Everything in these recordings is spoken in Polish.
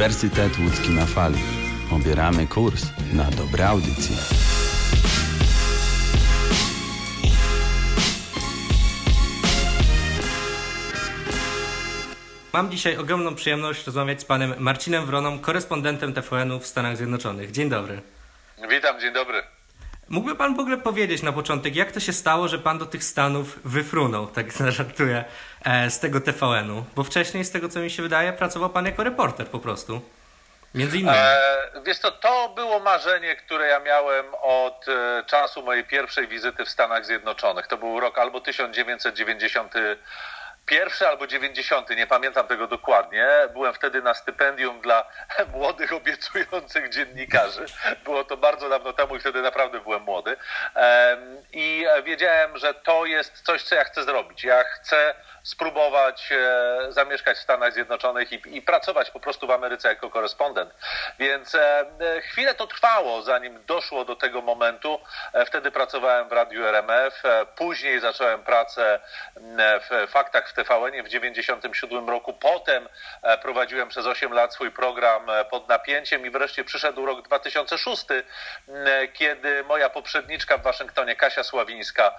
Uniwersytet Łódzki na fali. Obieramy kurs na dobre audycje. Mam dzisiaj ogromną przyjemność rozmawiać z panem Marcinem Wroną, korespondentem TVN-u w Stanach Zjednoczonych. Dzień dobry. Witam, dzień dobry. Mógłby pan w ogóle powiedzieć na początek, jak to się stało, że pan do tych Stanów wyfrunął, tak zażartuję, e, z tego TVN-u? Bo wcześniej, z tego co mi się wydaje, pracował pan jako reporter po prostu. Między innymi. E, wiesz to, to było marzenie, które ja miałem od e, czasu mojej pierwszej wizyty w Stanach Zjednoczonych. To był rok albo 1990 pierwszy albo dziewięćdziesiąty, nie pamiętam tego dokładnie. Byłem wtedy na stypendium dla młodych, obiecujących dziennikarzy. Było to bardzo dawno temu i wtedy naprawdę byłem młody. I wiedziałem, że to jest coś, co ja chcę zrobić. Ja chcę spróbować e, zamieszkać w Stanach Zjednoczonych i, i, pracować po prostu w Ameryce jako korespondent. Więc e, chwilę to trwało, zanim doszło do tego momentu. E, wtedy pracowałem w Radiu RMF, później zacząłem pracę w Faktach w TVN w 97 roku. Potem prowadziłem przez 8 lat swój program pod napięciem i wreszcie przyszedł rok 2006, kiedy moja poprzedniczka w Waszyngtonie, Kasia Sławińska,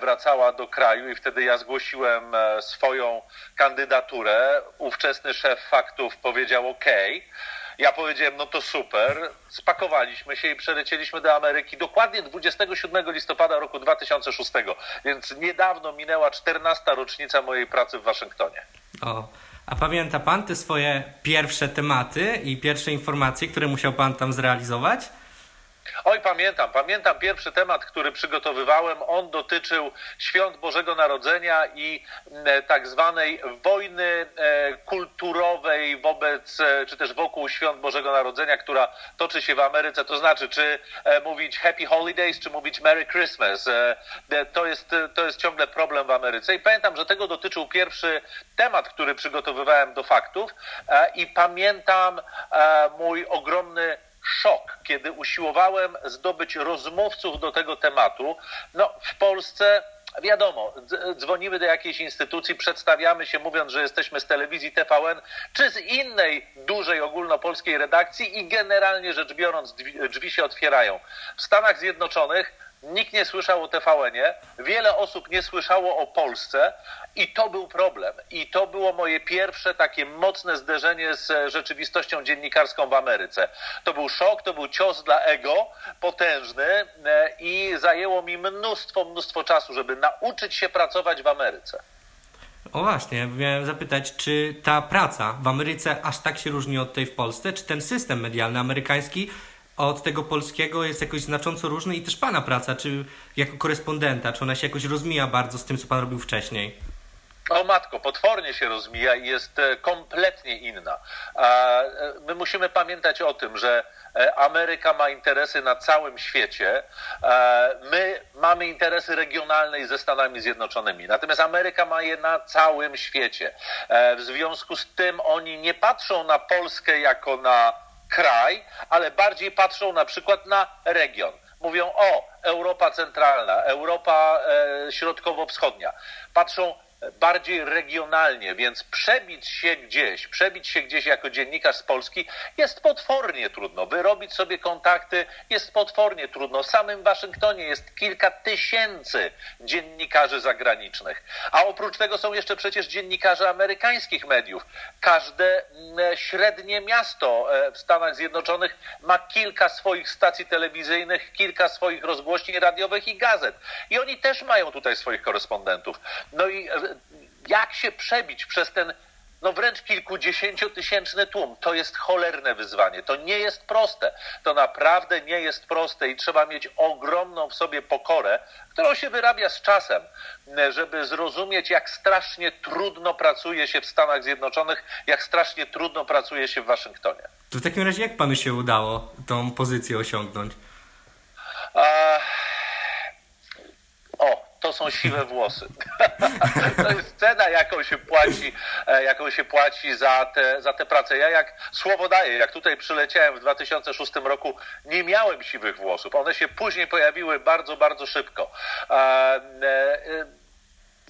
wracała do kraju i wtedy ja zgłosiłem swoją kandydaturę. Ówczesny szef faktów powiedział OK. Ja powiedziałem, no to super. Spakowaliśmy się i przelecieliśmy do Ameryki dokładnie 27 listopada roku 2006. Więc niedawno minęła 14. rocznica mojej pracy w Waszyngtonie. O. A pamięta pan te swoje pierwsze tematy i pierwsze informacje, które musiał pan tam zrealizować? Oj, pamiętam, pamiętam pierwszy temat, który przygotowywałem. On dotyczył świąt Bożego Narodzenia i e, tak zwanej wojny e, kulturowej wobec, e, czy też wokół świąt Bożego Narodzenia, która toczy się w Ameryce. To znaczy, czy mówić Happy Holidays, czy mówić Merry Christmas. To jest, to jest ciągle problem w Ameryce. I pamiętam, że tego dotyczył pierwszy temat, który przygotowywałem do faktów. I pamiętam mój ogromny szok, kiedy usiłowałem zdobyć rozmówców do tego tematu. No, w Polsce wiadomo, dzwonimy do jakiejś instytucji, przedstawiamy się mówiąc, że jesteśmy z telewizji TVN czy z innej dużej ogólnopolskiej redakcji i generalnie rzecz biorąc drzwi się otwierają. W Stanach Zjednoczonych Nikt nie słyszał o TVN-ie, wiele osób nie słyszało o Polsce i to był problem. I to było moje pierwsze takie mocne zderzenie z rzeczywistością dziennikarską w Ameryce. To był szok, to był cios dla ego, potężny e, i zajęło mi mnóstwo, mnóstwo czasu, żeby nauczyć się pracować w Ameryce. O właśnie, miałem zapytać, czy ta praca w Ameryce aż tak się różni od tej w Polsce? Czy ten system medialny amerykański od tego polskiego jest jakoś znacząco różny i też Pana praca, czy jako korespondenta, czy ona się jakoś rozmija bardzo z tym, co Pan robił wcześniej? O matko, potwornie się rozmija i jest e, kompletnie inna. E, my musimy pamiętać o tym, że e, Ameryka ma interesy na całym świecie. My mamy interesy regionalne ze Stanami Zjednoczonymi. Natomiast Ameryka ma je na całym świecie. W związku z tym oni nie patrzą na Polskę jako na kraj, ale bardziej patrzą na przykład na region. Mówią o Europa Centralna, Europa e, Środkowo-Wschodnia. Patrzą bardziej regionalnie, więc przebić się gdzieś, przebić się gdzieś jako dziennikarz z Polski jest potwornie trudno. Wyrobić sobie kontakty jest potwornie trudno. W samym Waszyngtonie jest kilka tysięcy dziennikarzy zagranicznych. A oprócz tego są jeszcze przecież dziennikarze amerykańskich mediów. Każde mm, średnie miasto e, w Stanach Zjednoczonych ma kilka swoich stacji telewizyjnych, kilka swoich rozgłośni radiowych i gazet. I oni też mają tutaj swoich korespondentów. No i e, jak się przebić przez ten no wręcz kilkudziesięciotysięczny tłum. To jest cholerne wyzwanie. To nie jest proste. To naprawdę nie jest proste i trzeba mieć ogromną w sobie pokorę, którą się wyrabia z czasem, żeby zrozumieć, jak strasznie trudno pracuje się w Stanach Zjednoczonych, jak strasznie trudno pracuje się w Waszyngtonie. To w takim razie jak panu się udało tą pozycję osiągnąć? O, to są siwe włosy. to jest cena, jaką się płaci, e, jaką się płaci za tę za te pracę. Ja jak słowo daję, jak tutaj przyleciałem w 2006 roku, nie miałem siwych włosów. One się później pojawiły bardzo, bardzo szybko. E, e,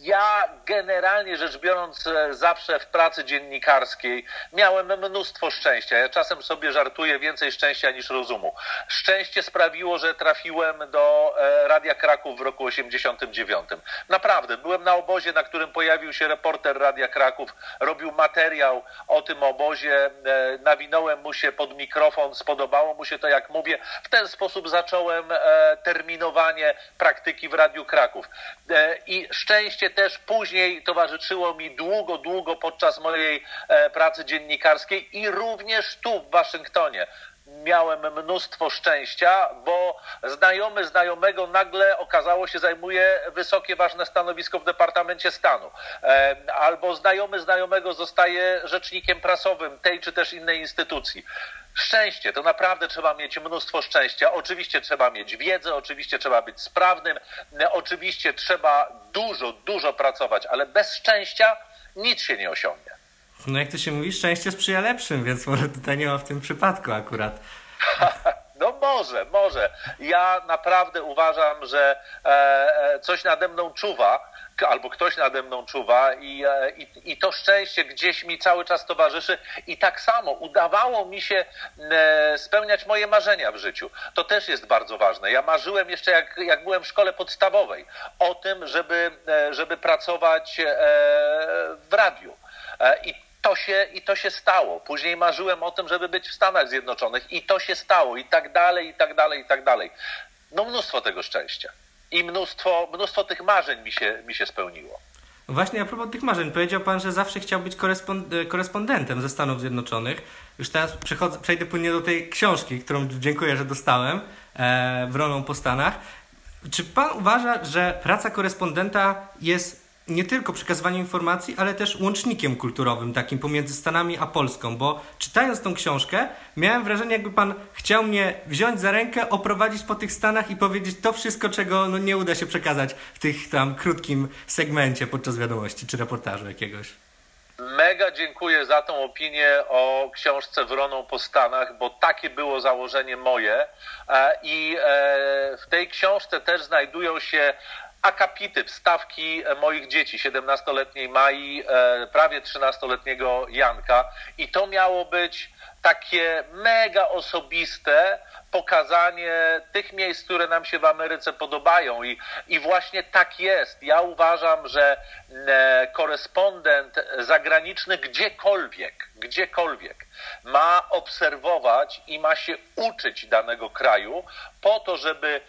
Ja generalnie rzecz biorąc, e, zawsze w pracy dziennikarskiej miałem mnóstwo szczęścia. Ja czasem sobie żartuję więcej szczęścia niż rozumu. Szczęście sprawiło, że trafiłem do e, Radia Kraków w roku 89. Naprawdę, byłem na obozie, na którym pojawił się reporter Radia Kraków, robił materiał o tym obozie, e, nawinąłem mu się pod mikrofon, spodobało mu się to, jak mówię. W ten sposób zacząłem terminowanie praktyki w Radiu Kraków. I szczęście też później towarzyszyło mi długo, długo podczas mojej e, pracy dziennikarskiej i również tu w Waszyngtonie miałem mnóstwo szczęścia, bo znajomy znajomego nagle okazało się zajmuje wysokie, ważne stanowisko w Departamencie Stanu. E, albo znajomy znajomego zostaje rzecznikiem prasowym tej czy też innej instytucji. Szczęście, to naprawdę trzeba mieć mnóstwo szczęścia. Oczywiście trzeba mieć wiedzę, oczywiście trzeba być sprawnym, oczywiście trzeba dużo, dużo pracować, ale bez szczęścia nic się nie osiągnie. No jak to się mówi, szczęście sprzyja lepszym, więc może tutaj nie ma w tym przypadku akurat. No może, może. Ja naprawdę uważam, że e, e, coś nade mną czuwa, albo ktoś nade mną czuwa i, e, i, i to szczęście gdzieś mi cały czas towarzyszy i tak samo udawało mi się spełniać moje marzenia w życiu. To też jest bardzo ważne. Ja marzyłem jeszcze jak, jak byłem w szkole podstawowej o tym, żeby, żeby pracować w radiu. I to się, I to się stało. Później marzyłem o tym, żeby być w Stanach Zjednoczonych i to się stało i tak dalej, i tak dalej, i tak dalej. No mnóstwo tego szczęścia i mnóstwo, mnóstwo tych marzeń mi się, mi się spełniło. Właśnie a propos tych marzeń, powiedział Pan, że zawsze chciał być korespond korespondentem ze Stanów Zjednoczonych. Już teraz przejdę płynnie do tej książki, którą dziękuję, że dostałem e, w rolą po Stanach. Czy Pan uważa, że praca korespondenta jest nie tylko przekazywaniem informacji, ale też łącznikiem kulturowym takim pomiędzy Stanami a Polską, bo czytając tą książkę miałem wrażenie, jakby pan chciał mnie wziąć za rękę, oprowadzić po tych Stanach i powiedzieć to wszystko, czego no, nie uda się przekazać w tych tam krótkim segmencie podczas wiadomości czy reportażu jakiegoś. Mega dziękuję za tą opinię o książce Wroną po Stanach, bo takie było założenie moje. E, I e, w tej książce też znajdują się akapity, wstawki moich dzieci, 17-letniej Mai, e, prawie 13-letniego Janka i to miało być takie mega osobiste pokazanie tych miejsc, które nam się w Ameryce podobają i, i właśnie tak jest. Ja uważam, że e, korespondent zagraniczny gdziekolwiek, gdziekolwiek ma obserwować i ma się uczyć danego kraju po to, żeby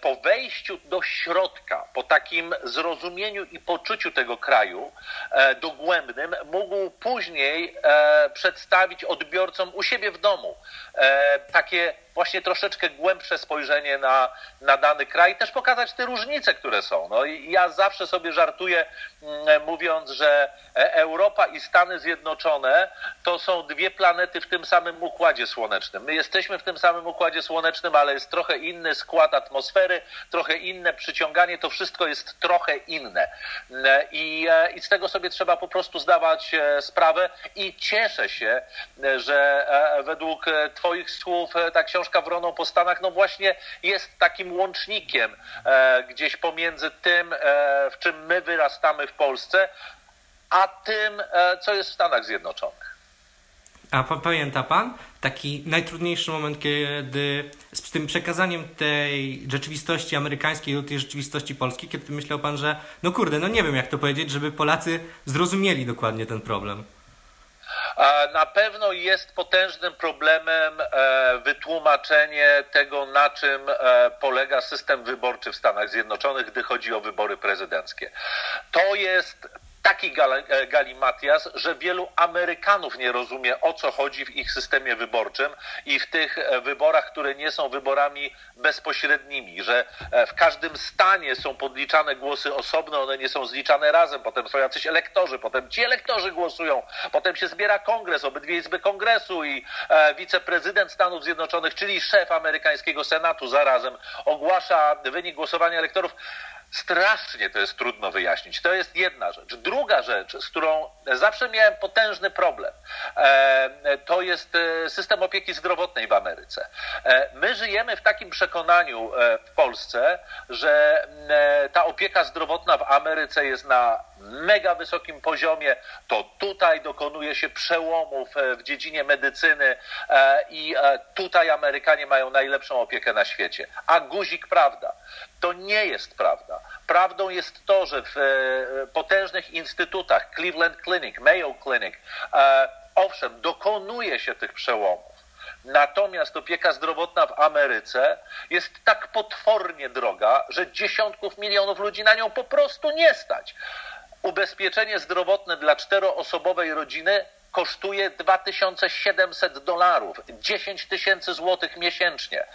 po wejściu do środka, po takim zrozumieniu i poczuciu tego kraju e, dogłębnym, mógł później e, przedstawić odbiorcom u siebie w domu e, takie właśnie troszeczkę głębsze spojrzenie na, na dany kraj, też pokazać te różnice, które są. No i ja zawsze sobie żartuję, mm, mówiąc, że Europa i Stany Zjednoczone to są dwie planety w tym samym układzie słonecznym. My jesteśmy w tym samym układzie słonecznym, ale jest trochę inny skład atmosfery, trochę inne przyciąganie, to wszystko jest trochę inne. I, i z tego sobie trzeba po prostu zdawać e, sprawę i cieszę się, że e, według Twoich słów e, ta książka Wroną po Stanach, no właśnie jest takim łącznikiem gdzieś pomiędzy tym, w czym my wyrastamy w Polsce, a tym, co jest w Stanach Zjednoczonych. A pamięta pan taki najtrudniejszy moment, kiedy z tym przekazaniem tej rzeczywistości amerykańskiej do tej rzeczywistości polskiej, kiedy myślał pan, że no kurde, no nie wiem jak to powiedzieć, żeby Polacy zrozumieli dokładnie ten problem? Na pewno jest potężnym problemem e, wytłumaczenie tego, na czym e, polega system wyborczy w Stanach Zjednoczonych, gdy chodzi o wybory prezydenckie. To jest taki e, galimatias, że wielu Amerykanów nie rozumie, o co chodzi w ich systemie wyborczym i w tych e, wyborach, które nie są wyborami bezpośrednimi, że e, w każdym stanie są podliczane głosy osobno, one nie są zliczane razem, potem są jacyś elektorzy, potem ci elektorzy głosują, potem się zbiera kongres, obydwie izby kongresu i wiceprezydent Stanów Zjednoczonych, czyli szef amerykańskiego Senatu zarazem ogłasza wynik głosowania elektorów Strasznie to jest trudno wyjaśnić. To jest jedna rzecz. Druga rzecz, z którą zawsze miałem potężny problem, e, to jest e, system opieki zdrowotnej w Ameryce. E, my żyjemy w takim przekonaniu w Polsce, że ta opieka zdrowotna w Ameryce jest na mega wysokim poziomie. To tutaj dokonuje się przełomów w dziedzinie medycyny i tutaj Amerykanie mają najlepszą opiekę na świecie. A guzik prawda. To nie jest prawda. Prawdą jest to, że w e, potężnych instytutach, Cleveland Clinic, Mayo Clinic, e, owszem, dokonuje się tych przełomów. Natomiast opieka zdrowotna w Ameryce jest tak potwornie droga, że dziesiątków milionów ludzi na nią po prostu nie stać. Ubezpieczenie zdrowotne dla czteroosobowej rodziny kosztuje 2700 dolarów, 10 tysięcy złotych miesięcznie.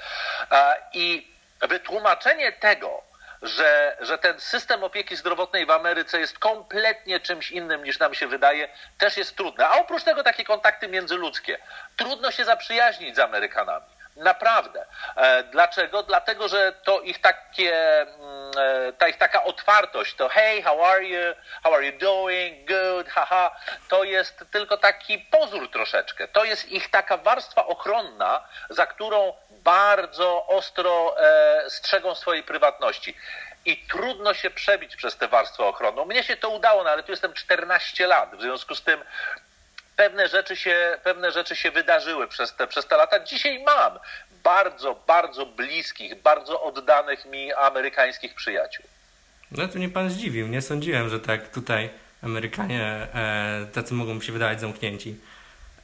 I wytłumaczenie tego, że, że ten system opieki zdrowotnej w Ameryce jest kompletnie czymś innym niż nam się wydaje, też jest trudne. A oprócz tego takie kontakty międzyludzkie. Trudno się zaprzyjaźnić z Amerykanami. Naprawdę. E, dlaczego? Dlatego, że to ich takie, mm, e, ta ich taka otwartość, to hey, how are you, how are you doing, good, haha, to jest tylko taki pozór troszeczkę. To jest ich taka warstwa ochronna, za którą bardzo ostro e, strzegą swojej prywatności. I trudno się przebić przez tę warstwę ochronną. Mnie się to udało, no ale tu jestem 14 lat. W związku z tym pewne rzeczy się, pewne rzeczy się wydarzyły przez te, przez te lata. Dzisiaj mam bardzo, bardzo bliskich, bardzo oddanych mi amerykańskich przyjaciół. No to mnie pan zdziwił. Nie sądziłem, że tak tutaj Amerykanie e, tacy mogą się wydawać zamknięci.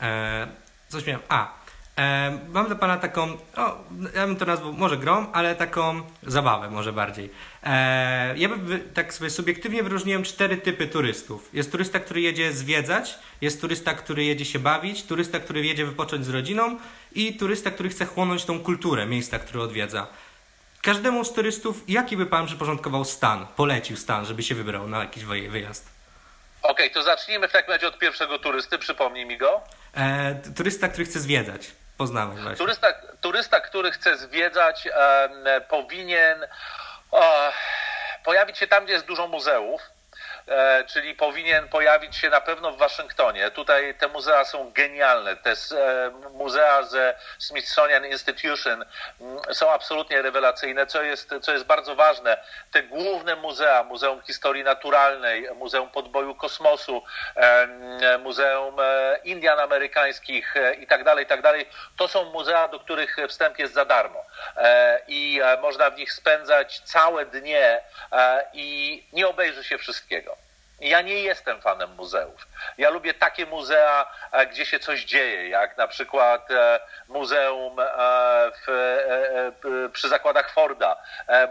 E, coś miałem. A, E, mam dla Pana taką, o, ja bym to nazwał może grom, ale taką zabawę może bardziej. E, ja bym tak sobie subiektywnie wyróżniłem cztery typy turystów. Jest turysta, który jedzie zwiedzać, jest turysta, który jedzie się bawić, turysta, który jedzie wypocząć z rodziną i turysta, który chce chłonąć tą kulturę miejsca, który odwiedza. Każdemu z turystów, jaki by Pan przyporządkował stan, polecił stan, żeby się wybrał na jakiś wyjazd? Okej, okay, to zacznijmy w takim razie od pierwszego turysty, przypomnij mi go. E, turysta, który chce zwiedzać. Poznałem właśnie. Turysta, turysta który chce zwiedzać, e, powinien pojawić się tam, gdzie jest dużo muzeów. E, czyli powinien pojawić się na pewno w Waszyngtonie. Tutaj te muzea są genialne. Te e, muzea ze Smithsonian Institution mm, są absolutnie rewelacyjne, co jest, co jest bardzo ważne. Te główne muzea, Muzeum Historii Naturalnej, Muzeum Podboju Kosmosu, e, Muzeum Indian Amerykańskich i tak dalej, i tak dalej, to są muzea, do których wstęp jest za darmo. I można w nich spędzać całe dnie i nie obejrzy się wszystkiego. Ja nie jestem fanem muzeów. Ja lubię takie muzea, e, gdzie się coś dzieje, jak na przykład e, muzeum e, w, przy zakładach Forda,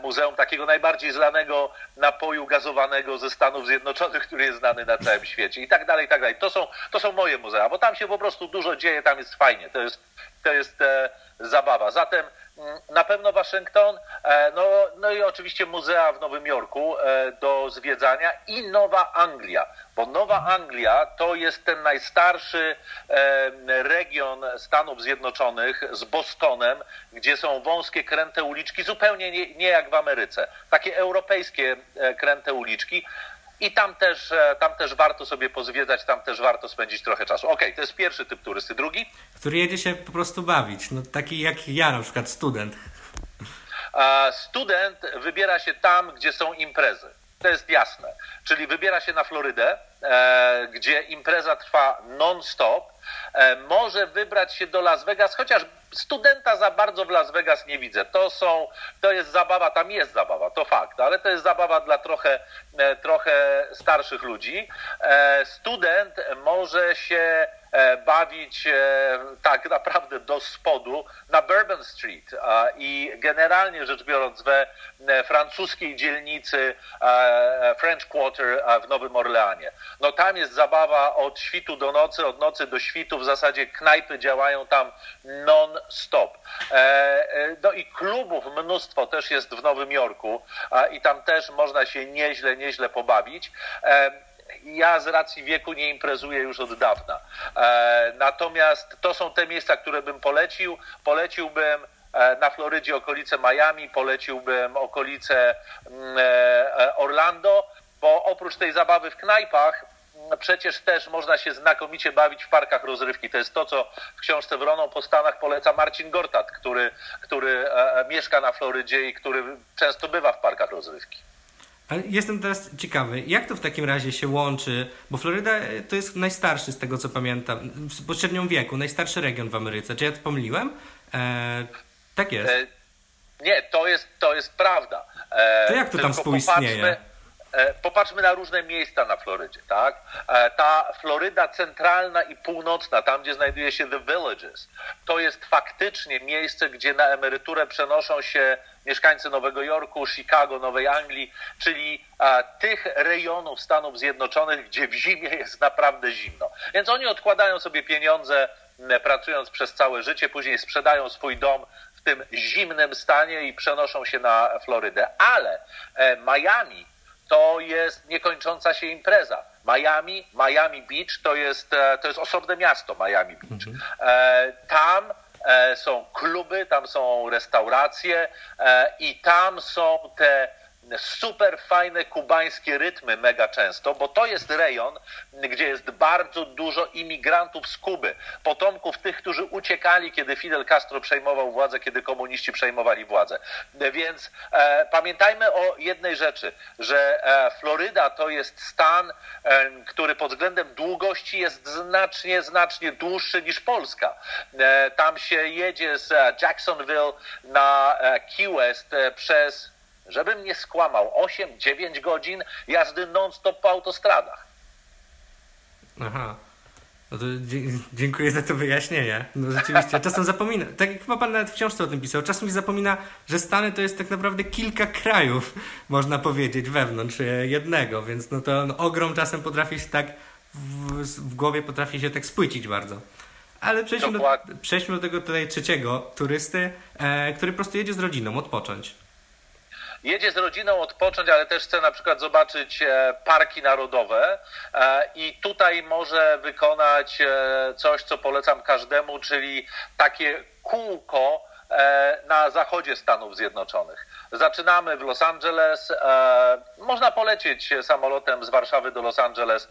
muzeum takiego najbardziej znanego napoju gazowanego ze Stanów Zjednoczonych, który jest znany na całym świecie i tak dalej, i tak dalej. To są, to są moje muzea, bo tam się po prostu dużo dzieje, tam jest fajnie, to jest, to jest zabawa. Zatem na pewno Waszyngton, e, no, no i oczywiście muzea w Nowym Jorku e, do zwiedzania i Nowa Anglia, bo Nowa Anglia to jest ten najstarszy e, region Stanów Zjednoczonych z Bostonem, gdzie są wąskie, kręte uliczki, zupełnie nie, nie jak w Ameryce, takie europejskie kręte uliczki. I tam też, e, tam też warto sobie pozwiedzać, tam też warto spędzić trochę czasu. Okej, okay, to jest pierwszy typ turysty. Drugi? Który jedzie się po prostu bawić. No, taki jak ja, na przykład student. Student wybiera się tam, gdzie są imprezy. To jest jasne. Czyli wybiera się na Florydę, e, gdzie impreza trwa non-stop. E, może wybrać się do Las Vegas, chociaż studenta za bardzo w Las Vegas nie widzę. To są, to jest zabawa, tam jest zabawa, to fakt, ale to jest zabawa dla trochę, e, trochę starszych ludzi. E, student może się E, bawić tak naprawdę do spodu na Bourbon Street i generalnie rzecz biorąc we francuskiej dzielnicy French Quarter w Nowym Orleanie. No tam jest zabawa od świtu do nocy, od nocy do świtu, w zasadzie knajpy działają tam non-stop. No i klubów mnóstwo też jest w Nowym Jorku i tam też można się nieźle, nieźle pobawić ja z racji wieku nie imprezuję już od dawna. E, natomiast to są te miejsca, które bym polecił. Poleciłbym na Florydzie okolice Miami, poleciłbym okolice mm, Orlando, bo oprócz tej zabawy w knajpach, przecież też można się znakomicie bawić w parkach rozrywki. To jest to, co w książce Wroną po Stanach poleca Marcin Gortat, który, który mieszka na Florydzie i który często bywa w parkach rozrywki. Ale jestem teraz ciekawy, jak to w takim razie się łączy, bo Floryda e, to jest najstarszy z tego co pamiętam, w średnią wieku, najstarszy region w Ameryce. Czy ja to pomyliłem? E, tak jest. E, nie, to jest, to jest prawda. E, to jak to tam współistnieje? Popatrzmy, E, popatrzmy na różne miejsca na Florydzie, tak? E, ta Floryda centralna i północna, tam gdzie znajduje się The Villages, to jest faktycznie miejsce, gdzie na emeryturę przenoszą się mieszkańcy Nowego Jorku, Chicago, Nowej Anglii, czyli a, tych rejonów Stanów Zjednoczonych, gdzie w zimie jest naprawdę zimno. Więc oni odkładają sobie pieniądze, pracując przez całe życie, później sprzedają swój dom w tym zimnym stanie i przenoszą się na Florydę. Ale e, Miami to jest niekończąca się impreza. Miami, Miami Beach to jest, e, to jest osobne miasto, Miami Beach. Mhm. E, tam e, są kluby, tam są restauracje i tam są te super fajne kubańskie rytmy mega często, bo to jest rejon, gdzie jest bardzo dużo imigrantów z Kuby, potomków tych, którzy uciekali, kiedy Fidel Castro przejmował władzę, kiedy komuniści przejmowali władzę. Więc e, pamiętajmy o jednej rzeczy, że e, Floryda to jest stan, e, który pod względem długości jest znacznie, znacznie dłuższy niż Polska. E, tam się jedzie z Jacksonville na e, Key West e, przez żebym nie skłamał, 8-9 godzin jazdy non-stop po autostradach. Aha. No to dziękuję za to wyjaśnienie. No rzeczywiście, czasem zapomina, tak jak chyba pan nawet w książce o tym pisał, czasem się zapomina, że Stany to jest tak naprawdę kilka krajów, można powiedzieć, wewnątrz jednego, więc no to no, ogrom czasem potrafi się tak w, w głowie potrafi się tak spłycić bardzo. Ale przejdźmy do, przejdźmy do tego tutaj trzeciego turysty, e, który po prostu jedzie z rodziną odpocząć jedzie z rodziną odpocząć, ale też chce na przykład zobaczyć e, parki narodowe e, i tutaj może wykonać e, coś, co polecam każdemu, czyli takie kółko na zachodzie Stanów Zjednoczonych. Zaczynamy w Los Angeles. Można polecieć samolotem z Warszawy do Los Angeles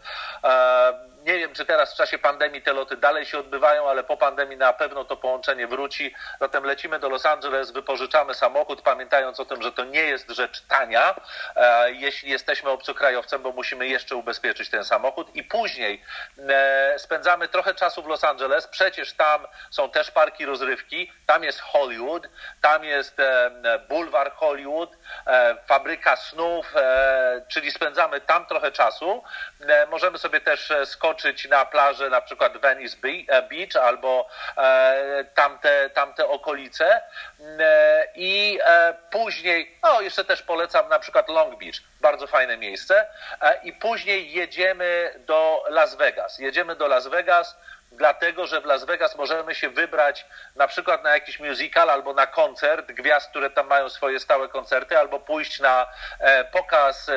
nie wiem, czy teraz w czasie pandemii te loty dalej się odbywają, ale po pandemii na pewno to połączenie wróci. Zatem lecimy do Los Angeles, wypożyczamy samochód, pamiętając o tym, że to nie jest rzecz tania, e, jeśli jesteśmy obcokrajowcem, bo musimy jeszcze ubezpieczyć ten samochód i później e, spędzamy trochę czasu w Los Angeles. Przecież tam są też parki rozrywki, tam jest Hollywood, tam jest e, bulwar Hollywood, fabryka snów, czyli spędzamy tam trochę czasu. Możemy sobie też skoczyć skoczyć na plażę na przykład Venice e, Beach albo e, tamte, tamte okolice. E, i później, no jeszcze też polecam na przykład Long Beach, bardzo fajne miejsce. I później jedziemy do Las Vegas. Jedziemy do Las Vegas, dlatego że w Las Vegas możemy się wybrać na przykład na jakiś musical albo na koncert gwiazd, które tam mają swoje stałe koncerty, albo pójść na pokaz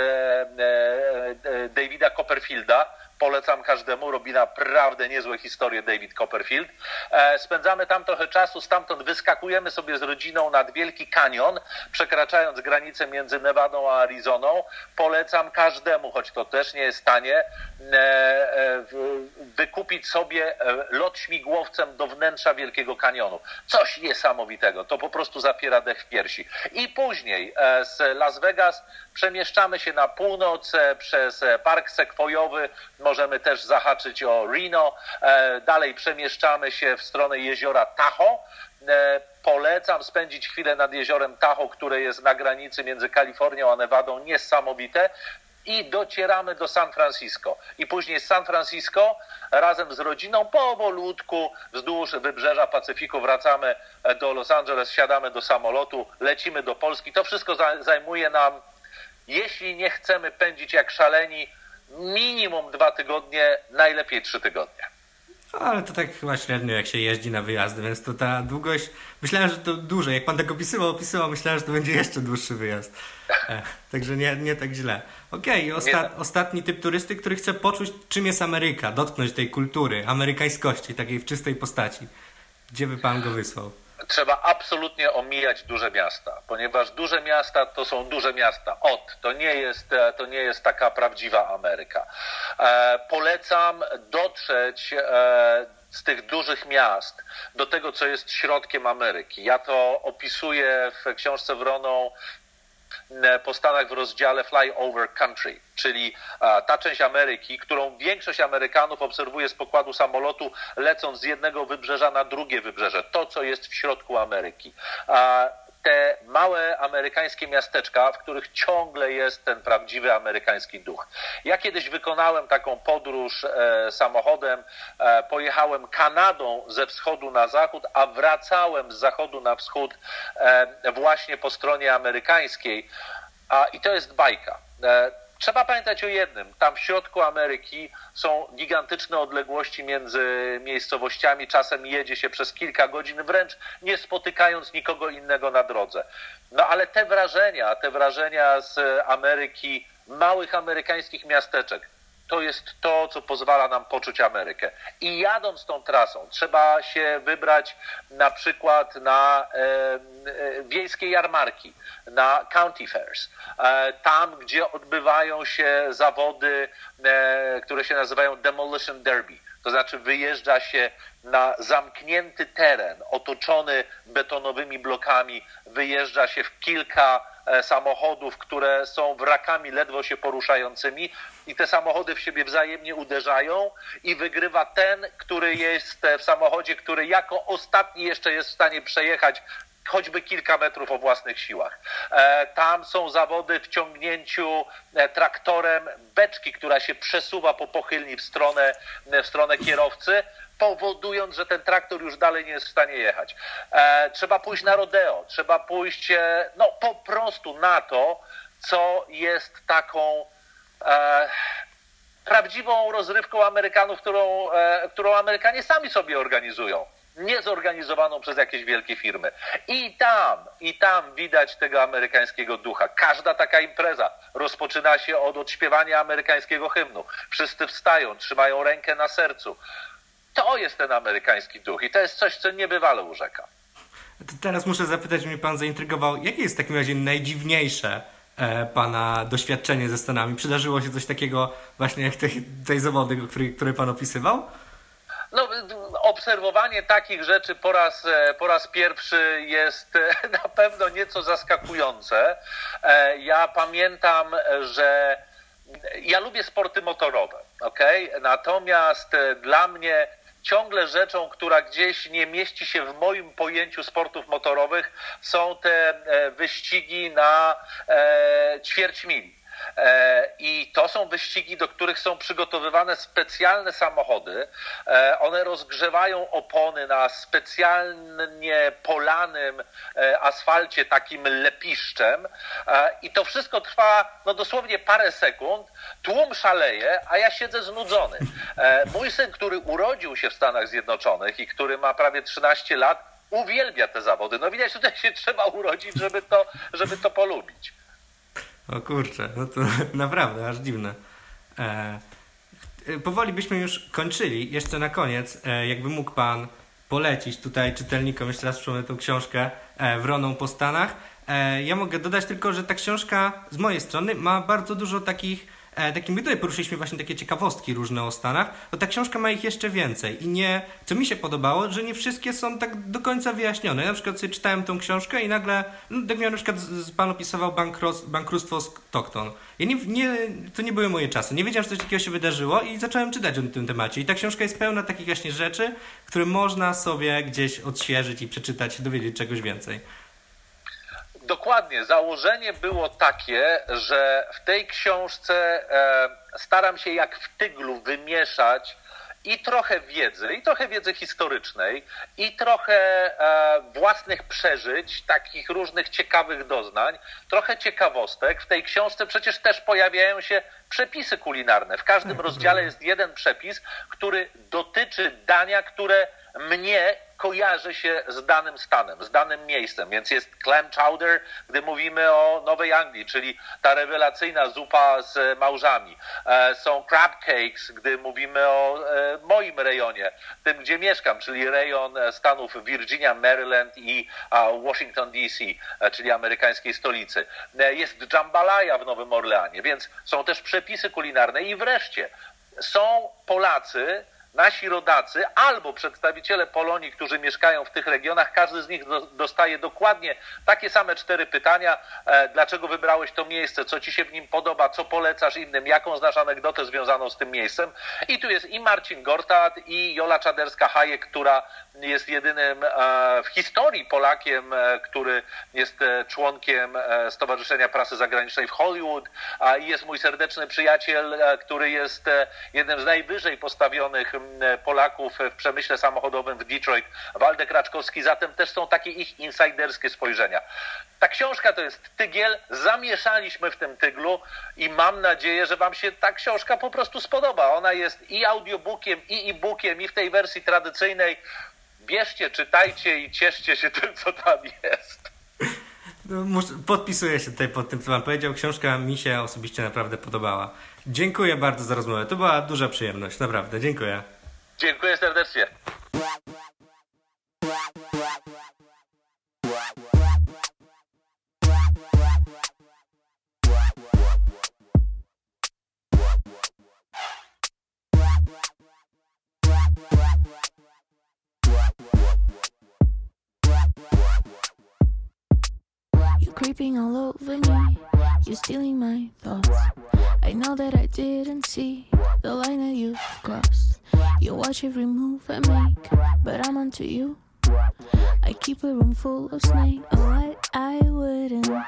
Davida Copperfielda, polecam każdemu, robi naprawdę niezłe historie David Copperfield. E, spędzamy tam trochę czasu, stamtąd wyskakujemy sobie z rodziną nad Wielki Kanion, przekraczając granicę między Nevadą a Arizoną. Polecam każdemu, choć to też nie jest tanie, e, e, wykupić sobie lot śmigłowcem do wnętrza Wielkiego Kanionu. Coś niesamowitego, to po prostu zapiera dech w piersi. I później z Las Vegas przemieszczamy się na północ przez Park Sekwojowy, możemy też zahaczyć o Reno. E, dalej przemieszczamy się w stronę jeziora Tahoe. E, polecam spędzić chwilę nad jeziorem Tahoe, które jest na granicy między Kalifornią a Nevadą. Niesamowite i docieramy do San Francisco. I później z San Francisco razem z rodziną powolutku wzdłuż wybrzeża Pacyfiku wracamy do Los Angeles, siadamy do samolotu, lecimy do Polski. To wszystko zajmuje nam, jeśli nie chcemy pędzić jak szaleni, minimum dwa tygodnie, najlepiej trzy tygodnie. Ale to tak chyba średnio, jak się jeździ na wyjazdy, więc to ta długość. Myślałem, że to dłużej. Jak pan tak opisywał, opisywał, myślałem, że to będzie jeszcze dłuższy wyjazd. E, także nie, nie tak źle. Okej, okay, osta ostatni typ turysty, który chce poczuć, czym jest Ameryka, dotknąć tej kultury, amerykańskości, takiej w czystej postaci. Gdzie by pan go wysłał? Trzeba absolutnie omijać duże miasta, ponieważ duże miasta to są duże miasta. Od, to nie jest, e, to nie jest taka prawdziwa Ameryka. E, polecam dotrzeć e, z tych dużych miast do tego, co jest środkiem Ameryki. Ja to opisuję w książce Wroną po Stanach w rozdziale Flyover Country, czyli e, ta część Ameryki, którą większość Amerykanów obserwuje z pokładu samolotu, lecąc z jednego wybrzeża na drugie wybrzeże, to co jest w środku Ameryki te małe amerykańskie miasteczka, w których ciągle jest ten prawdziwy amerykański duch. Ja kiedyś wykonałem taką podróż e, samochodem, e, pojechałem Kanadą ze wschodu na zachód, a wracałem z zachodu na wschód e, właśnie po stronie amerykańskiej. A, I to jest bajka. Trzeba pamiętać o jednym. Tam w środku Ameryki są gigantyczne odległości między miejscowościami. Czasem jedzie się przez kilka godzin, wręcz nie spotykając nikogo innego na drodze. No ale te wrażenia, te wrażenia z Ameryki, małych amerykańskich miasteczek, to jest to, co pozwala nam poczuć Amerykę. I jadąc tą trasą, trzeba się wybrać na przykład na e, wiejskie jarmarki, na county fairs, e, tam, gdzie odbywają się zawody, e, które się nazywają demolition derby. To znaczy wyjeżdża się na zamknięty teren, otoczony betonowymi blokami, wyjeżdża się w kilka samochodów, które są wrakami ledwo się poruszającymi i te samochody w siebie wzajemnie uderzają i wygrywa ten, który jest w samochodzie, który jako ostatni jeszcze jest w stanie przejechać choćby kilka metrów o własnych siłach. E, tam są zawody w ciągnięciu e, traktorem beczki, która się przesuwa po pochylni w stronę, w stronę kierowcy powodując, że ten traktor już dalej nie jest w stanie jechać. E, trzeba pójść na rodeo, trzeba pójść no, po prostu na to, co jest taką e, prawdziwą rozrywką Amerykanów, którą, którą Amerykanie sami sobie organizują. Nie zorganizowaną przez jakieś wielkie firmy. I tam, i tam widać tego amerykańskiego ducha. Każda taka impreza rozpoczyna się od odśpiewania amerykańskiego hymnu. Wszyscy wstają, trzymają rękę na sercu. To jest ten amerykański duch i to jest coś, co niebywale urzeka. Teraz muszę zapytać, mnie pan zaintrygował, jakie jest w takim razie najdziwniejsze e, pana doświadczenie ze Stanami? Przydarzyło się coś takiego właśnie jak tej, tej zawody, który, który pan opisywał? No, obserwowanie takich rzeczy po raz, e, po raz pierwszy jest e, na pewno nieco zaskakujące. E, ja pamiętam, że ja lubię sporty motorowe, ok? Natomiast dla mnie ciągle rzeczą, która gdzieś nie mieści się w moim pojęciu sportów motorowych, są te wyścigi na ćwierć mili. E, I to są wyścigi, do których są przygotowywane specjalne samochody. E, one rozgrzewają opony na specjalnie polanym e, asfalcie, takim lepiszczem. I to wszystko trwa no, dosłownie parę sekund. Tłum szaleje, a ja siedzę znudzony. Mój syn, który urodził się w Stanach Zjednoczonych i który ma prawie 13 lat, uwielbia te zawody. No widać, tutaj się trzeba urodzić, żeby to, żeby to polubić. O kurczę, no to naprawdę, aż dziwne. E, e, powoli byśmy już kończyli. Jeszcze na koniec, e, jakby mógł Pan polecić tutaj czytelnikom, jeszcze raz przypomnę tą książkę e, Wroną po Stanach. E, ja mogę dodać tylko, że ta książka z mojej strony ma bardzo dużo takich takim my tutaj poruszyliśmy właśnie takie ciekawostki różne o Stanach, to ta książka ma ich jeszcze więcej i nie, co mi się podobało, że nie wszystkie są tak do końca wyjaśnione. Ja na przykład sobie czytałem tą książkę i nagle, no, tak miał na przykład pan opisywał bankructwo Stockton. Ja nie, nie, to nie były moje czasy. Nie wiedziałem, że coś takiego się wydarzyło i zacząłem czytać o tym temacie. I ta książka jest pełna takich właśnie rzeczy, które można sobie gdzieś odświeżyć i przeczytać, dowiedzieć czegoś więcej. Dokładnie. Założenie było takie, że w tej książce e, staram się jak w tyglu wymieszać i trochę wiedzy, i trochę wiedzy historycznej, i trochę e, własnych przeżyć, takich różnych ciekawych doznań, trochę ciekawostek. W tej książce przecież też pojawiają się przepisy kulinarne. W każdym tak, rozdziale jest jeden przepis, który dotyczy dania, które mnie kojarzy się z danym stanem, z danym miejscem. Więc jest clam chowder, gdy mówimy o Nowej Anglii, czyli ta rewelacyjna zupa z małżami. E, są crab cakes, gdy mówimy o e, moim rejonie, tym gdzie mieszkam, czyli rejon stanów Virginia, Maryland i Washington DC, czyli amerykańskiej stolicy. Jest jambalaya w Nowym Orleanie, więc są też przepisy kulinarne i wreszcie są Polacy, nasi rodacy albo przedstawiciele Polonii, którzy mieszkają w tych regionach, każdy z nich dostaje dokładnie takie same cztery pytania. E, dlaczego wybrałeś to miejsce? Co ci się w nim podoba? Co polecasz innym? Jaką znasz anegdotę związaną z tym miejscem? I tu jest i Marcin Gortat, i Jola Czaderska-Hajek, która jest jedynym e, w historii Polakiem, e, który jest członkiem Stowarzyszenia Prasy Zagranicznej w Hollywood i jest mój serdeczny przyjaciel, który jest jednym z najwyżej postawionych Polaków w przemyśle samochodowym w Detroit, Waldek Raczkowski, zatem też są takie ich insiderskie spojrzenia. Ta książka to jest tygiel, zamieszaliśmy w tym tyglu i mam nadzieję, że Wam się ta książka po prostu spodoba. Ona jest i audiobookiem, i e-bookiem, i w tej wersji tradycyjnej. Bierzcie, czytajcie i cieszcie się tym, co tam jest. No, podpisuję się tutaj pod tym, co Pan powiedział. Książka mi się osobiście naprawdę podobała. Dziękuję bardzo za rozmowę. To była duża przyjemność, naprawdę. Dziękuję. Dziękuję serdecznie. Creeping all over me. You're stealing my thoughts. I know that I didn't see the line that you've crossed. You watch every move I make, but I'm onto you. I keep a room full of snakes. What I wouldn't do.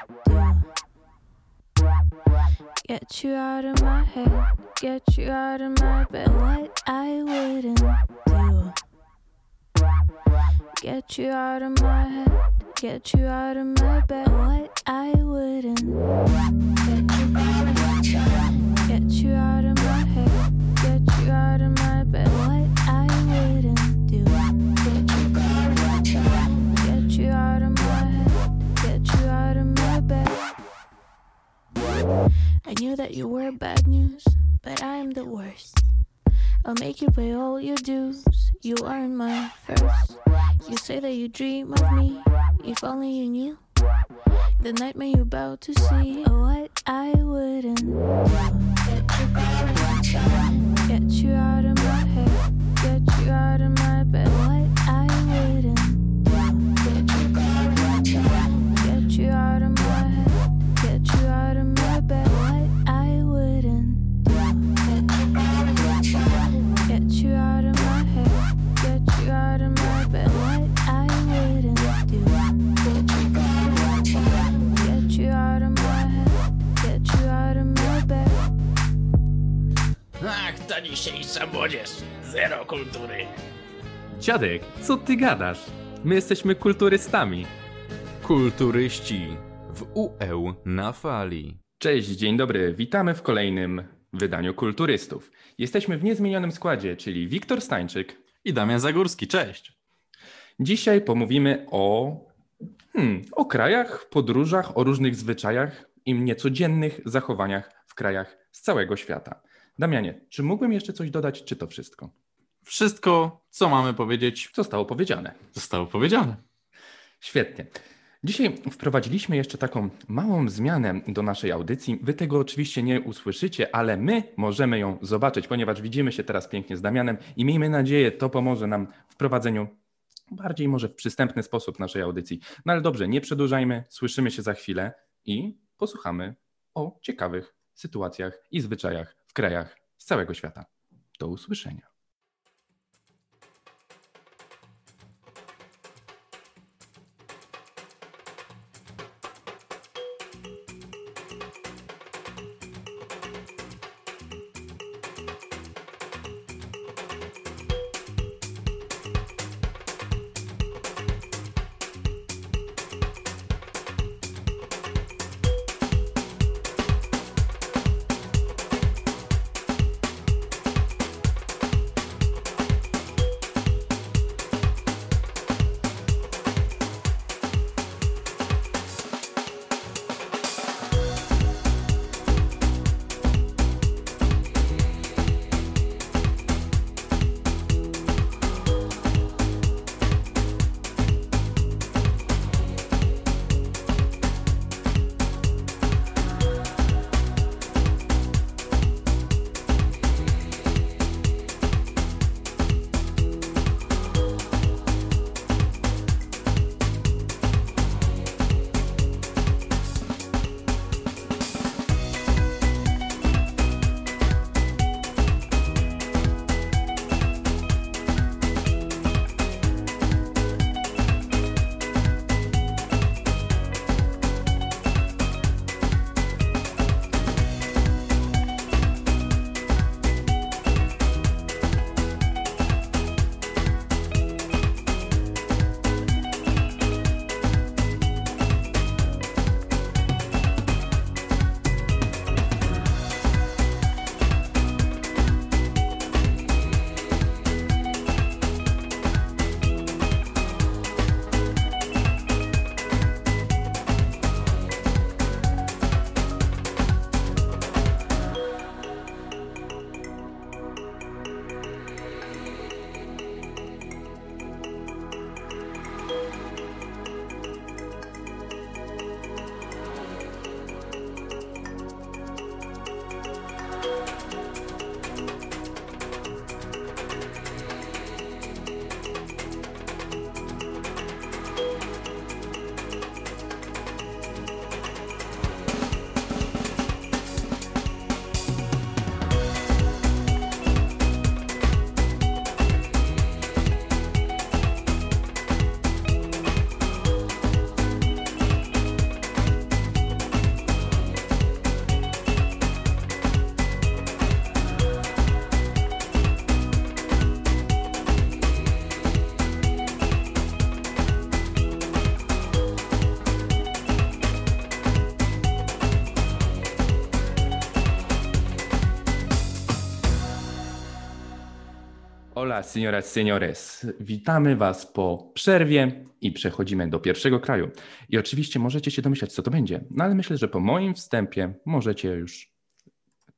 Get you out of my head, get you out of my bed. What I wouldn't do. Get you out of my head. Get you out of my bed, what I wouldn't. Get you out of my head, get you out of my bed, what I wouldn't do. Get you out of my head, get you out of my bed. I knew that you were bad news, but I am the worst. I'll make you pay all your dues. You aren't my first. You say that you dream of me. If only you knew the nightmare you're about to see. Oh, what I wouldn't do. Get you out of my head, get you out of my dzisiejsza młodzież. Zero kultury. Dziadek, co ty gadasz? My jesteśmy kulturystami. Kulturyści w UE na fali. Cześć, dzień dobry. Witamy w kolejnym wydaniu Kulturystów. Jesteśmy w niezmienionym składzie, czyli Wiktor Stańczyk i Damian Zagórski. Cześć. Dzisiaj pomówimy o, hmm, o krajach, podróżach, o różnych zwyczajach i niecodziennych zachowaniach w krajach z całego świata. Damianie, czy mógłbym jeszcze coś dodać, czy to wszystko? Wszystko, co mamy powiedzieć, zostało powiedziane. Zostało powiedziane. Świetnie. Dzisiaj wprowadziliśmy jeszcze taką małą zmianę do naszej audycji. Wy tego oczywiście nie usłyszycie, ale my możemy ją zobaczyć, ponieważ widzimy się teraz pięknie z Damianem i miejmy nadzieję, to pomoże nam w prowadzeniu bardziej może w przystępny sposób naszej audycji. No ale dobrze, nie przedłużajmy, słyszymy się za chwilę i posłuchamy o ciekawych sytuacjach i zwyczajach w krajach z całego świata. Do usłyszenia. Hola, señoras, señores. Witamy Was po przerwie i przechodzimy do pierwszego kraju. I oczywiście możecie się domyślać, co to będzie, no ale myślę, że po moim wstępie możecie już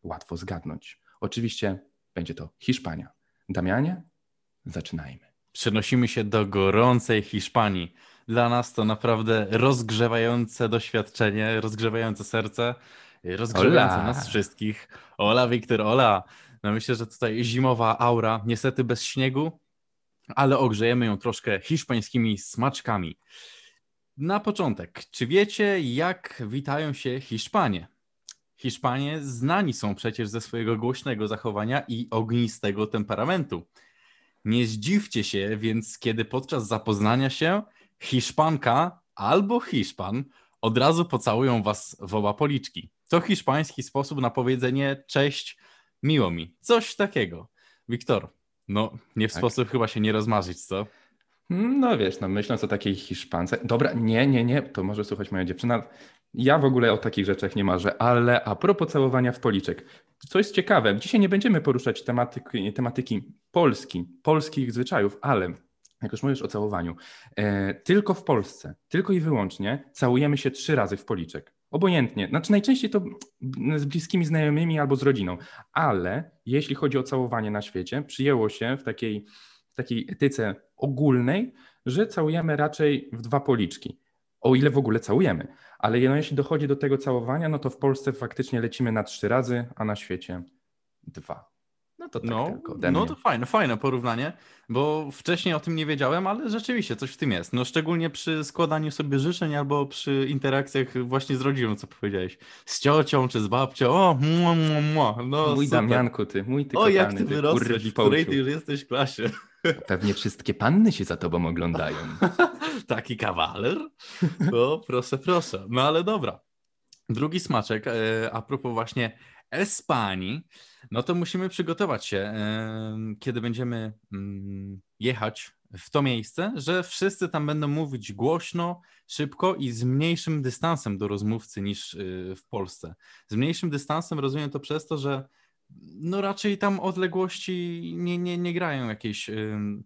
łatwo zgadnąć. Oczywiście będzie to Hiszpania. Damianie, zaczynajmy. Przenosimy się do gorącej Hiszpanii. Dla nas to naprawdę rozgrzewające doświadczenie, rozgrzewające serce, rozgrzewające Hola. nas wszystkich. Ola, Wiktor, Ola. No myślę, że tutaj zimowa aura, niestety bez śniegu, ale ogrzejemy ją troszkę hiszpańskimi smaczkami. Na początek, czy wiecie, jak witają się Hiszpanie? Hiszpanie znani są przecież ze swojego głośnego zachowania i ognistego temperamentu. Nie zdziwcie się więc, kiedy podczas zapoznania się Hiszpanka albo Hiszpan od razu pocałują was w oba policzki. To hiszpański sposób na powiedzenie cześć, miło mi. Coś takiego. Wiktor, no nie w Tak. sposób chyba się nie rozmarzyć, co? No wiesz, no myśląc o takiej Hiszpance. Dobra, nie, nie, nie, to może słuchać moja dziewczyna. Ja w ogóle o takich rzeczach nie marzę, ale a propos całowania w policzek. Co jest ciekawe, dzisiaj nie będziemy poruszać tematyki, tematyki Polski, polskich zwyczajów, ale jak już mówisz o całowaniu, e, tylko w Polsce, tylko i wyłącznie całujemy się trzy razy w policzek. Obojętnie. Znaczy najczęściej to z bliskimi znajomymi albo z rodziną, ale jeśli chodzi o całowanie na świecie, przyjęło się w takiej, takiej etyce ogólnej, że całujemy raczej w dwa policzki. O ile w ogóle całujemy. Ale no, jeśli dochodzi do tego całowania, no to w Polsce faktycznie lecimy na trzy razy, a na świecie dwa. No to tak No, no to fajne, fajne porównanie, bo wcześniej o tym nie wiedziałem, ale rzeczywiście coś w tym jest. No szczególnie przy składaniu sobie życzeń albo przy interakcjach właśnie z rodziną, co powiedziałeś. Z ciocią czy z babcią. O, mua, mua, mua. No, mój super. Damianku, ty, mój ty O, jak kochany, ty wyrosłeś, w której ty już jesteś w klasie. Pewnie wszystkie panny się za tobą oglądają. Taki kawaler? No, proszę, proszę. No ale dobra. Drugi smaczek, e, a propos właśnie Espanii, no to musimy przygotować się, kiedy będziemy mm, jechać w to miejsce, że wszyscy tam będą mówić głośno, szybko i z mniejszym dystansem do rozmówcy niż y, w Polsce. Z mniejszym dystansem rozumiem to przez to, że no raczej tam odległości nie, nie, nie grają jakiejś ym,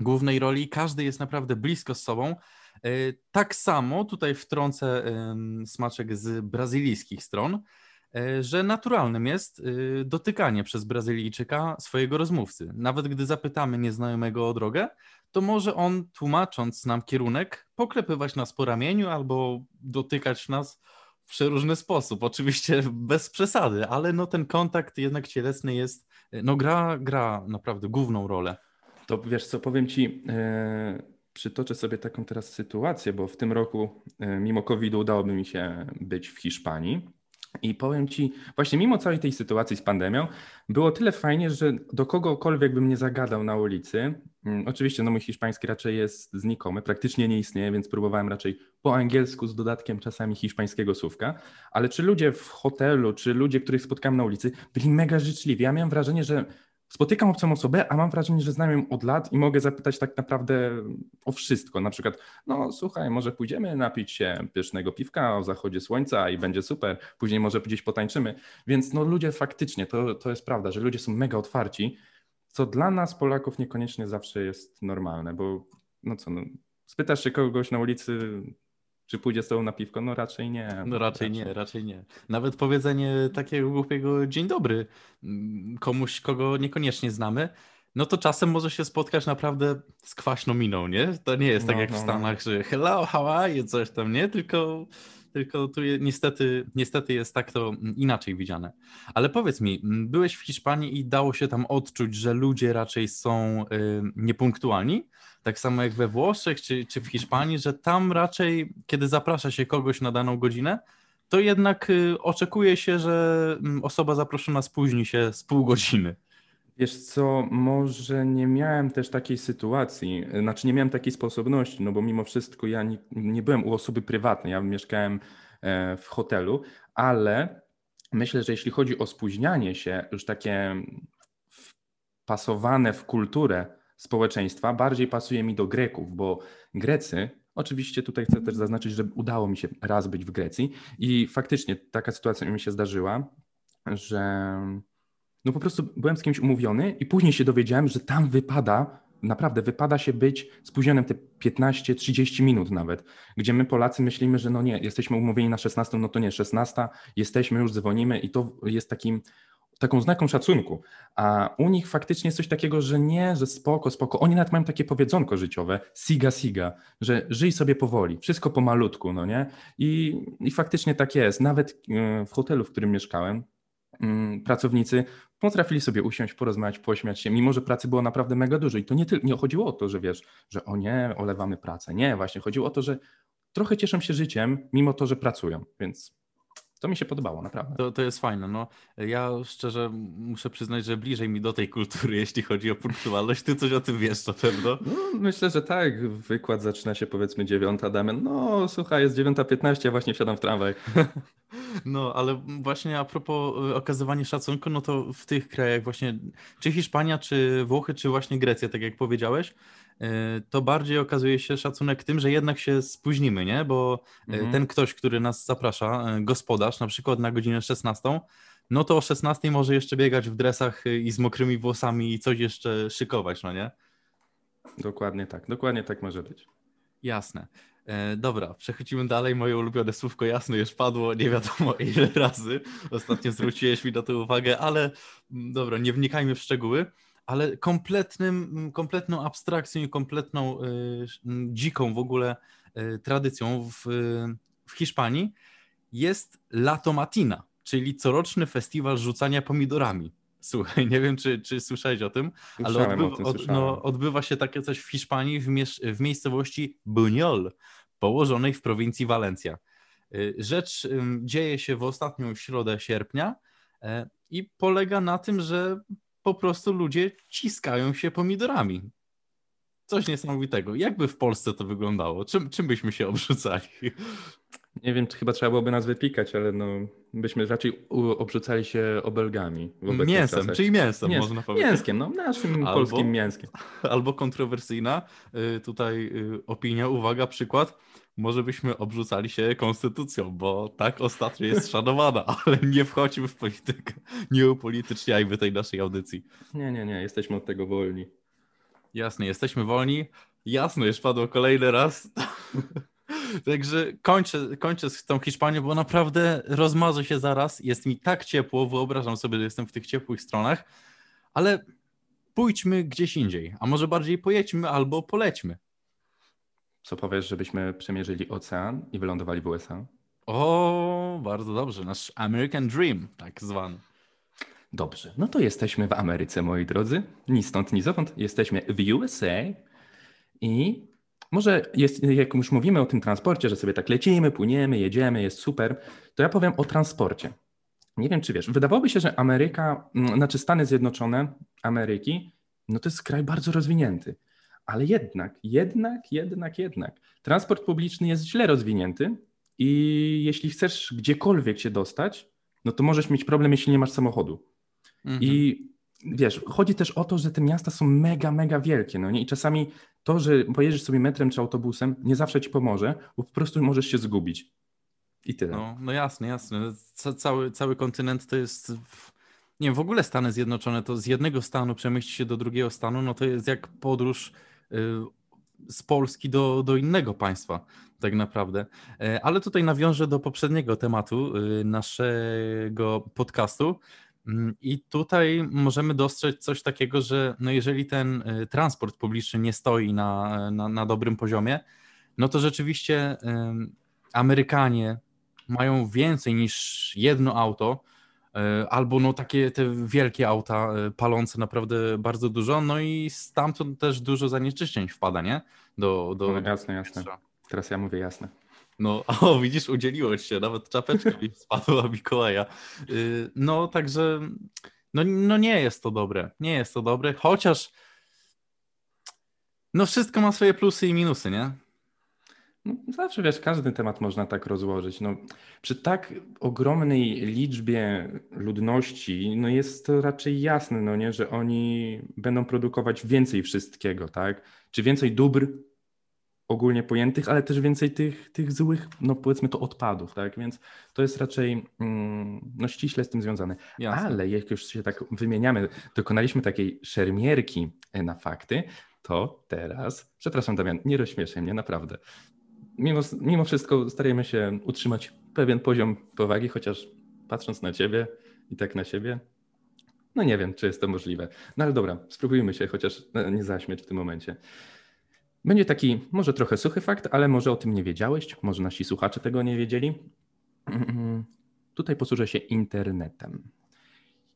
głównej roli. Każdy jest naprawdę blisko z sobą. Y, Tak samo tutaj wtrącę smaczek z brazylijskich stron, y, że naturalnym jest y, dotykanie przez Brazylijczyka swojego rozmówcy. Nawet gdy zapytamy nieznajomego o drogę, to może on, tłumacząc nam kierunek, poklepywać nas po ramieniu albo dotykać nas w przeróżny sposób. Oczywiście bez przesady, ale no ten kontakt jednak cielesny jest, no gra, gra naprawdę główną rolę. To wiesz co, powiem ci, e, przytoczę sobie taką teraz sytuację, bo w tym roku, e, mimo COVID-u, udało mi się być w Hiszpanii. I powiem ci, właśnie mimo całej tej sytuacji z pandemią, było tyle fajnie, że do kogokolwiek bym nie zagadał na ulicy, mm, oczywiście no mój hiszpański raczej jest znikomy, praktycznie nie istnieje, więc próbowałem raczej po angielsku z dodatkiem czasami hiszpańskiego słówka, ale czy ludzie w hotelu, czy ludzie, których spotkałem na ulicy, byli mega życzliwi. Ja miałem wrażenie, że spotykam obcą osobę, a mam wrażenie, że znam ją od lat i mogę zapytać tak naprawdę o wszystko. Na przykład, no słuchaj, może pójdziemy napić się pysznego piwka o zachodzie słońca i będzie super, później może gdzieś potańczymy. Więc no ludzie faktycznie, to, to jest prawda, że ludzie są mega otwarci, co dla nas Polaków niekoniecznie zawsze jest normalne, bo no co, no, spytasz się kogoś na ulicy, czy pójdzie z tobą na piwko? No raczej nie. No raczej nie, raczej nie. Nawet powiedzenie takiego głupiego dzień dobry mm, komuś, kogo niekoniecznie znamy, no to czasem może się spotkać naprawdę z kwaśną miną, nie? To nie jest tak No, jak no, w no. Stanach, że hello, how are you, coś tam, nie? Tylko, tylko tu je, niestety, niestety jest tak to mm, inaczej widziane. Ale powiedz mi, mm, byłeś w Hiszpanii i dało się tam odczuć, że ludzie raczej są y, niepunktualni? Tak samo jak we Włoszech czy, czy w Hiszpanii, że tam raczej, kiedy zaprasza się kogoś na daną godzinę, to jednak y, oczekuje się, że mm, osoba zaproszona spóźni się z pół godziny. Wiesz co, może nie miałem też takiej sytuacji, znaczy nie miałem takiej sposobności, no bo mimo wszystko ja nie, nie byłem u osoby prywatnej, ja mieszkałem e, w hotelu, ale myślę, że jeśli chodzi o spóźnianie się, już takie wpasowane w kulturę społeczeństwa, bardziej pasuje mi do Greków, bo Grecy, oczywiście tutaj chcę też zaznaczyć, że udało mi się raz być w Grecji i faktycznie taka sytuacja mi się zdarzyła, że no po prostu byłem z kimś umówiony i później się dowiedziałem, że tam wypada, naprawdę wypada się być spóźnionym te 15-30 minut nawet, gdzie my Polacy myślimy, że no nie, jesteśmy umówieni na 16, no to nie 16, jesteśmy, już dzwonimy i to jest takim taką znaką szacunku. A u nich faktycznie jest coś takiego, że nie, że spoko, spoko. Oni nawet mają takie powiedzonko życiowe, siga, siga, że żyj sobie powoli, wszystko pomalutku, no nie? I, i faktycznie tak jest. Nawet e, w hotelu, w którym mieszkałem, mm, pracownicy potrafili sobie usiąść, porozmawiać, pośmiać się, mimo że pracy było naprawdę mega dużo. I to nie, nie chodziło o to, że wiesz, że o nie, olewamy pracę. Nie, właśnie chodziło o to, że trochę cieszą się życiem, mimo to, że pracują. Więc to mi się podobało, naprawdę. To, to jest fajne. No, ja szczerze muszę przyznać, że bliżej mi do tej kultury, jeśli chodzi o punktualność. Ty coś o tym wiesz na pewno. No, myślę, że tak. Wykład zaczyna się powiedzmy dziewiąta, Damian. No słuchaj, jest dziewiąta piętnaście, ja właśnie wsiadam w tramwaj. No, ale właśnie a propos y, okazywania szacunku, no to w tych krajach właśnie, czy Hiszpania, czy Włochy, czy właśnie Grecja, tak jak powiedziałeś, to bardziej okazuje się szacunek tym, że jednak się spóźnimy, nie? Bo e, mhm. ten ktoś, który nas zaprasza, e, gospodarz, na przykład na godzinę 16, no to o 16 może jeszcze biegać w dresach i z mokrymi włosami i coś jeszcze szykować, no nie? Dokładnie tak, dokładnie tak może być. Jasne. E, dobra, przechodzimy dalej. Moje ulubione słówko jasno już padło, nie wiadomo ile razy. Ostatnio zwróciłeś mi na to uwagę, ale dobra, nie wnikajmy w szczegóły ale kompletnym, kompletną abstrakcją i kompletną y, dziką w ogóle y, tradycją w, w Hiszpanii jest Lato Matina, czyli coroczny festiwal rzucania pomidorami. Słuchaj, nie wiem, czy, czy słyszałeś o tym, ale odbywa, tym, od, no, odbywa się takie coś w Hiszpanii, w, w miejscowości Buñol, położonej w prowincji Walencja. Y, rzecz dzieje się w ostatnią środę sierpnia e, i polega na tym, że po prostu ludzie ciskają się pomidorami. Coś niesamowitego. Jakby w Polsce to wyglądało? Czym, czym byśmy się obrzucali? Nie wiem, czy chyba trzeba byłoby nas wypikać, ale no, byśmy raczej obrzucali się obelgami. Mięsem, czasach. czyli mięsem Mięs można powiedzieć. Mięskiem, no, naszym albo, polskim mięskiem. Albo kontrowersyjna y, tutaj y, opinia, uwaga, przykład może byśmy obrzucali się konstytucją, bo tak ostatnio jest szanowana, ale nie wchodźmy w politykę, nie upolityczniajmy tej naszej audycji. Nie, nie, nie, jesteśmy od tego wolni. Jasne, jesteśmy wolni. Jasno, już padło kolejny raz. Także kończę, kończę z tą Hiszpanią, bo naprawdę rozmarzę się zaraz. Jest mi tak ciepło, wyobrażam sobie, że jestem w tych ciepłych stronach, ale pójdźmy gdzieś indziej, a może bardziej pojedźmy albo polećmy. Co powiesz, żebyśmy przemierzyli ocean i wylądowali w USA? O, bardzo dobrze. Nasz American Dream, tak zwany. Dobrze, no to jesteśmy w Ameryce, moi drodzy. Ni stąd, ni zowąd. Jesteśmy w USA i może jest, jak już mówimy o tym transporcie, że sobie tak lecimy, płyniemy, jedziemy, jest super, to ja powiem o transporcie. Nie wiem, czy wiesz, wydawałoby się, że Ameryka, znaczy Stany Zjednoczone Ameryki, no to jest kraj bardzo rozwinięty. Ale jednak, jednak, jednak, jednak, transport publiczny jest źle rozwinięty i jeśli chcesz gdziekolwiek się dostać, no to możesz mieć problem, jeśli nie masz samochodu. Mhm. I wiesz, chodzi też o to, że te miasta są mega, mega wielkie, no nie? I czasami to, że pojedziesz sobie metrem czy autobusem, nie zawsze ci pomoże, bo po prostu możesz się zgubić. I tyle. No, no jasne, jasne. Cały, cały kontynent to jest. Nie wiem, w ogóle Stany Zjednoczone to z jednego stanu przemieścić się do drugiego stanu, no to jest jak podróż z Polski do, do innego państwa, tak naprawdę. E, ale tutaj nawiążę do poprzedniego tematu y, naszego podcastu. Mm, I tutaj możemy dostrzec coś takiego, że no jeżeli ten y, transport publiczny nie stoi na, na, na dobrym poziomie, no to rzeczywiście Amerykanie mają więcej niż jedno auto, albo no takie te wielkie auta e, palące naprawdę bardzo dużo, no i stamtąd też dużo zanieczyszczeń wpada, nie? Do, do, no, jasne, jasne. Teraz ja mówię jasne. No, o widzisz, udzieliło się, nawet czapeczka mi spadła Mikołaja. Y, no, także no, no nie jest to dobre, nie jest to dobre, chociaż no wszystko ma swoje plusy i minusy, nie? No, zawsze wiesz, każdy temat można tak rozłożyć. No, przy tak ogromnej liczbie ludności, no jest to raczej jasne, no nie, że oni będą produkować więcej wszystkiego, tak? Czy więcej dóbr ogólnie pojętych, ale też więcej tych, tych złych, no powiedzmy to odpadów, tak? Więc to jest raczej mm, no, ściśle z tym związane. Jasne. Ale jak już się tak wymieniamy, dokonaliśmy takiej szermierki e, na fakty, to teraz, przepraszam Damian, nie rozśmieszaj mnie, naprawdę. Mimo, mimo wszystko starajmy się utrzymać pewien poziom powagi, chociaż patrząc na ciebie i tak na siebie, no nie wiem, czy jest to możliwe. No ale dobra, spróbujmy się chociaż e, nie zaśmieć w tym momencie. Będzie taki może trochę suchy fakt, ale może o tym nie wiedziałeś, może nasi słuchacze tego nie wiedzieli. Tutaj posłużę się internetem.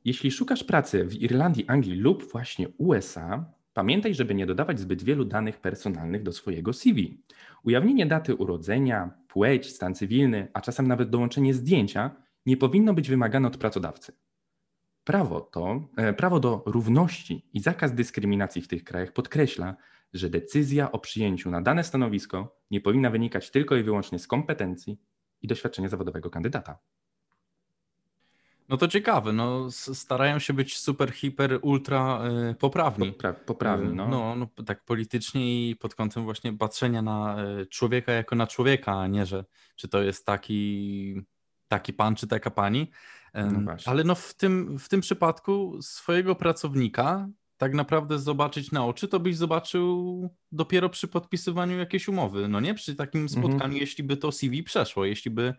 Jeśli szukasz pracy w Irlandii, Anglii lub właśnie USA, pamiętaj, żeby nie dodawać zbyt wielu danych personalnych do swojego CV. Ujawnienie daty urodzenia, płeć, stan cywilny, a czasem nawet dołączenie zdjęcia nie powinno być wymagane od pracodawcy. Prawo to, e, prawo do równości i zakaz dyskryminacji w tych krajach podkreśla, że decyzja o przyjęciu na dane stanowisko nie powinna wynikać tylko i wyłącznie z kompetencji i doświadczenia zawodowego kandydata. No to ciekawe, no starają się być super, hiper, ultra y, poprawni. Popra- poprawni, no. no. No, tak politycznie i pod kątem właśnie patrzenia na y, człowieka jako na człowieka, a nie, że czy to jest taki, taki pan, czy taka pani. No. Ale no w tym, w tym przypadku swojego pracownika tak naprawdę zobaczyć na oczy, to byś zobaczył dopiero przy podpisywaniu jakiejś umowy. No nie przy takim Mhm. spotkaniu, jeśli by to CV przeszło, jeśli by y,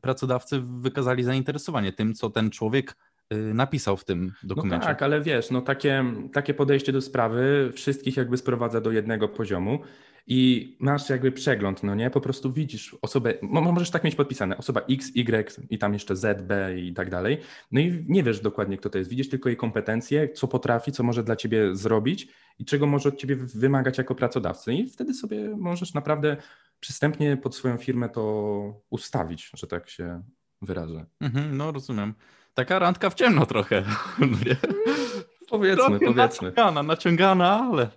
pracodawcy wykazali zainteresowanie tym, co ten człowiek y, napisał w tym No dokumencie. tak, ale wiesz, no takie, takie podejście do sprawy wszystkich jakby sprowadza do jednego poziomu i masz jakby przegląd, no nie? Po prostu widzisz osobę, mo- możesz tak mieć podpisane, osoba X, Y i tam jeszcze Z, B i tak dalej. No i nie wiesz dokładnie, kto to jest. Widzisz tylko jej kompetencje, co potrafi, co może dla ciebie zrobić i czego może od ciebie wymagać jako pracodawcy. I wtedy sobie możesz naprawdę przystępnie pod swoją firmę to ustawić, że tak się wyrażę. Mhm, no rozumiem. Taka randka w ciemno trochę. No? Powiedzmy, Trochę powiedzmy. Naciągana, naciągana, ale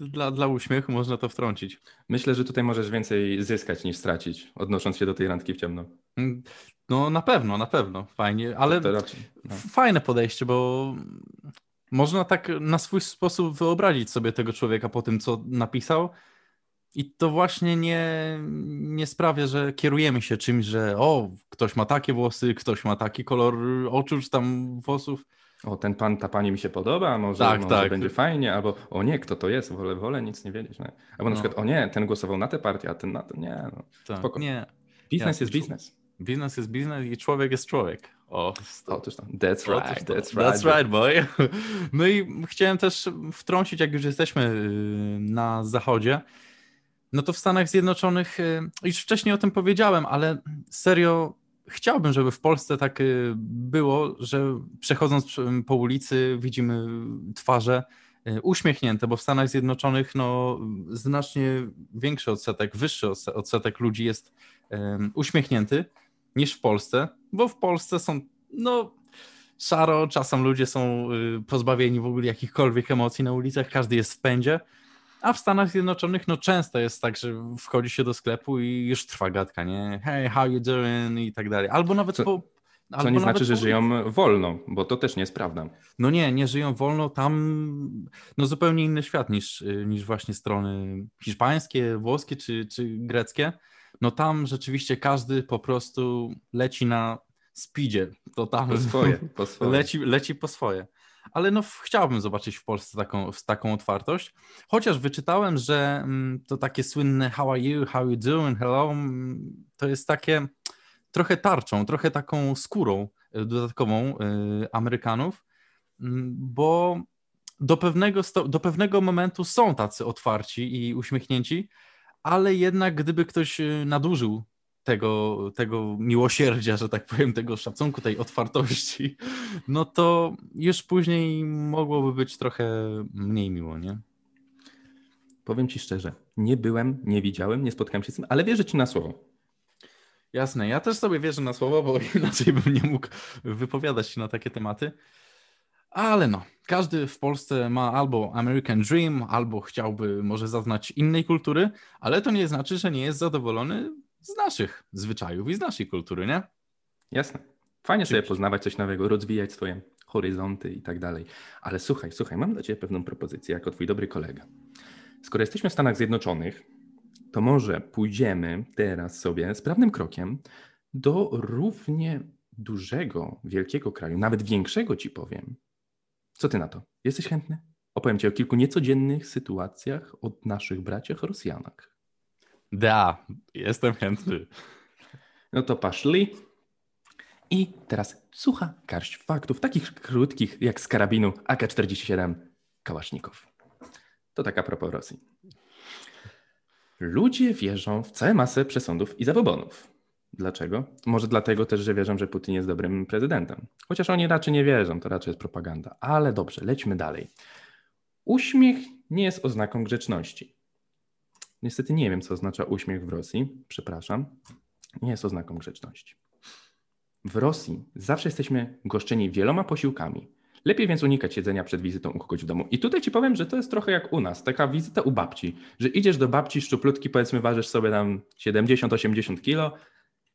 dla, dla uśmiechu można to wtrącić. Myślę, że tutaj możesz więcej zyskać niż stracić, odnosząc się do tej randki w ciemno. Mm, No na pewno, na pewno, fajnie, ale raczej, no. fajne podejście, bo można tak na swój sposób wyobrazić sobie tego człowieka po tym, co napisał. I to właśnie nie, nie sprawia, że kierujemy się czymś, że o, ktoś ma takie włosy, ktoś ma taki kolor oczu, czy tam włosów. O, ten pan, ta pani mi się podoba, może, Tak, może tak. będzie fajnie, albo o nie, kto to jest, wolę, wolę nic nie wiedzieć. Nie? Albo na No. przykład, o nie, ten głosował na tę partię, a ten na to, nie. No. Tak, Spoko. nie. Biznes jest biznes. Biznes jest biznes i człowiek jest człowiek. O, Otóż tam, that's right, to. that's right. That's right, boy. No i chciałem też wtrącić, jak już jesteśmy y, na zachodzie, no to w Stanach Zjednoczonych, y, już wcześniej o tym powiedziałem, ale serio chciałbym, żeby w Polsce tak y, było, że przechodząc przy- po ulicy widzimy twarze y, uśmiechnięte, bo w Stanach Zjednoczonych no, znacznie większy odsetek, wyższy odse- odsetek ludzi jest uśmiechnięty niż w Polsce, bo w Polsce są no szaro, czasem ludzie są y, pozbawieni w ogóle jakichkolwiek emocji na ulicach, każdy jest w pędzie, a w Stanach Zjednoczonych no często jest tak, że wchodzi się do sklepu i już trwa gadka, nie? Hey, how you doing? i tak dalej. Albo nawet Co- po... Co albo nie znaczy, że żyją wolno, bo to też nie jest prawda. No nie, nie żyją wolno, tam no zupełnie inny świat niż, niż właśnie strony hiszpańskie, włoskie czy, czy greckie. No tam rzeczywiście każdy po prostu leci na speedzie. To tam Po swoje, po swoje. leci, leci po swoje. Ale no chciałbym zobaczyć w Polsce taką, taką otwartość. Chociaż wyczytałem, że mm, to takie słynne how are you, how you doing, hello, mm, to jest takie trochę tarczą, trochę taką skórą y, dodatkową y, Amerykanów, mm, bo do pewnego, do pewnego momentu są tacy otwarci i uśmiechnięci, ale jednak gdyby ktoś y, nadużył tego, tego miłosierdzia, że tak powiem, tego szacunku, tej otwartości, no to już później mogłoby być trochę mniej miło, nie? Powiem ci szczerze, nie byłem, nie widziałem, nie spotkałem się z tym, ale wierzę ci na słowo. Jasne, ja też sobie wierzę na słowo, bo inaczej bym nie mógł wypowiadać się na takie tematy. Ale no, każdy w Polsce ma albo American Dream, albo chciałby może zaznać innej kultury, ale to nie znaczy, że nie jest zadowolony z naszych zwyczajów i z naszej kultury, nie? Jasne. Fajnie sobie poznawać coś nowego, rozwijać swoje horyzonty i tak dalej. Ale słuchaj, słuchaj, mam dla ciebie pewną propozycję jako twój dobry kolega. Skoro jesteśmy w Stanach Zjednoczonych, to może pójdziemy teraz sobie sprawnym krokiem do równie dużego, wielkiego kraju, nawet większego ci powiem. Co ty na to? Jesteś chętny? Opowiem ci o kilku niecodziennych sytuacjach od naszych braciach Rosjanach. Da, jestem chętny. No to paszli. I teraz sucha garść faktów, takich krótkich jak z karabinu AK-47 Kałasznikow. To taka propos Rosji. Ludzie wierzą w całe masę przesądów i zabobonów. Dlaczego? Może dlatego też, że wierzą, że Putin jest dobrym prezydentem. Chociaż oni raczej nie wierzą, to raczej jest propaganda. Ale dobrze, lećmy dalej. Uśmiech nie jest oznaką grzeczności. Niestety nie wiem, co oznacza uśmiech w Rosji. Przepraszam. Nie jest oznaką grzeczności. W Rosji zawsze jesteśmy goszczeni wieloma posiłkami. Lepiej więc unikać jedzenia przed wizytą u kogoś w domu. I tutaj ci powiem, że to jest trochę jak u nas, taka wizyta u babci, że idziesz do babci szczuplutki, powiedzmy ważysz sobie tam 70-80 kilo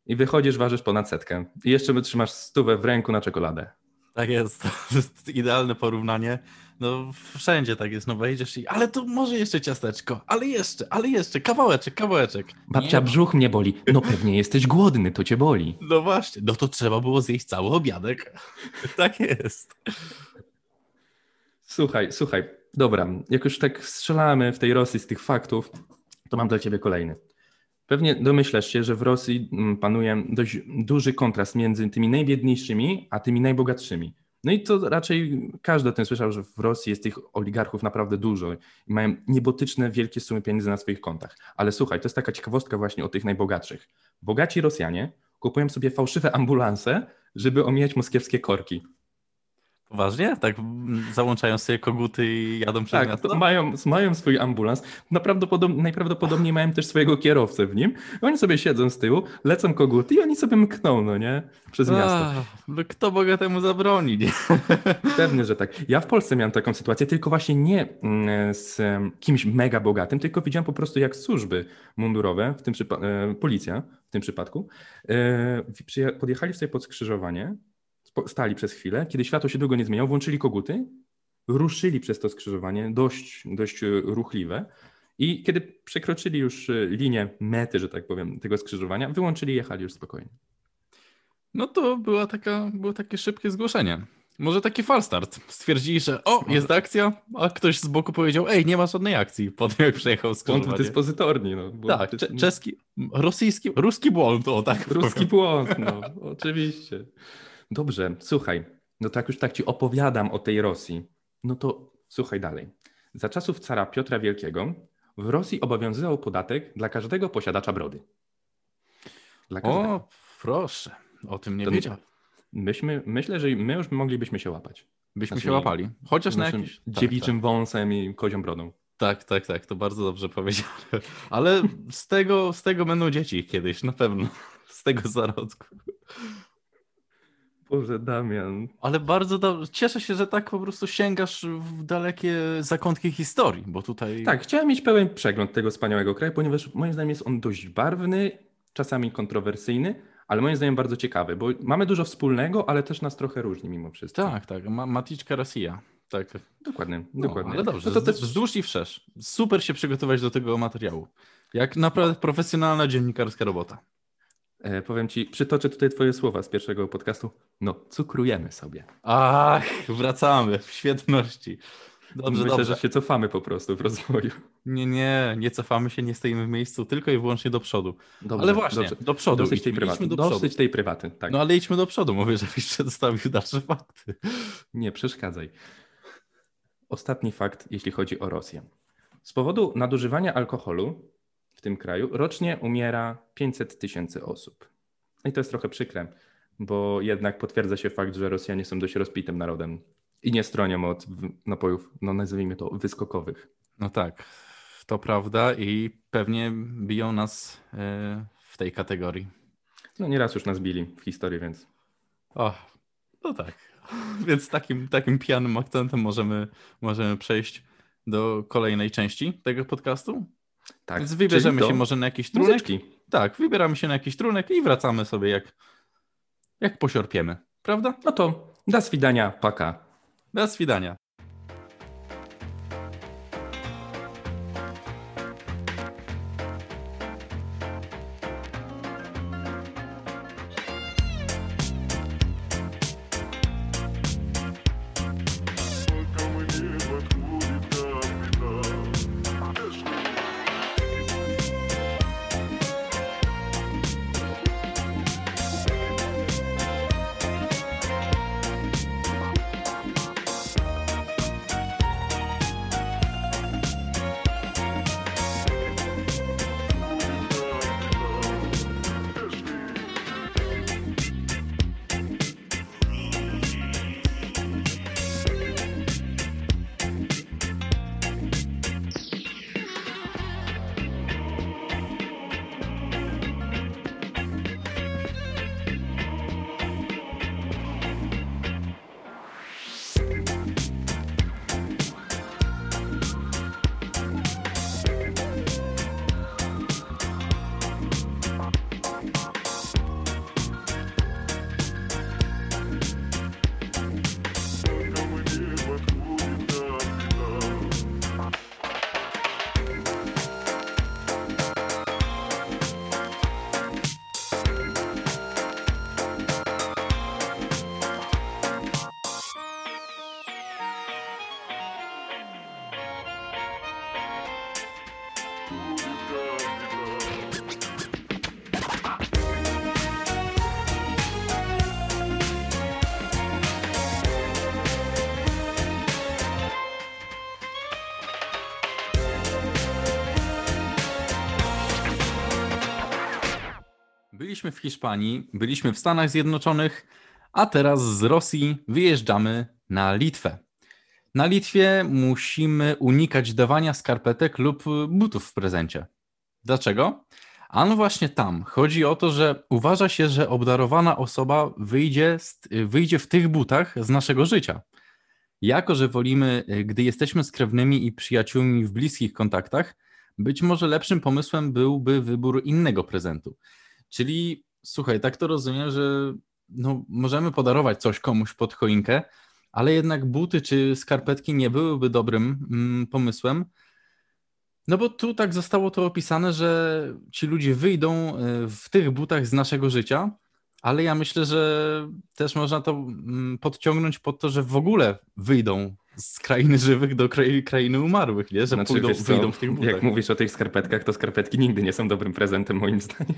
i wychodzisz, ważysz ponad setkę. I jeszcze trzymasz stówę w ręku na czekoladę. Tak jest. To jest idealne porównanie. No wszędzie tak jest, no wejdziesz i ale to może jeszcze ciasteczko, ale jeszcze, ale jeszcze, kawałeczek, kawałeczek. Babcia, Nie, brzuch mnie boli. No pewnie jesteś głodny, to cię boli. No właśnie, no to trzeba było zjeść cały obiadek. Tak jest. Słuchaj, słuchaj, dobra, jak już tak strzelamy w tej Rosji z tych faktów, to mam dla ciebie kolejny. Pewnie domyślasz się, że w Rosji mm, panuje dość duży kontrast między tymi najbiedniejszymi, a tymi najbogatszymi. No i to raczej każdy o tym słyszał, że w Rosji jest tych oligarchów naprawdę dużo i mają niebotyczne, wielkie sumy pieniędzy na swoich kontach. Ale słuchaj, to jest taka ciekawostka właśnie o tych najbogatszych. Bogaci Rosjanie kupują sobie fałszywe ambulanse, żeby omijać moskiewskie korki. Poważnie? Tak załączają sobie koguty i jadą przez Tak, miasto? to mają, mają swój ambulans. Najprawdopodobniej mają też swojego kierowcę w nim. Oni sobie siedzą z tyłu, lecą koguty i oni sobie mkną, no nie? Przez miasto. A, no kto bogatemu zabroni, nie? Pewnie, że tak. Ja w Polsce miałem taką sytuację, tylko właśnie nie mm, z kimś mega bogatym, tylko widziałem po prostu jak służby mundurowe, w tym przypa- e, policja w tym przypadku, e, podjechali sobie pod skrzyżowanie, stali przez chwilę, kiedy światło się długo nie zmieniało, włączyli koguty, ruszyli przez to skrzyżowanie, dość, dość e, ruchliwe i kiedy przekroczyli już e, linię mety, że tak powiem, tego skrzyżowania, wyłączyli i jechali już spokojnie. No to była taka, było takie szybkie zgłoszenie. Może taki falstart. Stwierdzili, że o, jest akcja, a ktoś z boku powiedział, ej, nie ma żadnej akcji, po tym jak przejechał Błąd skrzyżowanie. dyspozytorni. No, błąd Tak, czeski, rosyjski, ruski błąd, o tak Ruski powiem. błąd, no, oczywiście. Dobrze, słuchaj, no to jak już tak ci opowiadam o tej Rosji, no to słuchaj dalej. Za czasów cara Piotra Wielkiego w Rosji obowiązywał podatek dla każdego posiadacza brody. Dla każdego. O, proszę, o tym nie To- wiedziałem. Myśmy, myślę, że my już moglibyśmy się łapać. Byśmy Znaczy, się łapali. Chociaż na Naszym jakiś... dziewiczym wąsem i kozią brodą. Tak, tak, tak, to bardzo dobrze powiedziane. Ale z tego, z tego będą dzieci kiedyś, na pewno. Z tego zarodku. Boże, Damian. Ale bardzo dobrze. Cieszę się, że tak po prostu sięgasz w dalekie zakątki historii, bo tutaj. Tak, chciałem mieć pełen przegląd tego wspaniałego kraju, ponieważ moim zdaniem jest on dość barwny, czasami kontrowersyjny, ale moim zdaniem bardzo ciekawy, bo mamy dużo wspólnego, ale też nas trochę różni mimo wszystko. Tak, tak. Ma, Maticzka Rosja. Tak. Dokładnie, No, dokładnie. Ale dobrze, No to też, wzdłuż i wszerz. Super się przygotować do tego materiału. Jak naprawdę profesjonalna dziennikarska robota. E, powiem ci, przytoczę tutaj twoje słowa z pierwszego podcastu. No, cukrujemy sobie. Ach, wracamy w świetności. Dobrze, Myślę, dobrze. że się cofamy po prostu w rozwoju. Nie, nie, nie cofamy się, nie stoimy w miejscu, tylko i wyłącznie do przodu. Dobrze, ale właśnie, dobrze. do przodu. Dosyć tej idźmy prywaty. do przodu. Dosyć tej prywaty, tak. No ale idźmy do przodu, mówię, żebyś przedstawił dalsze fakty. Nie przeszkadzaj. Ostatni fakt, jeśli chodzi o Rosję. Z powodu nadużywania alkoholu w tym kraju rocznie umiera 500 tysięcy osób. I to jest trochę przykre, bo jednak potwierdza się fakt, że Rosjanie są dość rozpitym narodem i nie stronią od napojów, no nazwijmy to, wyskokowych. No tak, to prawda i pewnie biją nas e, w tej kategorii. No nieraz już nas bili w historii, więc O, no tak. Więc takim, takim pijanym akcentem możemy, możemy przejść do kolejnej części tego podcastu. Tak. Więc wybierzemy się może na jakiś trunek. muzyczki. Tak, wybieramy się na jakiś trunek i wracamy sobie jak, jak posiorpiemy. Prawda? No to do swidania, paka. Do swidania. Byliśmy w Hiszpanii, byliśmy w Stanach Zjednoczonych, a teraz z Rosji wyjeżdżamy na Litwę. Na Litwie musimy unikać dawania skarpetek lub butów w prezencie. Dlaczego? A no właśnie tam. Chodzi o to, że uważa się, że obdarowana osoba wyjdzie, z, wyjdzie w tych butach z naszego życia. Jako, że wolimy, gdy jesteśmy z krewnymi i przyjaciółmi w bliskich kontaktach, być może lepszym pomysłem byłby wybór innego prezentu. Czyli słuchaj, tak to rozumiem, że no, możemy podarować coś komuś pod choinkę, ale jednak buty czy skarpetki nie byłyby dobrym mm, pomysłem. No bo tu tak zostało to opisane, że ci ludzie wyjdą e, w tych butach z naszego życia, ale ja myślę, że też można to mm, podciągnąć pod to, że w ogóle wyjdą z krainy żywych do krainy umarłych, nie? Że znaczy, pójdą, wyjdą w tych butach. Jak mówisz o tych skarpetkach, to skarpetki nigdy nie są dobrym prezentem moim zdaniem.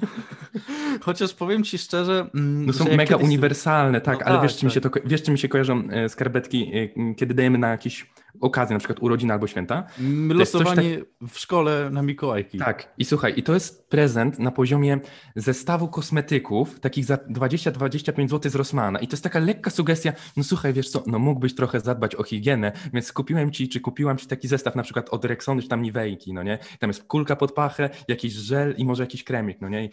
Chociaż powiem ci szczerze... Mm, no są mega kiedyś... uniwersalne, tak, no ale tak, wiesz, tak. mi się to, wiesz, czym mi się kojarzą e, skarpetki, e, kiedy dajemy na jakieś okazję, na przykład urodziny albo święta. Losowanie tak... w szkole na Mikołajki. Tak, i słuchaj, i to jest prezent na poziomie zestawu kosmetyków, takich za 20-25 zł z Rossmana i to jest taka lekka sugestia, no słuchaj, wiesz co, no mógłbyś trochę zadbać o higienę, więc kupiłem ci, czy kupiłam ci taki zestaw na przykład od Rexony, czy tam Niwejki, no nie? Tam jest kulka pod pachę, jakiś żel i może jakiś kremik, no nie? I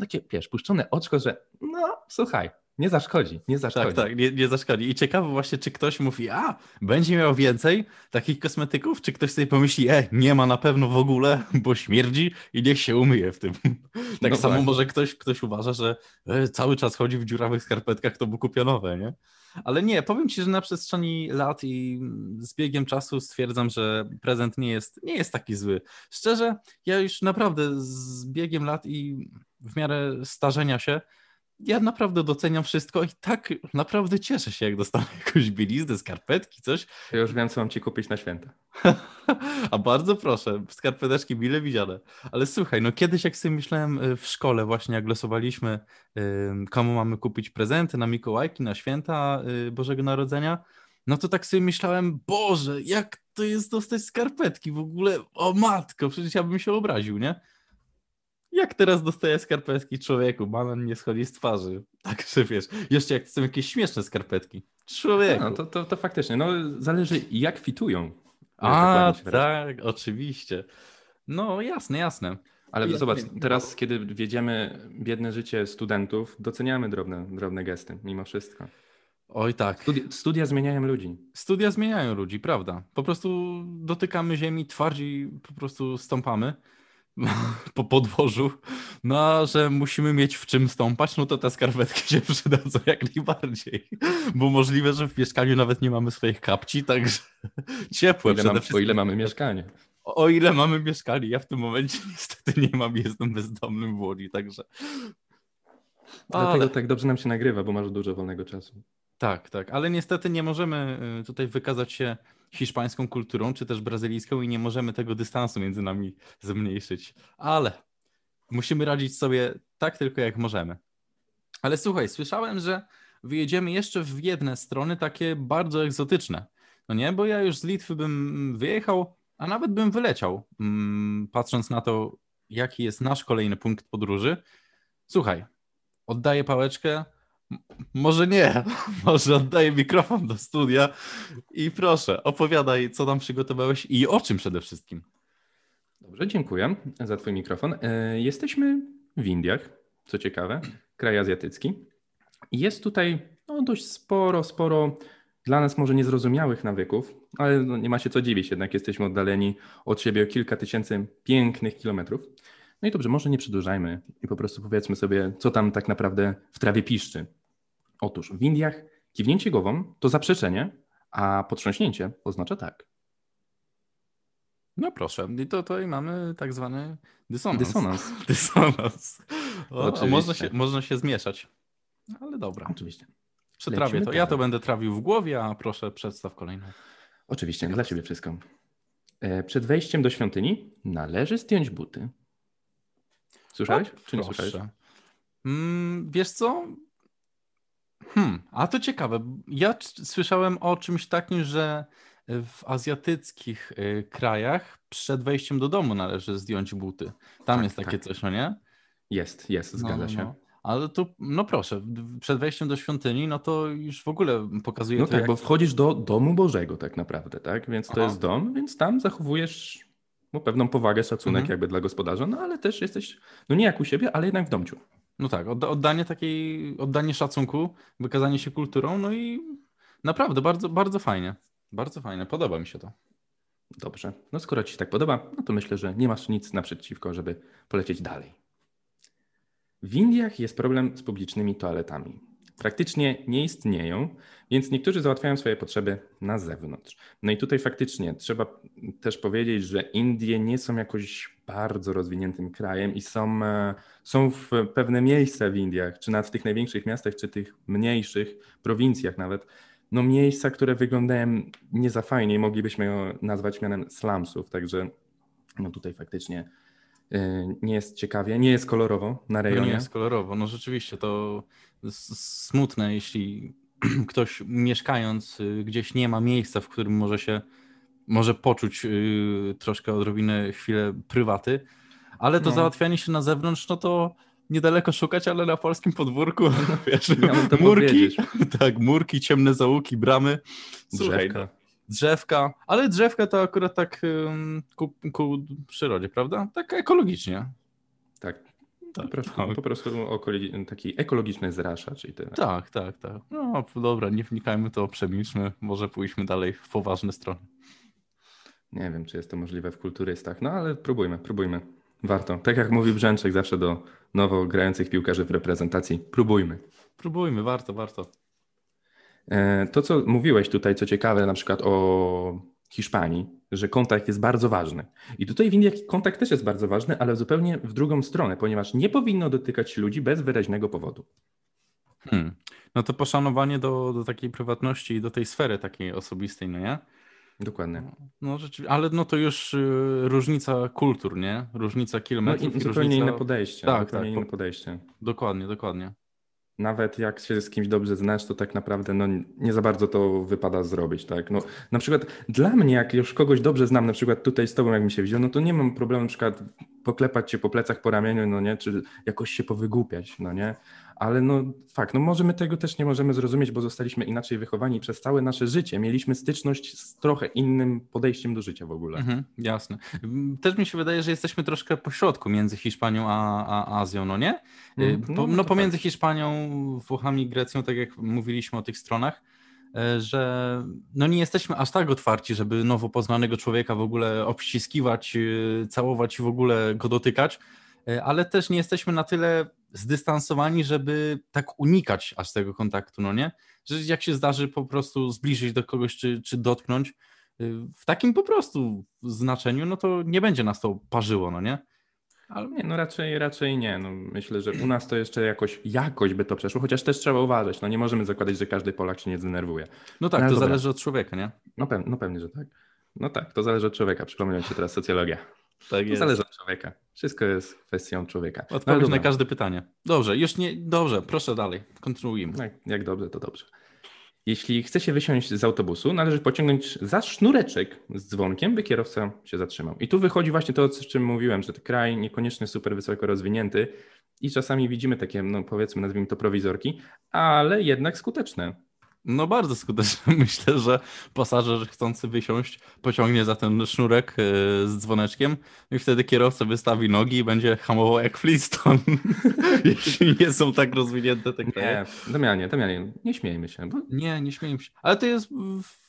takie, wiesz, puszczone oczko, że no słuchaj, nie zaszkodzi, nie zaszkodzi. Tak, tak, nie, nie zaszkodzi. I ciekawe właśnie, czy ktoś mówi, a, będzie miał więcej takich kosmetyków, czy ktoś sobie pomyśli, e, nie ma na pewno w ogóle, bo śmierdzi i niech się umyje w tym. Tak no samo tak. może ktoś, ktoś uważa, że e, cały czas chodzi w dziurawych skarpetkach, to by kupię nowe, nie? Ale nie, powiem Ci, że na przestrzeni lat i z biegiem czasu stwierdzam, że prezent nie jest, nie jest taki zły. Szczerze, ja już naprawdę z biegiem lat i w miarę starzenia się ja naprawdę doceniam wszystko i tak naprawdę cieszę się, jak dostanę jakąś bieliznę, skarpetki, coś. Ja już wiem, co mam ci kupić na święta. A bardzo proszę, skarpeteczki mile widziane. Ale słuchaj, no kiedyś jak sobie myślałem y, w szkole właśnie, jak losowaliśmy, komu mamy kupić prezenty na Mikołajki, na święta y, Bożego Narodzenia, no to tak sobie myślałem, Boże, jak to jest dostać skarpetki w ogóle, o matko, przecież ja bym się obraził, nie? Jak teraz dostaję skarpetki człowieku? Banan nie schodzi z twarzy. Także wiesz, jeszcze jak są jakieś śmieszne skarpetki. Człowieku. No, to, to, to faktycznie, no zależy jak fitują. A, tak, oczywiście. No jasne, jasne. Ale ja, zobacz, teraz kiedy wiedziemy biedne życie studentów, doceniamy drobne, drobne gesty mimo wszystko. Oj tak. Studia, studia, zmieniają ludzi. Studia zmieniają ludzi, prawda. Po prostu dotykamy ziemi, twardziej po prostu stąpamy. po podwożu, no że musimy mieć w czym stąpać, no to te skarpetki się przydadzą jak najbardziej, bo możliwe, że w mieszkaniu nawet nie mamy swoich kapci, także ciepłe ile, mam, o ile mamy mieszkanie. O, o, ile mamy mieszkanie, ja w tym momencie niestety nie mam, jestem bezdomnym w Łodzi, także... Dlatego Ale... tak dobrze nam się nagrywa, bo masz dużo wolnego czasu. Tak, tak, ale niestety nie możemy y, tutaj wykazać się hiszpańską kulturą, czy też brazylijską i nie możemy tego dystansu między nami zmniejszyć. Ale musimy radzić sobie tak tylko jak możemy. Ale słuchaj, słyszałem, że wyjedziemy jeszcze w jedne strony takie bardzo egzotyczne. No nie, bo ja już z Litwy bym wyjechał, a nawet bym wyleciał, mm, patrząc na to, jaki jest nasz kolejny punkt podróży. Słuchaj, oddaję pałeczkę może nie, może oddaję mikrofon do studia i proszę, opowiadaj, co tam przygotowałeś i o czym przede wszystkim. Dobrze, dziękuję za Twój mikrofon. E, jesteśmy w Indiach, co ciekawe, kraj azjatycki. Jest tutaj no, dość sporo, sporo dla nas może niezrozumiałych nawyków, ale no, nie ma się co dziwić, jednak jesteśmy oddaleni od siebie o kilka tysięcy pięknych kilometrów. No i dobrze, może nie przedłużajmy i po prostu powiedzmy sobie, co tam tak naprawdę w trawie piszczy. Otóż w Indiach kiwnięcie głową to zaprzeczenie, a potrząśnięcie oznacza tak. No proszę, i to tutaj mamy tak zwany dysonans. Dysonans. dysonans. O, można, się, można się zmieszać, ale dobra. Oczywiście. Przetrawię to. Ja to będę trawił w głowie, a proszę przedstaw kolejną. Oczywiście, dla Ciebie wszystko. E, przed wejściem do świątyni należy zdjąć buty. Słyszałeś? O, Czy nie proszę. słyszałeś? Mm, wiesz co? Hmm, a to ciekawe. Ja słyszałem o czymś takim, że w azjatyckich y, krajach przed wejściem do domu należy zdjąć buty. Tam tak, jest takie tak. coś, no nie? Jest, jest, zgadza no, no. się. No. Ale tu, no proszę, przed wejściem do świątyni, no to już w ogóle pokazuje No to, tak, jak... bo wchodzisz do domu Bożego tak naprawdę, tak? Więc to Aha. jest dom, więc tam zachowujesz no, pewną powagę, szacunek Mhm. jakby dla gospodarza, no ale też jesteś, no nie jak u siebie, ale jednak w domciu. No tak, odda- oddanie takiej, oddanie szacunku, wykazanie się kulturą, no i naprawdę bardzo, bardzo fajnie. Bardzo fajne, podoba mi się to. Dobrze. No skoro ci się tak podoba, no to myślę, że nie masz nic naprzeciwko, żeby polecieć dalej. W Indiach jest problem z publicznymi toaletami. Praktycznie nie istnieją, więc niektórzy załatwiają swoje potrzeby na zewnątrz. No i tutaj faktycznie trzeba też powiedzieć, że Indie nie są jakoś bardzo rozwiniętym krajem i są, e, są w pewne miejsca w Indiach, czy nawet w tych największych miastach, czy tych mniejszych prowincjach nawet, no miejsca, które wyglądają nie za fajnie i moglibyśmy je nazwać mianem slumsów, także no tutaj faktycznie nie jest ciekawie, nie jest kolorowo na No rejonie. nie jest kolorowo, no rzeczywiście to smutne, jeśli ktoś mieszkając y, gdzieś nie ma miejsca, w którym może się, może poczuć y, troszkę odrobinę chwilę prywaty, ale to No. załatwianie się na zewnątrz, no to niedaleko szukać, ale na polskim podwórku, wiesz, murki, powiedzieć. tak, murki, ciemne zaułki, bramy, Słuchaj, Drzewka. Drzewka, ale drzewka to akurat tak ku, ku przyrodzie, prawda? Tak ekologicznie. Tak. Tak, po prostu, tak. po prostu okoli- taki ekologiczny zraszacz i tyle. Tak, tak, tak. No dobra, nie wnikajmy to, przemilczmy, może pójdźmy dalej w poważne strony. Nie wiem, czy jest to możliwe w kulturystach, no ale próbujmy, próbujmy. Warto. Tak jak mówi Brzęczek zawsze do nowo grających piłkarzy w reprezentacji, próbujmy. Próbujmy, warto, warto. E, To, co mówiłeś tutaj, co ciekawe, na przykład o Hiszpanii, że kontakt jest bardzo ważny. I tutaj w Indiach kontakt też jest bardzo ważny, ale zupełnie w drugą stronę, ponieważ nie powinno dotykać ludzi bez wyraźnego powodu. Hmm. No to poszanowanie do, do takiej prywatności i do tej sfery takiej osobistej, no nie? Dokładnie. No rzeczywiście, ale no to już y, różnica kultur, nie? Różnica No kilometrów i i zupełnie różnica... inne podejście. Tak, tak, inne po- podejście. Dokładnie, dokładnie. Nawet jak się z kimś dobrze znasz, to tak naprawdę no, nie za bardzo to wypada zrobić, tak? No, na przykład dla mnie, jak już kogoś dobrze znam, na przykład tutaj z tobą, jak mi się wziął, no to nie mam problemu na przykład poklepać cię po plecach, po ramieniu, no nie, czy jakoś się powygłupiać, no nie? Ale no fakt, no może my tego też nie możemy zrozumieć, bo zostaliśmy inaczej wychowani przez całe nasze życie mieliśmy styczność z trochę innym podejściem do życia w ogóle. Mhm, jasne. Mm, Też mi się wydaje, że jesteśmy troszkę po środku między Hiszpanią a, a Azją, no nie? Y, Mhm, Po, no no, to pomiędzy tak. Hiszpanią, Włochami i Grecją, tak jak mówiliśmy o tych stronach, e, że no nie jesteśmy aż tak otwarci, żeby nowo poznanego człowieka w ogóle obściskiwać, y, całować i w ogóle go dotykać, ale też nie jesteśmy na tyle zdystansowani, żeby tak unikać aż tego kontaktu, no nie? Że jak się zdarzy po prostu zbliżyć do kogoś czy, czy dotknąć, y, w takim po prostu znaczeniu, no to nie będzie nas to parzyło, no nie? Ale nie, no raczej, raczej nie. No, myślę, że u nas to jeszcze jakoś, jakoś by to przeszło, chociaż też trzeba uważać. No nie możemy zakładać, że każdy Polak się nie zdenerwuje. No tak, No to dobra. zależy od człowieka, nie? No, pew, no pewnie, że tak. No tak, to zależy od człowieka. Przypomina mi się teraz socjologia. Tak To zależy od człowieka. Wszystko jest kwestią człowieka. No, Odpowiedź na każde pytanie. Dobrze, już nie. Dobrze, proszę dalej. Kontynuujmy. No, jak, jak dobrze, to dobrze. Jeśli chce się wysiąść z autobusu, należy pociągnąć za sznureczek z dzwonkiem, by kierowca się zatrzymał. I tu wychodzi właśnie to, o czym mówiłem, że ten kraj niekoniecznie super wysoko rozwinięty i czasami widzimy takie, no powiedzmy, nazwijmy to prowizorki, ale jednak skuteczne. No bardzo skutecznie. Myślę, że pasażer chcący wysiąść pociągnie za ten sznurek e, z dzwoneczkiem i wtedy kierowca wystawi nogi i będzie hamował jak Flintstone. Jeśli nie są tak rozwinięte te kraje. Nie, Damianie, Damianie, nie śmiejmy się, bo Nie, nie śmieję się. Ale to jest,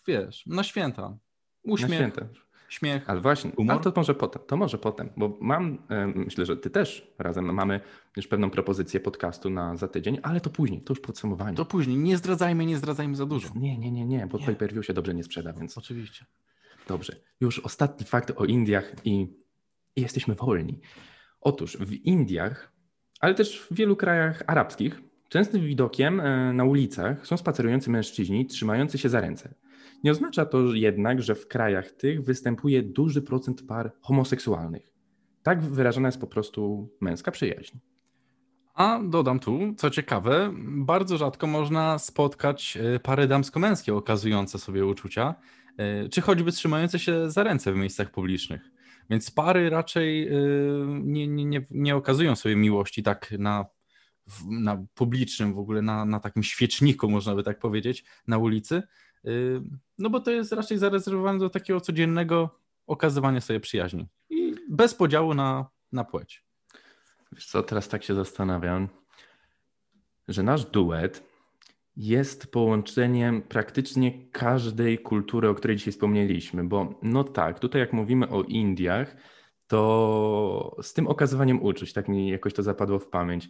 wiesz, na święta. Uśmiech, na święta. Śmiech. Ale właśnie, Humor? to może potem, to może potem, bo mam, myślę, że ty też razem mamy już pewną propozycję podcastu na za tydzień, ale to później, to już podsumowanie. To później. Nie zdradzajmy, nie zdradzajmy za dużo. Nie, nie, nie, nie, bo Nie. pay się dobrze nie sprzeda, więc Oczywiście. dobrze. Już ostatni fakt o Indiach i, i jesteśmy wolni. Otóż w Indiach, ale też w wielu krajach arabskich, częstym widokiem e, na ulicach są spacerujący mężczyźni trzymający się za ręce. Nie oznacza to jednak, że w krajach tych występuje duży procent par homoseksualnych. Tak wyrażona jest po prostu męska przyjaźń. A dodam tu, co ciekawe, bardzo rzadko można spotkać e, pary damsko-męskie okazujące sobie uczucia, e, czy choćby trzymające się za ręce w miejscach publicznych. Więc pary raczej e, nie, nie, nie, nie okazują sobie miłości tak na na publicznym, w ogóle na, na takim świeczniku, można by tak powiedzieć, na ulicy. Y, no bo to jest raczej zarezerwowane do takiego codziennego okazywania sobie przyjaźni. I bez podziału na, na płeć. Wiesz co, teraz tak się zastanawiam, że nasz duet jest połączeniem praktycznie każdej kultury, o której dzisiaj wspomnieliśmy, bo no tak, tutaj jak mówimy o Indiach, to z tym okazywaniem uczuć, tak mi jakoś to zapadło w pamięć.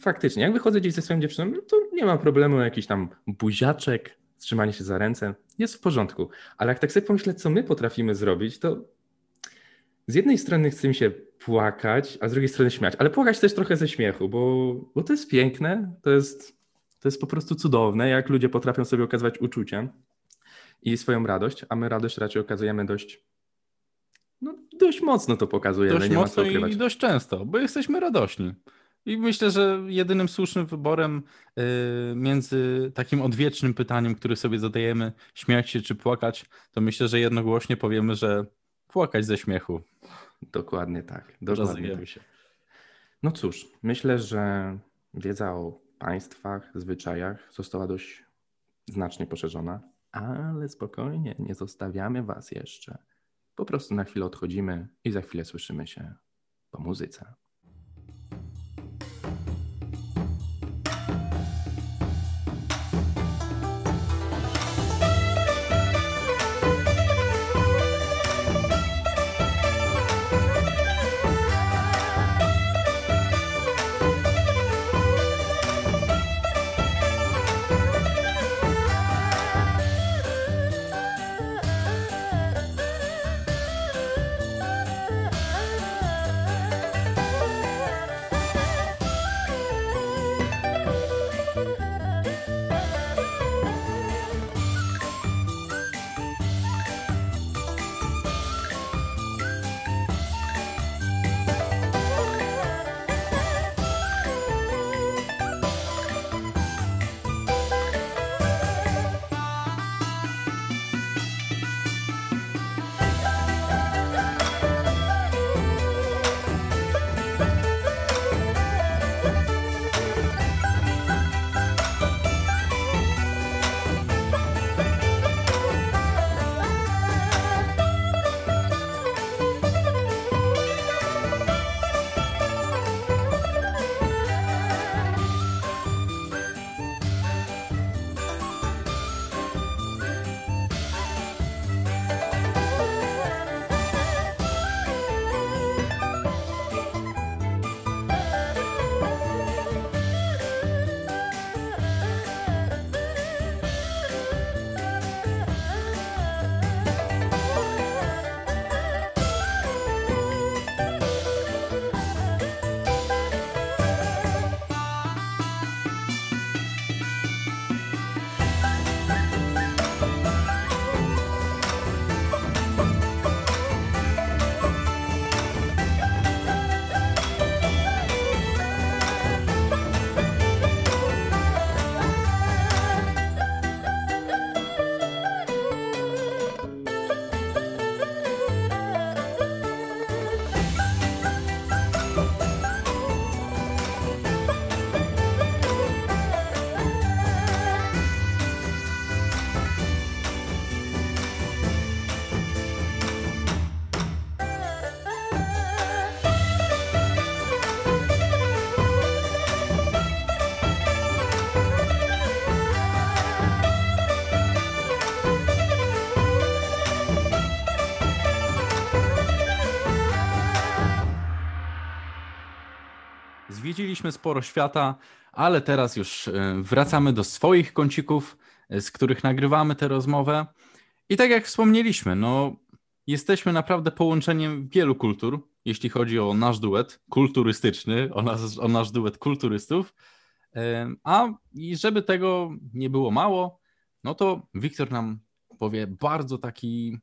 Faktycznie, jak wychodzę gdzieś ze swoją dziewczyną, no to nie mam problemu, jakiś tam buziaczek, trzymanie się za ręce, jest w porządku. Ale jak tak sobie pomyślę, co my potrafimy zrobić, to z jednej strony chce mi się płakać, a z drugiej strony śmiać, ale płakać też trochę ze śmiechu, bo, bo to jest piękne, to jest, to jest po prostu cudowne, jak ludzie potrafią sobie okazywać uczucia i swoją radość, a my radość raczej okazujemy dość, no, dość mocno to pokazujemy, dość nie ma mocno co ukrywać. i dość często, bo jesteśmy radośni. I myślę, że jedynym słusznym wyborem y, między takim odwiecznym pytaniem, które sobie zadajemy, śmiać się czy płakać, to myślę, że jednogłośnie powiemy, że płakać ze śmiechu. Dokładnie tak. Dokładnie tak. Się. No cóż, myślę, że wiedza o państwach, zwyczajach została dość znacznie poszerzona, ale spokojnie, nie zostawiamy Was jeszcze. Po prostu na chwilę odchodzimy i za chwilę słyszymy się po muzyce. Sporo świata, ale teraz już e, wracamy do swoich kącików, e, z których nagrywamy tę rozmowę. I tak jak wspomnieliśmy, no, jesteśmy naprawdę połączeniem wielu kultur, jeśli chodzi o nasz duet kulturystyczny, o, nas, o nasz duet kulturystów. E, a i żeby tego nie było mało, no to Wiktor nam powie bardzo taki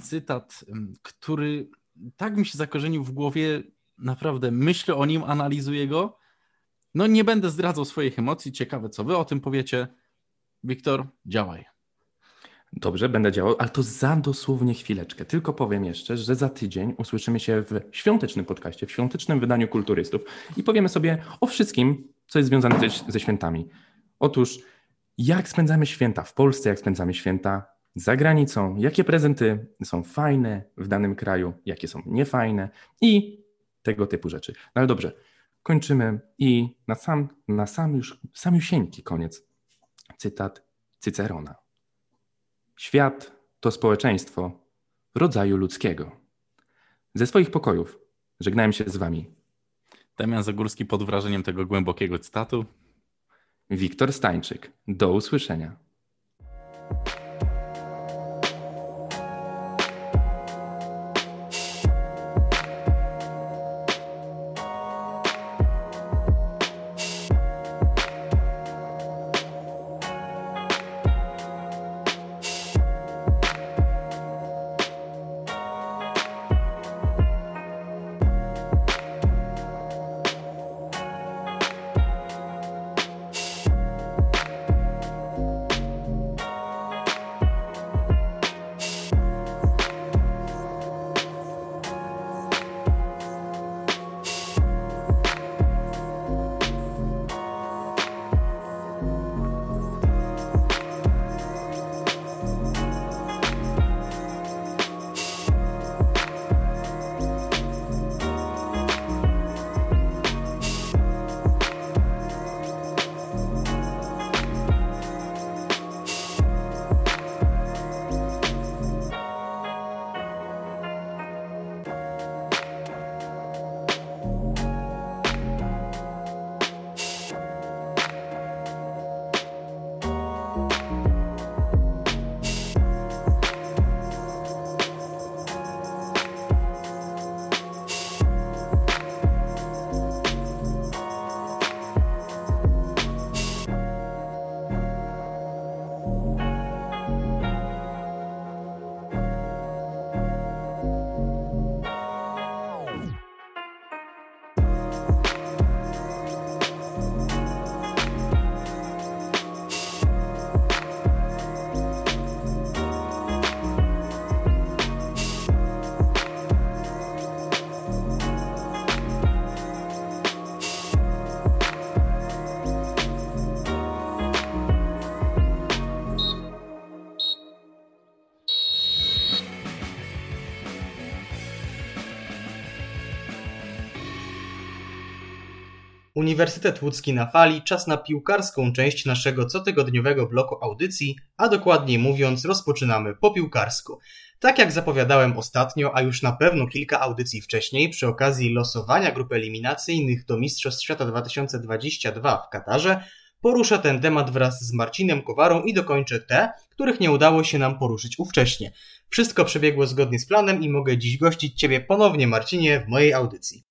cytat, który tak mi się zakorzenił w głowie, naprawdę myślę o nim, analizuję go. No nie będę zdradzał swoich emocji, ciekawe co wy o tym powiecie. Wiktor, działaj. Dobrze, będę działał, ale to za dosłownie chwileczkę. Tylko powiem jeszcze, że za tydzień usłyszymy się w świątecznym podcaście, w świątecznym wydaniu kulturystów i powiemy sobie o wszystkim, co jest związane ze, świętami. Otóż, jak spędzamy święta w Polsce, jak spędzamy święta za granicą, jakie prezenty są fajne w danym kraju, jakie są niefajne i tego typu rzeczy. No ale dobrze, kończymy i na sam, na sam już, samiusieńki koniec cytat Cycerona. Świat to społeczeństwo rodzaju ludzkiego. Ze swoich pokojów żegnałem się z wami. Damian Zagórski pod wrażeniem tego głębokiego cytatu. Wiktor Stańczyk. Do usłyszenia. Uniwersytet Łódzki na fali, czas na piłkarską część naszego cotygodniowego bloku audycji, a dokładniej mówiąc rozpoczynamy po piłkarsku. Tak jak zapowiadałem ostatnio, a już na pewno kilka audycji wcześniej, przy okazji losowania grup eliminacyjnych do Mistrzostw Świata 2022 w Katarze, poruszę ten temat wraz z Marcinem Kowarą i dokończę te, których nie udało się nam poruszyć ówcześnie. Wszystko przebiegło zgodnie z planem i mogę dziś gościć Ciebie ponownie, Marcinie, w mojej audycji.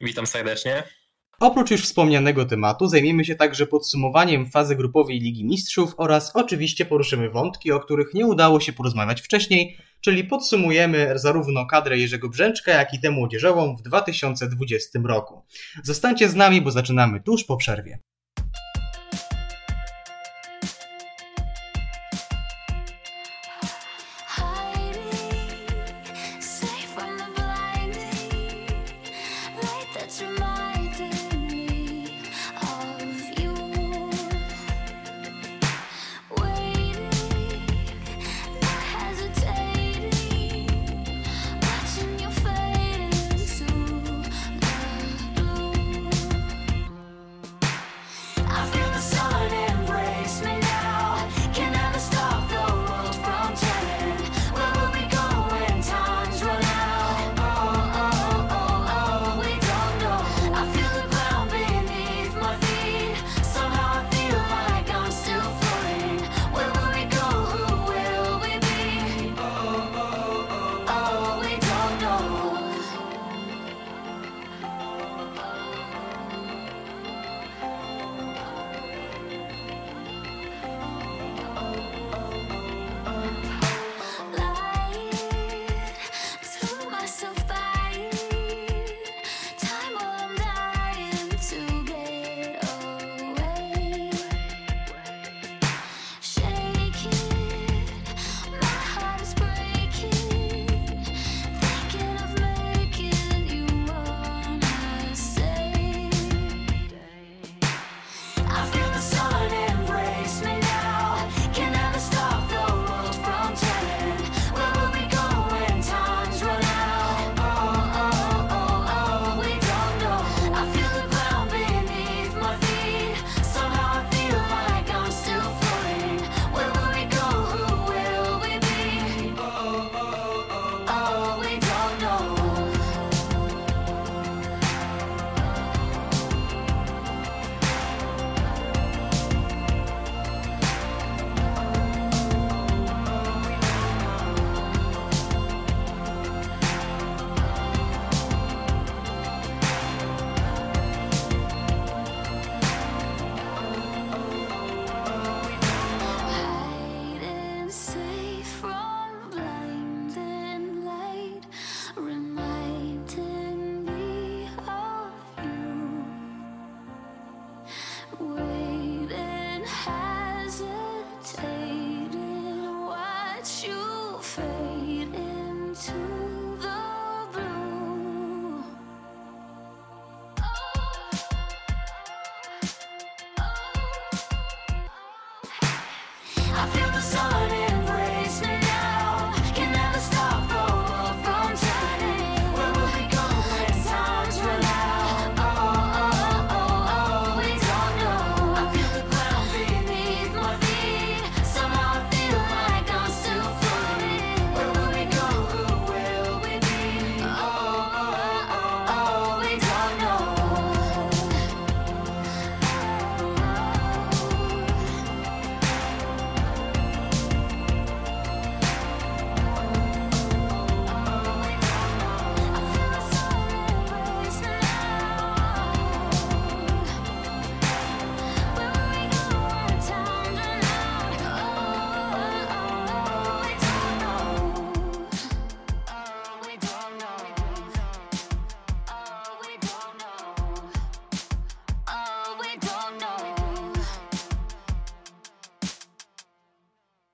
Witam serdecznie. Oprócz już wspomnianego tematu zajmiemy się także podsumowaniem fazy grupowej Ligi Mistrzów oraz oczywiście poruszymy wątki, o których nie udało się porozmawiać wcześniej, czyli podsumujemy zarówno kadrę Jerzego Brzęczka, jak i tę młodzieżową w 2020 roku. Zostańcie z nami, bo zaczynamy tuż po przerwie.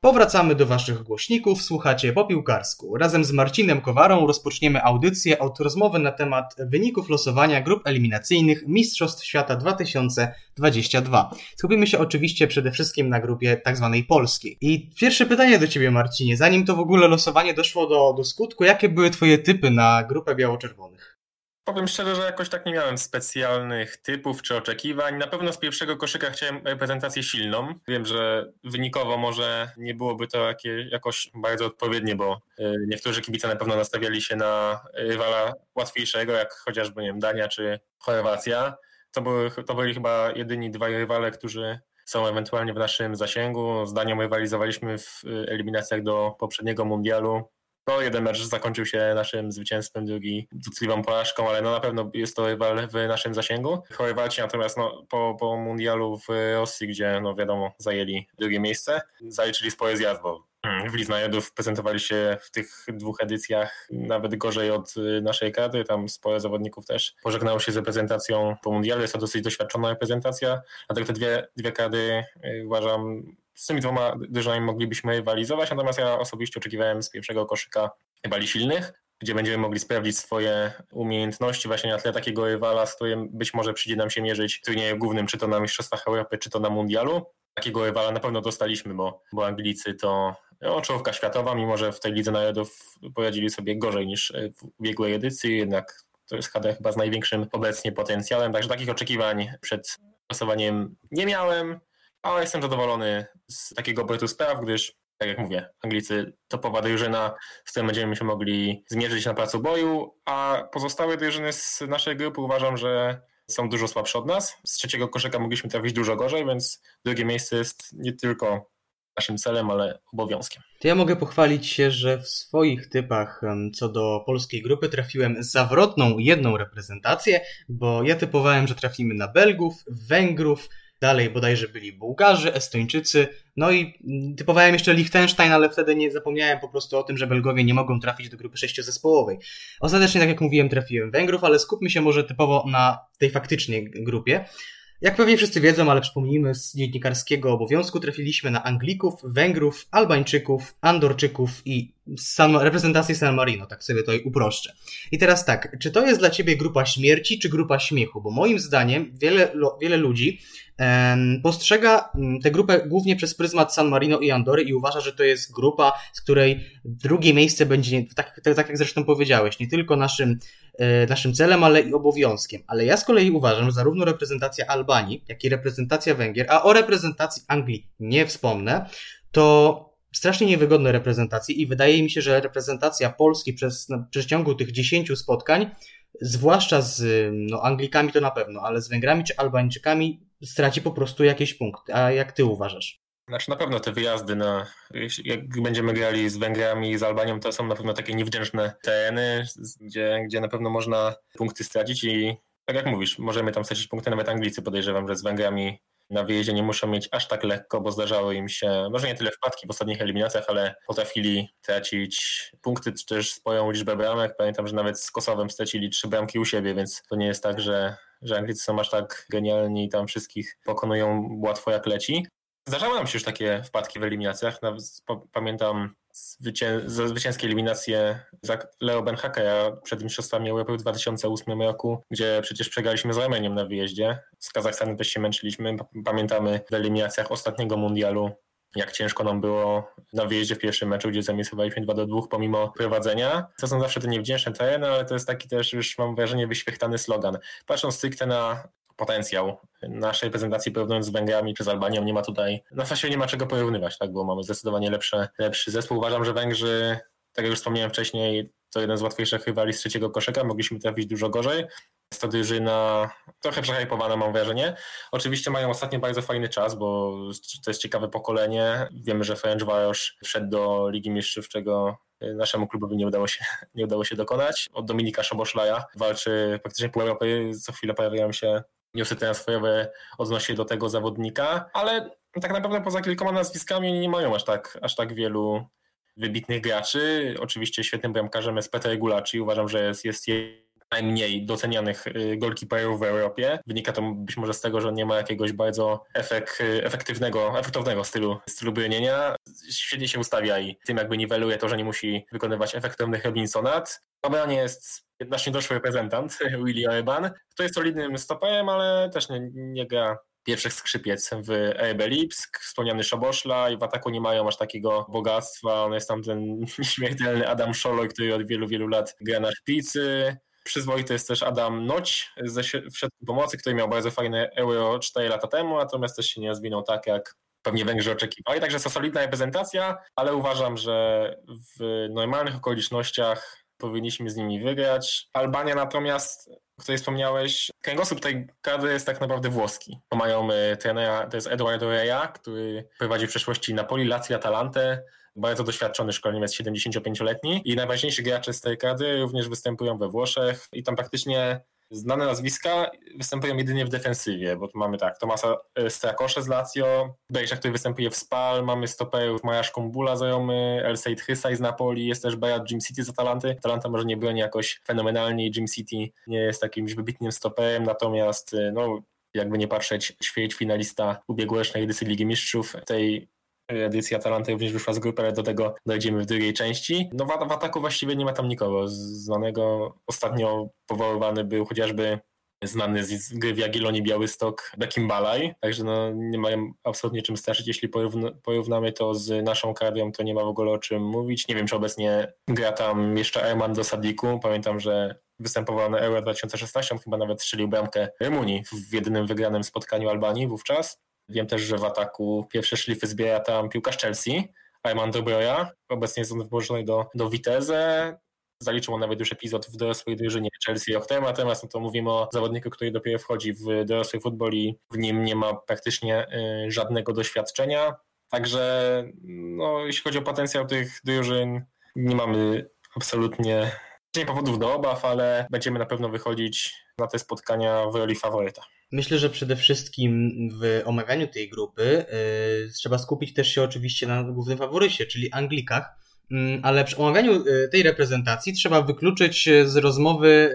Powracamy do Waszych głośników, słuchacie po piłkarsku. Razem z Marcinem Kowarą rozpoczniemy audycję od rozmowy na temat wyników losowania grup eliminacyjnych Mistrzostw Świata 2022. Skupimy się oczywiście przede wszystkim na grupie tak zwanej polskiej. I pierwsze pytanie do Ciebie Marcinie, zanim to w ogóle losowanie doszło do, do skutku, jakie były Twoje typy na grupę biało-czerwonych? Powiem szczerze, że jakoś tak nie miałem specjalnych typów czy oczekiwań. Na pewno z pierwszego koszyka chciałem reprezentację silną. Wiem, że wynikowo może nie byłoby to jakie, jakoś bardzo odpowiednie, bo y, niektórzy kibice na pewno nastawiali się na rywala łatwiejszego, jak chociażby nie wiem, Dania czy Chorwacja. To, były, to byli chyba jedyni dwaj rywale, którzy są ewentualnie w naszym zasięgu. Z Danią rywalizowaliśmy w y, eliminacjach do poprzedniego mundialu. No, jeden mecz zakończył się naszym zwycięstwem, drugi dotkliwą porażką, ale no na pewno jest to rywal w naszym zasięgu. Chorwaci natomiast no, po, po mundialu w Rosji, gdzie no wiadomo zajęli drugie miejsce, zaliczyli spore zjazd, bo hmm, w Liznajodów prezentowali się w tych dwóch edycjach nawet gorzej od y, naszej kadry. Tam sporo zawodników też pożegnało się z reprezentacją po mundialu. Jest to dosyć doświadczona reprezentacja, dlatego te dwie, dwie kadry y, uważam z tymi dwoma drużynami moglibyśmy rywalizować, natomiast ja osobiście oczekiwałem z pierwszego koszyka rywali silnych, gdzie będziemy mogli sprawdzić swoje umiejętności. Właśnie na tle takiego rywala, z którym być może przyjdzie nam się mierzyć w turnieju głównym, czy to na Mistrzostwach Europy, czy to na Mundialu. Takiego rywala na pewno dostaliśmy, bo, bo Anglicy to no, światowa, mimo że w tej Lidze Narodów poradzili sobie gorzej niż w ubiegłej edycji, jednak to jest chyba z największym obecnie potencjałem, także takich oczekiwań przed głosowaniem nie miałem ale jestem zadowolony z takiego obrotu spraw, gdyż, tak jak mówię, Anglicy topowa drużyna, z którą będziemy się mogli zmierzyć na placu boju, a pozostałe drużyny z naszej grupy uważam, że są dużo słabsze od nas. Z trzeciego koszyka mogliśmy trafić dużo gorzej, więc drugie miejsce jest nie tylko naszym celem, ale obowiązkiem. To ja mogę pochwalić się, że w swoich typach co do polskiej grupy trafiłem zawrotną jedną reprezentację, bo ja typowałem, że trafimy na Belgów, Węgrów, Dalej bodajże byli Bułgarzy, Estończycy, no i typowałem jeszcze Liechtenstein, ale wtedy nie zapomniałem po prostu o tym, że Belgowie nie mogą trafić do grupy sześciozespołowej. Ostatecznie, tak jak mówiłem, trafiłem Węgrów, ale skupmy się może typowo na tej faktycznej grupie. Jak pewnie wszyscy wiedzą, ale przypomnijmy, z dziennikarskiego obowiązku trafiliśmy na Anglików, Węgrów, Albańczyków, Andorczyków i San, reprezentację San Marino, tak sobie to uproszczę. I teraz tak, czy to jest dla Ciebie grupa śmierci, czy grupa śmiechu? Bo moim zdaniem wiele, wiele ludzi postrzega mm, tę grupę głównie przez pryzmat San Marino i Andory i uważa, że to jest grupa, z której drugie miejsce będzie, tak, tak, tak jak zresztą powiedziałeś, nie tylko naszym, naszym celem, ale i obowiązkiem. Ale ja z kolei uważam, że zarówno reprezentacja Albanii, jak i reprezentacja Węgier, a o reprezentacji Anglii nie wspomnę, to strasznie niewygodne reprezentacje i wydaje mi się, że reprezentacja Polski przez, na przeciągu tych 10 spotkań, zwłaszcza z no, Anglikami to na pewno, ale z Węgrami czy Albańczykami straci po prostu jakieś punkty. A jak ty uważasz? Znaczy na pewno te wyjazdy na, jak będziemy grali z Węgrami i z Albanią, to są na pewno takie niewdzięczne tereny, gdzie, gdzie na pewno można punkty stracić i tak jak mówisz, możemy tam stracić punkty, nawet Anglicy podejrzewam, że z Węgrami na wyjeździe nie muszą mieć aż tak lekko, bo zdarzały im się, może nie tyle wpadki w ostatnich eliminacjach, ale potrafili tracić punkty, czy też swoją liczbę bramek. Pamiętam, że nawet z Kosowem stracili trzy bramki u siebie, więc to nie jest tak, że, że Anglicy są aż tak genialni i tam wszystkich pokonują łatwo jak leci. Zdarzały nam się już takie wpadki w eliminacjach. Pamiętam zwycię zwycięskie eliminacje za Leo Benhakea przed Mistrzostwami Europy w 2008 roku, gdzie przecież przegraliśmy z Armenią na wyjeździe. Z Kazachstanem też się męczyliśmy. Pamiętamy w eliminacjach ostatniego mundialu jak ciężko nam było na wyjeździe w pierwszym meczu, gdzie zamisowaliśmy 2 do 2 pomimo prowadzenia. To są zawsze te niewdzięczne tereny, ale to jest taki też już mam wrażenie wyświechtany slogan. Patrząc stricte na potencjał naszej prezentacji porównując z Węgrami czy z Albanią, nie ma tutaj, na zasadzie nie ma czego porównywać, tak, bo mamy zdecydowanie lepsze, lepszy zespół. Uważam, że Węgrzy, tak jak już wspomniałem wcześniej, to jeden z łatwiejszych rywali z trzeciego koszyka, mogliśmy trafić dużo gorzej. Jest to drużyna trochę przehypowana, mam wrażenie. Oczywiście mają ostatnio bardzo fajny czas, bo to jest ciekawe pokolenie. Wiemy, że Ferenc Varos wszedł do Ligi Mistrzów, czego naszemu klubowi nie udało się, nie udało się dokonać. Od Dominika Szoboszlaja walczy praktycznie pół Europy, co chwilę pojawiają się newsy transferowe odnośnie do tego zawodnika, ale tak naprawdę poza kilkoma nazwiskami nie mają aż tak, aż tak wielu wybitnych graczy. Oczywiście świetnym bramkarzem jest Peter Gulaci. Uważam, że jest, jest najmniej docenianych y, goalkeeperów w Europie. Wynika to być może z tego, że nie ma jakiegoś bardzo efekt, y, efektywnego, efektownego stylu, stylu bronienia. Świetnie się ustawia i tym jakby niweluje to, że nie musi wykonywać efektywnych Robinsonat. W obronie jest znacznie doszły reprezentant, Willy Orban, który jest solidnym stoperem, ale też nie, nie gra pierwszych skrzypiec w RB Lipsk, wspomniany Szaboszla i w ataku nie mają aż takiego bogactwa. On jest tam ten nieśmiertelny Adam Szoloj, który od wielu, wielu lat gra na szpicy. Przyzwoity jest też Adam Noć ze środku pomocy, który miał bardzo fajne euro 4 lata temu, natomiast też się nie rozwinął tak, jak pewnie Węgrzy oczekiwali. Także to solidna reprezentacja, ale uważam, że w normalnych okolicznościach powinniśmy z nimi wygrać. Albania natomiast, o której wspomniałeś, kręgosłup tej kadry jest tak naprawdę włoski. Mają e, trenera, to jest Eduardo Reja, który prowadzi w przeszłości Napoli, Lazio, Atalantę, bardzo doświadczony szkoleniowiec, 75-letni i najważniejsi gracze z tej kadry również występują we Włoszech i tam praktycznie znane nazwiska występują jedynie w defensywie, bo tu mamy tak, Tomasa e, Strakosze z Lazio, Bejsza, który występuje w Spal, mamy stoperów Majasz Kumbula znajomy, El Said Hysaj z Napoli, jest też Bayat Jim City z Atalanty. Atalanta może nie broni jakoś fenomenalnie, Jim City nie jest jakimś wybitnym stoperem, natomiast e, no, jakby nie patrzeć, świeć finalista ubiegłorocznej edycji Ligi Mistrzów tej edycji Atalanta również wyszła z grupy, ale do tego dojdziemy w drugiej części. No w, w ataku właściwie nie ma tam nikogo znanego. Ostatnio powoływany był chociażby znany z gry w Jagiellonii Białystok Bekim Balaj, także no, nie mają absolutnie czym straszyć. Jeśli porówna, porównamy to z naszą kadrą, to nie ma w ogóle o czym mówić. Nie wiem, czy obecnie gra tam jeszcze Erman do Sadiku. Pamiętam, że występował na Euro 2016, on chyba nawet strzelił bramkę Rumunii w jedynym wygranym spotkaniu Albanii wówczas. Wiem też, że w ataku pierwsze szlify zbiera tam piłkarz Chelsea, Ayman Dobroja. Obecnie jest on wypożyczony do, do Viteze. Zaliczył on nawet już epizod w dorosłej drużynie Chelsea rok temu, natomiast no to mówimy o zawodniku, który dopiero wchodzi w dorosły futbol i w nim nie ma praktycznie y, żadnego doświadczenia. Także no, jeśli chodzi o potencjał tych drużyn, nie mamy absolutnie nie powodów do obaw, ale będziemy na pewno wychodzić na te spotkania w roli faworyta. Myślę, że przede wszystkim w omawianiu tej grupy yy, trzeba skupić też się oczywiście na głównym faworycie, czyli Anglikach, yy, ale przy omawianiu yy, tej reprezentacji trzeba wykluczyć z rozmowy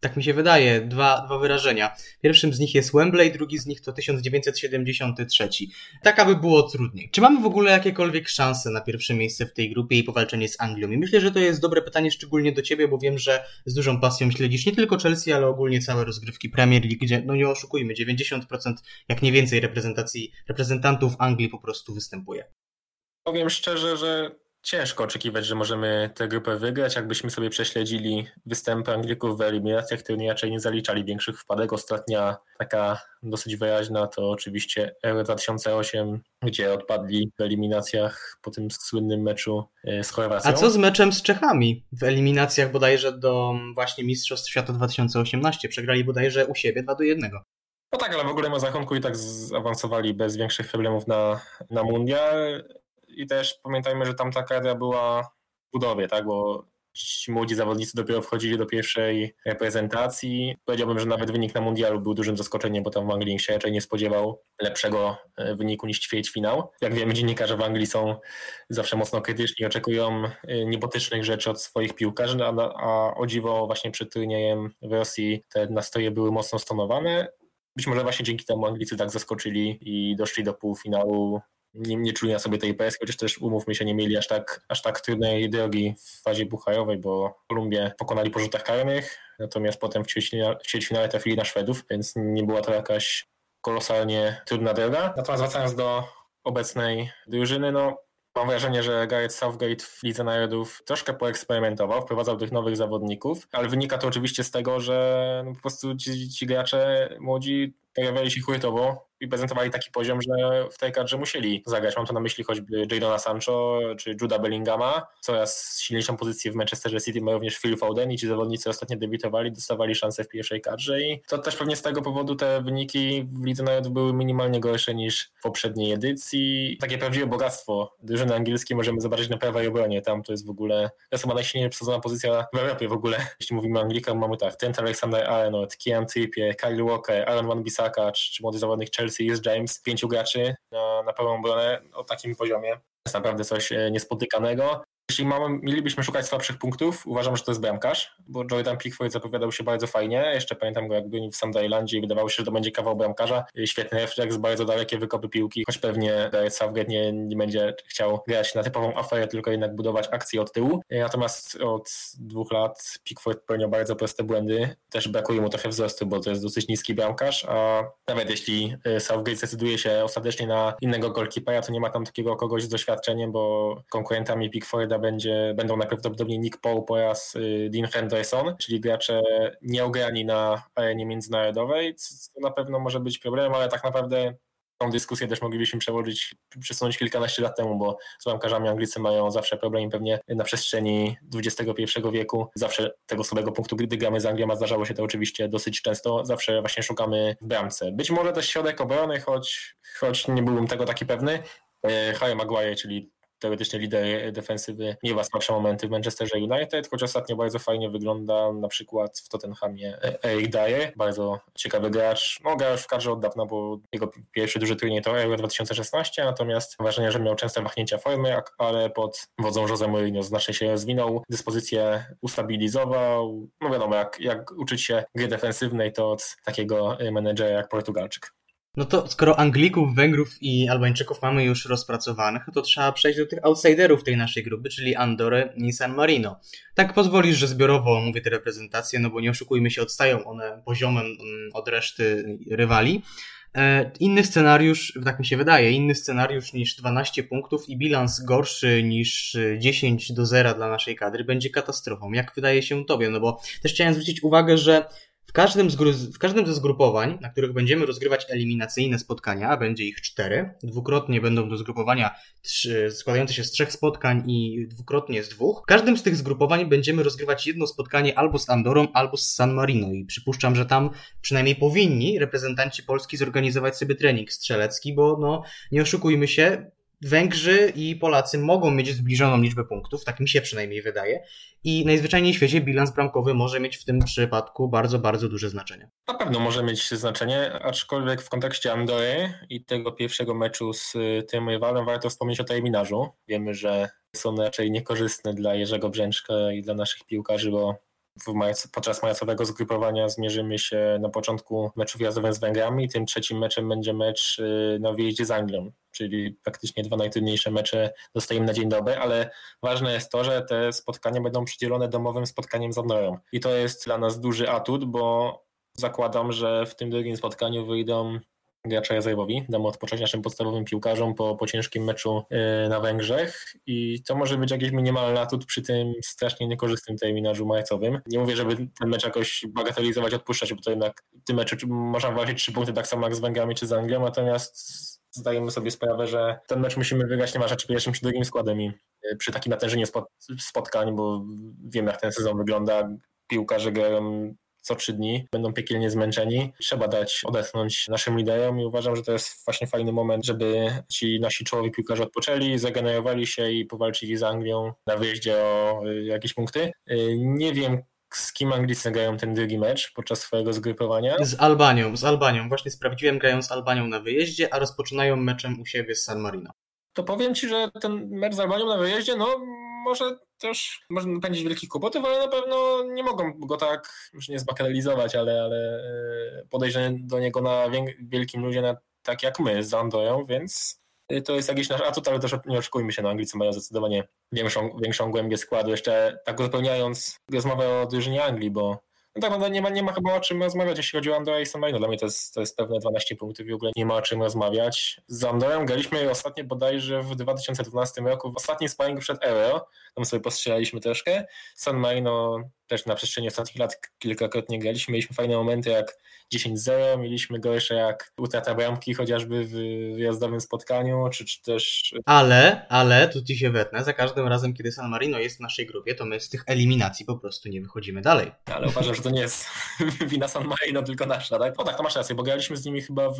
tak mi się wydaje, dwa, dwa wyrażenia. Pierwszym z nich jest Wembley, drugi z nich to 1973. Tak, aby było trudniej. Czy mamy w ogóle jakiekolwiek szanse na pierwsze miejsce w tej grupie i powalczenie z Anglią? I myślę, że to jest dobre pytanie szczególnie do Ciebie, bo wiem, że z dużą pasją śledzisz nie tylko Chelsea, ale ogólnie całe rozgrywki Premier League, gdzie, no nie oszukujmy, 90% jak nie więcej reprezentacji, reprezentantów Anglii po prostu występuje. Powiem szczerze, że ciężko oczekiwać, że możemy tę grupę wygrać. Jakbyśmy sobie prześledzili występy Anglików w eliminacjach, to raczej nie zaliczali większych wpadek. Ostatnia taka dosyć wyraźna to oczywiście Euro 2008, gdzie odpadli w eliminacjach po tym słynnym meczu e, z Chorwacją. A co z meczem z Czechami? W eliminacjach bodajże do właśnie Mistrzostw Świata 2018 przegrali bodajże u siebie 2 do 1. No tak, ale w ogóle ma zachowku i tak zaawansowali bez większych problemów na, na mundial i też pamiętajmy, że tam ta kadra była w budowie, tak, bo ci młodzi zawodnicy dopiero wchodzili do pierwszej reprezentacji. Powiedziałbym, że nawet wynik na mundialu był dużym zaskoczeniem, bo tam w Anglii się raczej nie spodziewał lepszego e, wyniku niż ćwierćfinał. Jak wiemy, dziennikarze w Anglii są zawsze mocno krytyczni, oczekują e, niebotycznych rzeczy od swoich piłkarzy, a, a o dziwo właśnie przed turniejem w Rosji te nastroje były mocno stonowane. Być może właśnie dzięki temu Anglicy tak zaskoczyli i doszli do półfinału nie, nie czuli na sobie tej presji, chociaż też umówmy się, nie mieli aż tak, aż tak trudnej drogi w fazie buchajowej, bo Kolumbię pokonali po rzutach karnych, natomiast potem w ćwierćfinale, trafili na Szwedów, więc nie była to jakaś kolosalnie trudna droga. Natomiast wracając do obecnej drużyny, no Mam wrażenie, że Gareth Southgate w Lidze Narodów troszkę poeksperymentował, wprowadzał tych nowych zawodników, ale wynika to oczywiście z tego, że no po prostu ci, ci gracze młodzi pojawiali się hurtowo i prezentowali taki poziom, że w tej kadrze musieli zagrać. Mam to na myśli choćby Jadona Sancho czy Juda Bellingama. Coraz silniejszą pozycję w Manchesterze City ma również Phil Foden i ci zawodnicy ostatnio debiutowali, dostawali szansę w pierwszej kadrze i to też pewnie z tego powodu te wyniki w Lidze Narodów były minimalnie gorsze niż w poprzedniej edycji. Takie prawdziwe bogactwo drużyny angielskiej możemy zobaczyć na prawej obronie. Tam to jest w ogóle, to jest chyba najsilniej przesadzona pozycja w Europie w ogóle. Jeśli mówimy o Anglikach, mamy tak, Trent Alexander-Arnold, Kian Trippier, Kyle Walker, Aaron Wan-Bissaka czy, czy młody zawodnik Chelsea Chelsea jest James, pięciu graczy na, na pełną obronę o takim poziomie. jest naprawdę coś e, niespotykanego. Jeśli mamy, mielibyśmy szukać słabszych punktów, uważam, że to jest bramkarz, bo Jordan Pickford zapowiadał się bardzo fajnie. Jeszcze pamiętam go, jak był w Sunderlandzie i wydawało się, że to będzie kawał bramkarza. Świetny refleks, bardzo dalekie wykopy piłki, choć pewnie Gareth Southgate nie, nie będzie chciał grać na typową aferę, tylko jednak budować akcję od tyłu. Natomiast od dwóch lat Pickford pełnił bardzo proste błędy. Też brakuje mu trochę wzrostu, bo to jest dosyć niski bramkarz, a nawet jeśli e, Southgate zdecyduje się ostatecznie na innego goalkeepera, to nie ma tam takiego kogoś z doświadczeniem, bo konkurentami Pickforda będzie, będą najprawdopodobniej Nick Paul oraz y, Dean Henderson, czyli gracze nieograni na arenie międzynarodowej, co na pewno może być problemem, ale tak naprawdę tą dyskusję też moglibyśmy przełożyć, przesunąć kilkanaście lat temu, bo z bramkarzami Anglicy mają zawsze problem pewnie na przestrzeni XXI wieku. Zawsze tego słabego punktu, gdy gramy z Anglią, a zdarzało się to oczywiście dosyć często, zawsze właśnie szukamy w bramce. Być może też środek obrony, choć, choć nie byłbym tego taki pewny. E, Harry Maguire, czyli teoretycznie lider defensywy miewa słabsze momenty w Manchesterze United, choć ostatnio bardzo fajnie wygląda na przykład w Tottenhamie Eric Dyer, bardzo ciekawy gracz. No już w kadrze od dawna, bo jego pierwszy duży turniej to Euro 2016, natomiast wrażenie, że miał częste wahnięcia formy, ale pod wodzą Jose Mourinho znacznie się rozwinął, dyspozycję ustabilizował. No wiadomo, jak, jak uczyć się gry defensywnej, to od takiego menedżera jak Portugalczyk. No to skoro Anglików, Węgrów i Albańczyków mamy już rozpracowanych, to trzeba przejść do tych outsiderów tej naszej grupy, czyli Andorę i San Marino. Tak pozwolisz, że zbiorowo mówię te reprezentacje, no bo nie oszukujmy się, odstają one poziomem mm, od reszty rywali. E, inny scenariusz, tak mi się wydaje, inny scenariusz niż 12 punktów i bilans gorszy niż 10 do 0 dla naszej kadry będzie katastrofą. Jak wydaje się Tobie? No bo też chciałem zwrócić uwagę, że każdym, z w każdym ze zgrupowań, na których będziemy rozgrywać eliminacyjne spotkania, a będzie ich cztery, dwukrotnie będą do zgrupowania trzy, składające się z trzech spotkań i dwukrotnie z dwóch. W każdym z tych zgrupowań będziemy rozgrywać jedno spotkanie albo z Andorą, albo z San Marino i przypuszczam, że tam przynajmniej powinni reprezentanci Polski zorganizować sobie trening strzelecki, bo no, nie oszukujmy się, Węgrzy i Polacy mogą mieć zbliżoną liczbę punktów, tak mi się przynajmniej wydaje, i najzwyczajniej w świecie bilans bramkowy może mieć w tym przypadku bardzo, bardzo duże znaczenie. Na pewno może mieć znaczenie, aczkolwiek w kontekście Andory i tego pierwszego meczu z y, tym rywalem warto wspomnieć o terminarzu. Wiemy, że są raczej niekorzystne dla Jerzego Brzęczka i dla naszych piłkarzy, bo podczas marcowego zgrupowania zmierzymy się na początku meczu wjazdowym z Węgrami. Tym trzecim meczem będzie mecz y, na wyjeździe z Anglią, czyli praktycznie dwa najtrudniejsze mecze dostajemy na dzień dobry, ale ważne jest to, że te spotkania będą przydzielone domowym spotkaniem z Andorą. I to jest dla nas duży atut, bo zakładam, że w tym drugim spotkaniu wyjdą gracza rezerwowi. Damy odpocząć naszym podstawowym piłkarzom po, po ciężkim meczu yy, na Węgrzech i to może być jakiś minimalny atut przy tym strasznie niekorzystnym terminarzu marcowym. Nie mówię, żeby ten mecz jakoś bagatelizować, odpuszczać, bo to jednak w tym meczu można walczyć trzy punkty tak samo jak z Węgrami czy z Anglią, natomiast zdajemy sobie sprawę, że ten mecz musimy wygrać nieważne czy pierwszym czy drugim składem i y, przy takim natężeniu spotkań, bo wiem jak ten sezon wygląda, piłkarze grają co trzy dni, będą piekielnie zmęczeni. Trzeba dać odetchnąć naszym liderom i uważam, że to jest właśnie fajny moment, żeby ci nasi czołowi piłkarze odpoczęli, zagenerowali się i powalczyli z Anglią na wyjeździe o y, jakieś punkty. Y, nie wiem, z kim Anglicy grają ten drugi mecz podczas swojego zgrupowania? Z Albanią, z Albanią. Właśnie sprawdziłem, grają z Albanią na wyjeździe, a rozpoczynają meczem u siebie z San Marino. To powiem Ci, że ten mecz z Albanią na wyjeździe, no może też może napędzić wielkich kłopotów, ale na pewno nie mogą go tak, już nie zbagatelizować, ale, ale e, podejrzenie do niego na wielkim ludzie, na, tak jak my z Andoją, więc e, to jest jakiś nasz atut, ale też nie oczekujmy się, no Anglicy mają zdecydowanie większą, większą głębię składu. Jeszcze tak uzupełniając rozmowę o drużynie Anglii, bo no tak, no nie ma, nie ma chyba o czym rozmawiać, jeśli chodzi o Andorę i San Marino. Dla mnie to jest, to jest pewne 12 punktów i w ogóle nie ma o czym rozmawiać. Z Andorem graliśmy ostatnio bodajże w 2012 roku, w ostatnim sparingu przed Euro. Tam sobie postrzelaliśmy troszkę. San Marino też na przestrzeni ostatnich lat kilkakrotnie graliśmy. Mieliśmy fajne momenty jak 10-0, mieliśmy gorsze jak utrata bramki chociażby w wyjazdowym spotkaniu, czy, czy też... Ale, ale, tu ci się wetnę, za każdym razem, kiedy San Marino jest w naszej grupie, to my z tych eliminacji po prostu nie wychodzimy dalej. Ale uważam, że to nie jest wina San Marino, tylko nasza, tak? O tak, to masz rację, bo graliśmy z nimi chyba w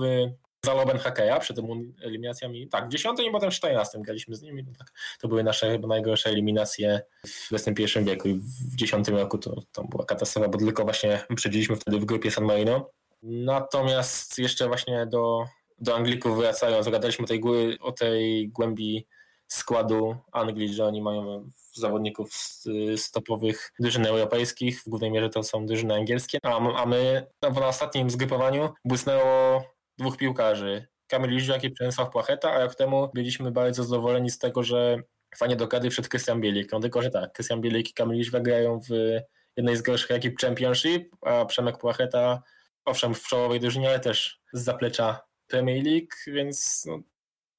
Zaloben Hakeja przed tymi eliminacjami. Tak, w 10 i potem w 14 graliśmy z nimi. No tak, to były nasze chyba najgorsze eliminacje w XXI wieku i w 10 roku to, to była katastrofa, bo tylko właśnie przedziliśmy wtedy w grupie San Marino. Natomiast jeszcze właśnie do, do Anglików wracając, zagadaliśmy o tej, o tej głębi składu Anglii, że oni mają zawodników z stopowych drużyn europejskich, w głównej mierze to są drużyny angielskie, a, a my no, na ostatnim zgrupowaniu błysnęło dwóch piłkarzy, Kamil Liźwiak i Przemysław Płacheta, a jak temu byliśmy bardzo zadowoleni z tego, że fajnie do kadry wszedł Krystian Bielik. No tylko, że tak, Krystian Bielik i Kamil Liźwiak grają w jednej z gorszych ekip Championship, a Przemek Płacheta owszem w czołowej drużynie, ale też z zaplecza Premier League, więc no,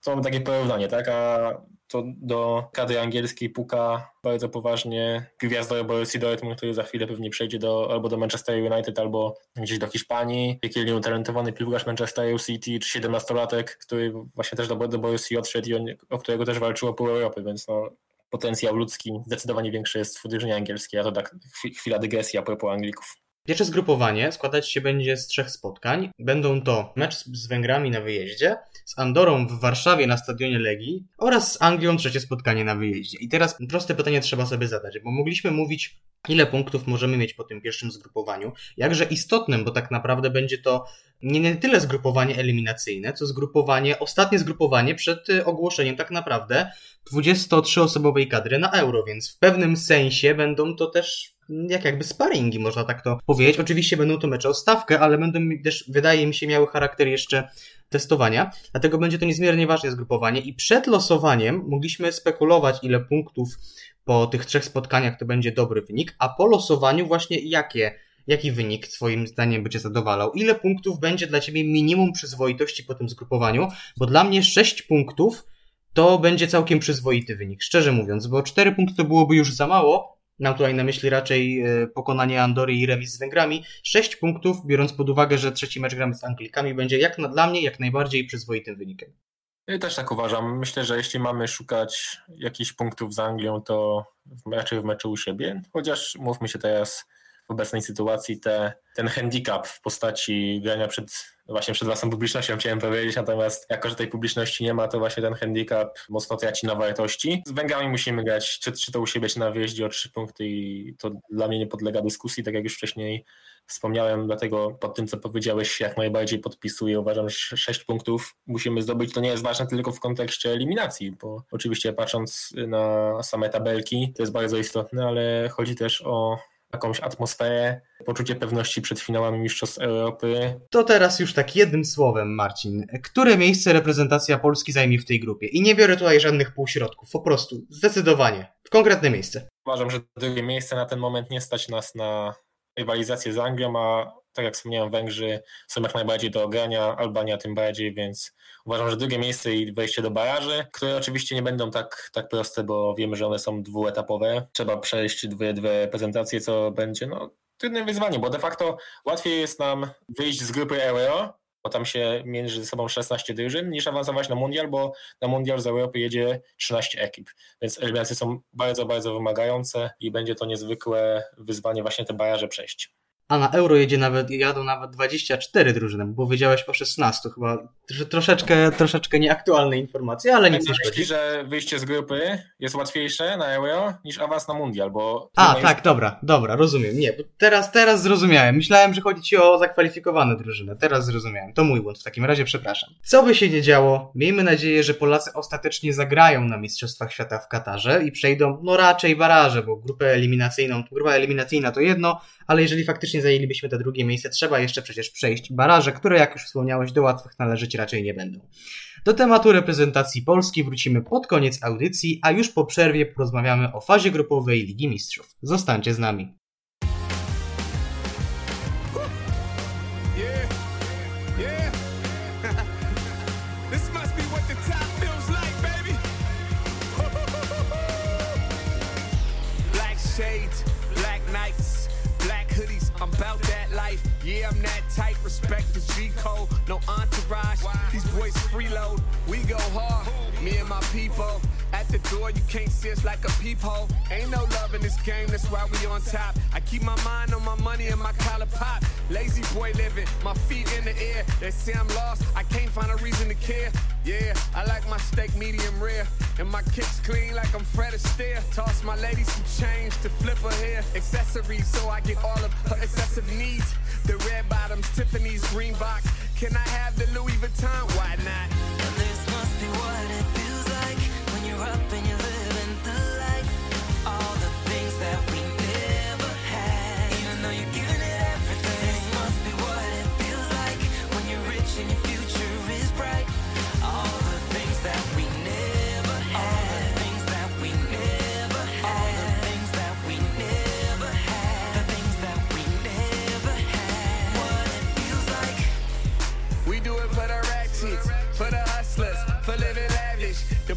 to mamy takie porównanie, tak? A to do kadry angielskiej puka bardzo poważnie gwiazda Borussia Dortmund, który za chwilę pewnie przejdzie do, albo do Manchester United, albo gdzieś do Hiszpanii. Jakiś utalentowany piłkarz Manchester City, czy 17-latek, który właśnie też do, do Borussia odszedł i on, o którego też walczyło pół Europy, więc no, potencjał ludzki zdecydowanie większy jest w drużynie angielskiej, a to tak chwila dygresji a propos Anglików. Pierwsze zgrupowanie składać się będzie z trzech spotkań. Będą to mecz z Węgrami na wyjeździe, z Andorą w Warszawie na stadionie Legii oraz z Anglią trzecie spotkanie na wyjeździe. I teraz proste pytanie trzeba sobie zadać, bo mogliśmy mówić ile punktów możemy mieć po tym pierwszym zgrupowaniu. Jakże istotnym, bo tak naprawdę będzie to nie, nie tyle zgrupowanie eliminacyjne, co zgrupowanie, ostatnie zgrupowanie przed y, ogłoszeniem tak naprawdę 23-osobowej kadry na euro, więc w pewnym sensie będą to też jak jakby sparingi, można tak to powiedzieć. Oczywiście będą to mecze o stawkę, ale będą też, wydaje mi się, miały charakter jeszcze testowania, dlatego będzie to niezmiernie ważne zgrupowanie i przed losowaniem mogliśmy spekulować, ile punktów po tych trzech spotkaniach to będzie dobry wynik, a po losowaniu właśnie jakie jaki wynik Twoim zdaniem będzie zadowalał? Ile punktów będzie dla Ciebie minimum przyzwoitości po tym zgrupowaniu? Bo dla mnie 6 punktów to będzie całkiem przyzwoity wynik, szczerze mówiąc, bo 4 punkty to byłoby już za mało, Mam tutaj na myśli raczej e, pokonanie Andory i remis z Węgrami. 6 punktów, biorąc pod uwagę, że trzeci mecz gramy z Anglikami, będzie jak na, dla mnie jak najbardziej przyzwoitym wynikiem. Też tak uważam. Myślę, że jeśli mamy szukać jakichś punktów z Anglią, to raczej w meczu u siebie. Chociaż mówmy się teraz w obecnej sytuacji, te, ten handicap w postaci grania przed właśnie przed własną publicznością chciałem powiedzieć, natomiast jako, że tej publiczności nie ma, to właśnie ten handicap mocno traci na wartości. Z Węgrami musimy grać, czy, czy to u siebie, czy na wyjeździe o trzy punkty i to dla mnie nie podlega dyskusji, tak jak już wcześniej wspomniałem, dlatego pod tym, co powiedziałeś, jak najbardziej podpisuję. Uważam, że sześć punktów musimy zdobyć. To nie jest ważne tylko w kontekście eliminacji, bo oczywiście patrząc na same tabelki, to jest bardzo istotne, ale chodzi też o jakąś atmosferę, poczucie pewności przed finałami Mistrzostw Europy. To teraz już tak jednym słowem, Marcin. Które miejsce reprezentacja Polski zajmie w tej grupie? I nie biorę tutaj żadnych półśrodków, po prostu zdecydowanie, w konkretne miejsce. Uważam, że drugie miejsce na ten moment nie stać nas na rywalizację z Anglią, a tak jak wspomniałem, Węgrzy są jak najbardziej do ogrania, Albania tym bardziej, więc uważam, że drugie miejsce i wejście do baraży, które oczywiście nie będą tak, tak proste, bo wiemy, że one są dwuetapowe. Trzeba przejść dwie, dwie prezentacje, co będzie no, trudnym wyzwaniem, bo de facto łatwiej jest nam wyjść z grupy Euro, bo tam się mierzy ze sobą 16 drużyn, niż awansować na mundial, bo na mundial z Europy jedzie 13 ekip. Więc eliminacje są bardzo, bardzo wymagające i będzie to niezwykłe wyzwanie właśnie te baraże przejść a na euro jedzie nawet, jadą nawet 24 drużyny, bo wiedziałeś o 16 chyba. Troszeczkę, troszeczkę nieaktualne informacje, ale nic nie szkodzi. że wyjście z grupy jest łatwiejsze na euro niż awans na mundial, bo... A, tak, jest... dobra, dobra, rozumiem. Nie, teraz, teraz zrozumiałem. Myślałem, że chodzi ci o zakwalifikowane drużyny. Teraz zrozumiałem. To mój błąd. W takim razie przepraszam. Co by się nie działo, miejmy nadzieję, że Polacy ostatecznie zagrają na Mistrzostwach Świata w Katarze i przejdą, no raczej baraże, bo grupę eliminacyjną, grupa eliminacyjna to jedno, ale jeżeli faktycznie zajęlibyśmy to drugie miejsce, trzeba jeszcze przecież przejść baraże, które jak już wspomniałeś, do łatwych należeć raczej nie będą. Do tematu reprezentacji Polski wrócimy pod koniec audycji, a już po przerwie porozmawiamy o fazie grupowej Ligi Mistrzów. Zostańcie z nami. Respect the G code, no entourage. These boys freeload, we go hard. Me and my people at the door, you can't see us like a peephole. Ain't no love in this game, that's why we on top. I keep my mind on my money and my collar pop. Lazy boy living, my feet in the air. They say I'm lost, I can't find a reason to care. Yeah, I like my steak medium rare. And my kicks clean like I'm Fred Astaire. Toss my lady some change to flip her hair. Accessories so I get all of her excessive needs. The red bottoms, Tiffany's green box. Can I have the Louis Vuitton? Why not?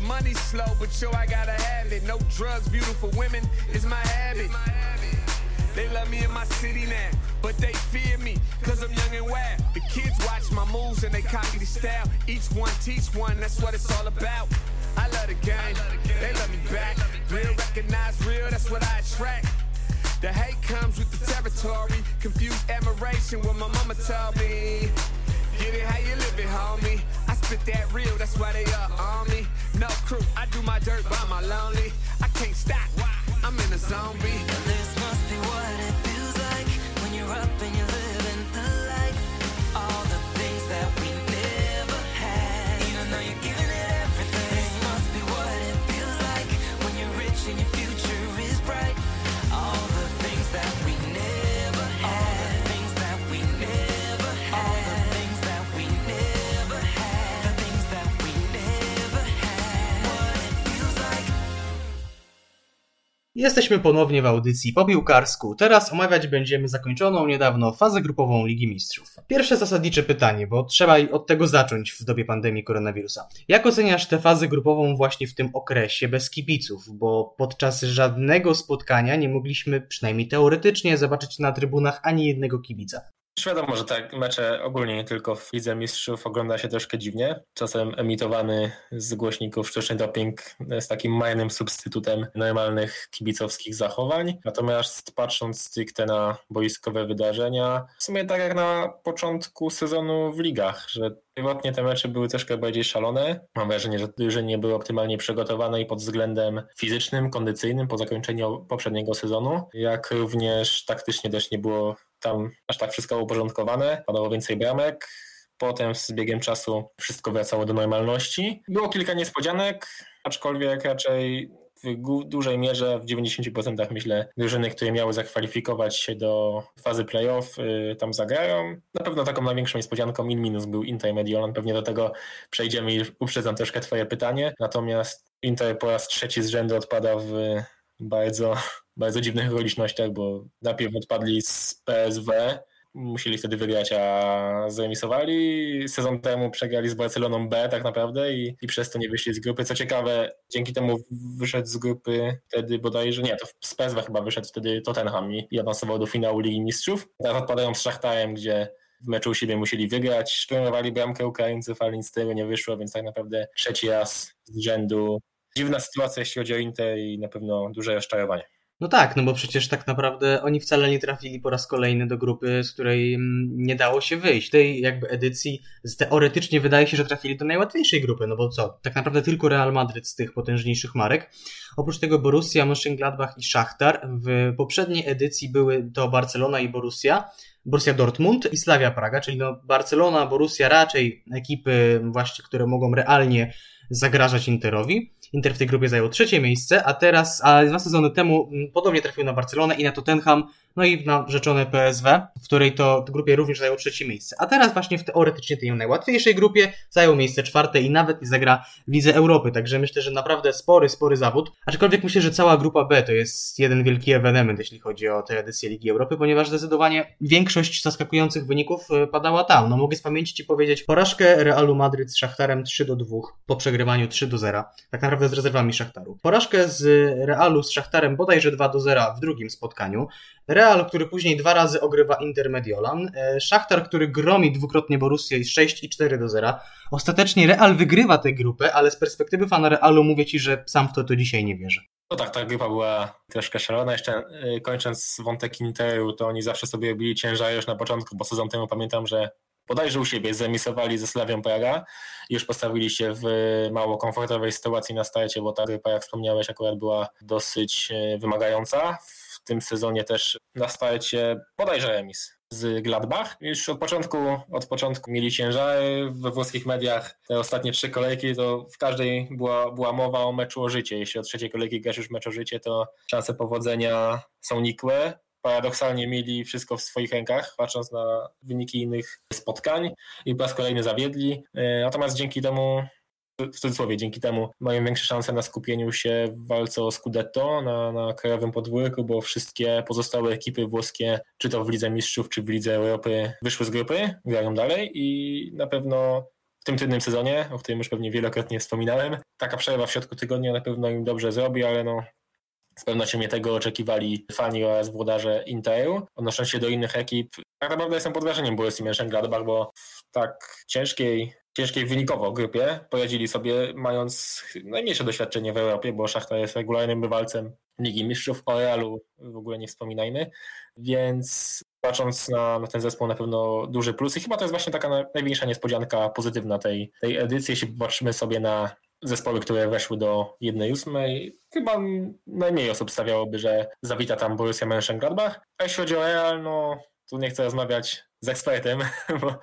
Money slow, but yo, I gotta have it. No drugs, beautiful women is my habit. They love me in my city now, but they fear me, cause I'm young and wild. The kids watch my moves and they copy the style. Each one teach one, that's what it's all about. I love the game, they love me back. Real recognize real, that's what I attract. The hate comes with the territory, confused admiration what my mama told me. Get it how you live it, homie. I spit that real, that's why they up on me. No crew, I do my dirt by my lonely. I can't stop, Why? I'm in a zombie. This must be what it feels like when you're up and you're Jesteśmy ponownie w audycji po piłkarsku. Teraz omawiać będziemy zakończoną niedawno fazę grupową Ligi Mistrzów. Pierwsze zasadnicze pytanie, bo trzeba od tego zacząć w dobie pandemii koronawirusa. Jak oceniasz tę fazę grupową właśnie w tym okresie bez kibiców? Bo podczas żadnego spotkania nie mogliśmy, przynajmniej teoretycznie, zobaczyć na trybunach ani jednego kibica. Wiadomo, że tak mecze ogólnie nie tylko w Lidze Mistrzów ogląda się troszkę dziwnie. Czasem emitowany z głośników sztuczny doping jest takim majnym substytutem normalnych kibicowskich zachowań. Natomiast patrząc stricte na boiskowe wydarzenia, w sumie tak jak na początku sezonu w ligach, że Pierwotnie te mecze były troszkę bardziej szalone. Mam wrażenie, że nie były optymalnie przygotowane i pod względem fizycznym, kondycyjnym po zakończeniu poprzedniego sezonu, jak również taktycznie też nie było tam aż tak wszystko uporządkowane. Padało więcej bramek. Potem z biegiem czasu wszystko wracało do normalności. Było kilka niespodzianek, aczkolwiek raczej w dużej mierze, w 90% myślę, drużyny, które miały zakwalifikować się do fazy playoff, y, tam zagrają. Na pewno taką największą niespodzianką in minus był Inter Mediolan. Pewnie do tego przejdziemy i uprzedzam troszkę Twoje pytanie. Natomiast Inter po raz trzeci z rzędu odpada w bardzo, bardzo dziwnych okolicznościach, bo najpierw odpadli z PSW, musieli wtedy wygrać, a zremisowali. Sezon temu przegrali z Barceloną B tak naprawdę i, i przez to nie wyszli z grupy. Co ciekawe, dzięki temu wyszedł z grupy wtedy bodajże, nie, to z PSW chyba wyszedł wtedy Tottenham i, i awansował do finału Ligi Mistrzów. Teraz odpadają z Szachtarem, gdzie w meczu u siebie musieli wygrać, szturmowali bramkę Ukraińców, ale nic z tego nie wyszło, więc tak naprawdę trzeci raz z rzędu. Dziwna sytuacja, jeśli chodzi o Inter i na pewno duże rozczarowanie. No tak, no bo przecież tak naprawdę oni wcale nie trafili po raz kolejny do grupy, z której mm, nie dało się wyjść. Tej jakby edycji teoretycznie wydaje się, że trafili do najłatwiejszej grupy, no bo co, tak naprawdę tylko Real Madryt z tych potężniejszych marek. Oprócz tego Borussia, Mönchengladbach i Szachtar. W poprzedniej edycji były to Barcelona i Borussia. Borussia Dortmund i Slavia Praga, czyli no Barcelona, Borussia raczej ekipy właśnie, które mogą realnie zagrażać Interowi. Inter w tej grupie zajął trzecie miejsce, a teraz, a dwa sezony temu mm, podobnie trafił na Barcelonę i na Tottenham, no i na rzeczone PSW, w której to grupie również zajął trzecie miejsce. A teraz właśnie w teoretycznie tej najłatwiejszej grupie zajął miejsce czwarte i nawet nie zagra Lidze Europy, także myślę, że naprawdę spory, spory zawód. Aczkolwiek myślę, że cała grupa B to jest jeden wielki ewenement, jeśli chodzi o tę edycję Ligi Europy, ponieważ zdecydowanie większość zaskakujących wyników e, padała tam. No mogę z pamięci Ci powiedzieć porażkę Realu Madryt z Szachtarem 3 do 2 po przegrywaniu 3 do 0, tak naprawdę z rezerwami Szachtaru. Porażkę z Realu z Szachtarem bodajże 2 do 0 w drugim spotkaniu. Real, który później dwa razy ogrywa Inter Mediolan. E, Szachtar, który gromi dwukrotnie Borussię i 6 i 4 do 0. Ostatecznie Real wygrywa tę grupę, ale z perspektywy fana Realu mówię Ci, że sam w to, to dzisiaj nie wierzę. No tak, ta grupa była troszkę szalona. Jeszcze y, kończąc wątek Interu, to oni zawsze sobie robili ciężar już na początku, bo sezon temu pamiętam, że bodajże u siebie zemisowali ze Slawią Praga i już postawili się w mało komfortowej sytuacji na starcie, bo ta grupa, jak wspomniałeś, akurat była dosyć wymagająca. W tym sezonie też na starcie bodajże remis z Gladbach. Już od początku, od początku mieli ciężary we włoskich mediach. Te ostatnie trzy kolejki to w każdej była, była mowa o meczu o życie. Jeśli od trzeciej kolejki grasz już mecz o życie, to szanse powodzenia są nikłe. Paradoksalnie mieli wszystko w swoich rękach, patrząc na wyniki innych spotkań i po raz kolejny zawiedli. E, Natomiast dzięki temu w cudzysłowie, dzięki temu mają większe szanse na skupieniu się w walce o Scudetto na, na krajowym podwórku, bo wszystkie pozostałe ekipy włoskie, czy to w Lidze Mistrzów, czy w Lidze Europy, wyszły z grupy, grają dalej i na pewno w tym trudnym sezonie, o którym już pewnie wielokrotnie wspominałem. Taka przerwa w środku tygodnia na pewno im dobrze zrobi, ale no z pewnością nie tego oczekiwali fani oraz włodarze Interu. Odnosząc się do innych ekip, tak naprawdę jestem pod wrażeniem Borussia Mönchengladbach, bo w tak ciężkiej, ciężkiej wynikowo grupie. Poradzili sobie, mając najmniejsze doświadczenie w Europie, bo Szachta jest regularnym bywalcem Ligi Mistrzów, o Realu w ogóle nie wspominajmy, więc patrząc na, na ten zespół na pewno duży plus. I chyba to jest właśnie taka na, największa niespodzianka pozytywna tej, tej edycji, jeśli popatrzymy sobie na zespoły, które weszły do 1-8, chyba najmniej osób stawiałoby, że zawita tam Borussia Mönchengladbach. A jeśli chodzi o Real, no tu nie chcę rozmawiać z ekspertem, bo,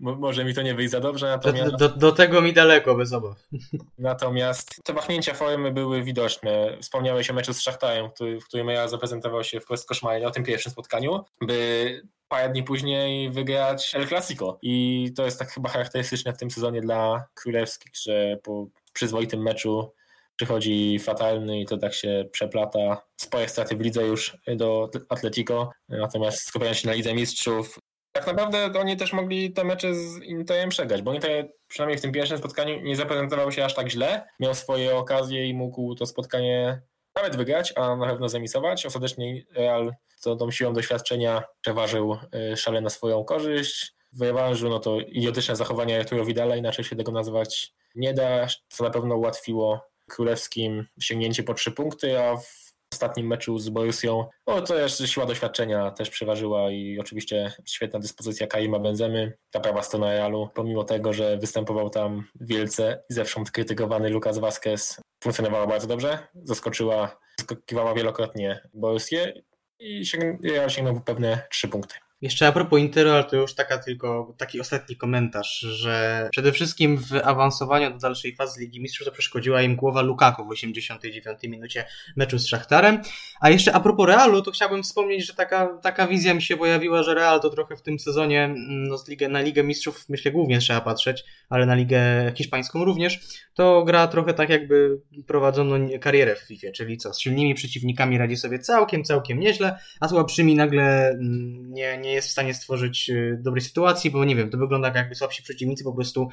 bo może mi to nie wyjść za dobrze. Natomiast... Do, do, do tego mi daleko, bez obaw. Natomiast te wahnięcia formy były widoczne. Wspomniałeś o meczu z Szachtarem, który, w którym ja zaprezentował się wprost koszmarnie o tym pierwszym spotkaniu, by parę dni później wygrać El Clasico. I to jest tak chyba charakterystyczne w tym sezonie dla królewskich, że po przyzwoitym meczu przychodzi fatalny i to tak się przeplata. Spore straty w lidze już do Atletico, natomiast skupiając się na Lidze Mistrzów, tak naprawdę oni też mogli te mecze z Interem przegrać, bo Inter przynajmniej w tym pierwszym spotkaniu nie zaprezentował się aż tak źle. Miał swoje okazje i mógł to spotkanie nawet wygrać, a na pewno zemisować. Ostatecznie Real co tą siłą doświadczenia przeważył y, szale na swoją korzyść. W rewanżu no to idiotyczne zachowanie Arturo Vidala, inaczej się tego nazywać nie da, co na pewno ułatwiło królewskim sięgnięcie po trzy punkty, a w ostatnim meczu z Borussią, no to jeszcze siła doświadczenia też przeważyła i oczywiście świetna dyspozycja Kaima Benzemy, ta prawa strona Realu, pomimo tego, że występował tam wielce i zewsząd krytykowany Lucas Vazquez, funkcjonowała bardzo dobrze, zaskoczyła, zaskakiwała wielokrotnie Borussię i Real sięgnął pewne trzy punkty. Jeszcze a propos Interu, ale to już taka tylko taki ostatni komentarz, że przede wszystkim w awansowaniu do dalszej fazy Ligi Mistrzów to przeszkodziła im głowa Lukaku w 89 minucie meczu z Szachtarem. A jeszcze a propos Realu, to chciałbym wspomnieć, że taka, taka wizja mi się pojawiła, że Real to trochę w tym sezonie no, z ligę, na Ligę Mistrzów myślę głównie trzeba patrzeć, ale na Ligę Hiszpańską również, to gra trochę tak jakby prowadzono karierę w FIFA, czyli co, z silnymi przeciwnikami radzi sobie całkiem, całkiem nieźle, a słabszymi nagle nie, nie nie jest w stanie stworzyć y, dobrej sytuacji, bo nie wiem, to wygląda jak jakby słabsi przeciwnicy po prostu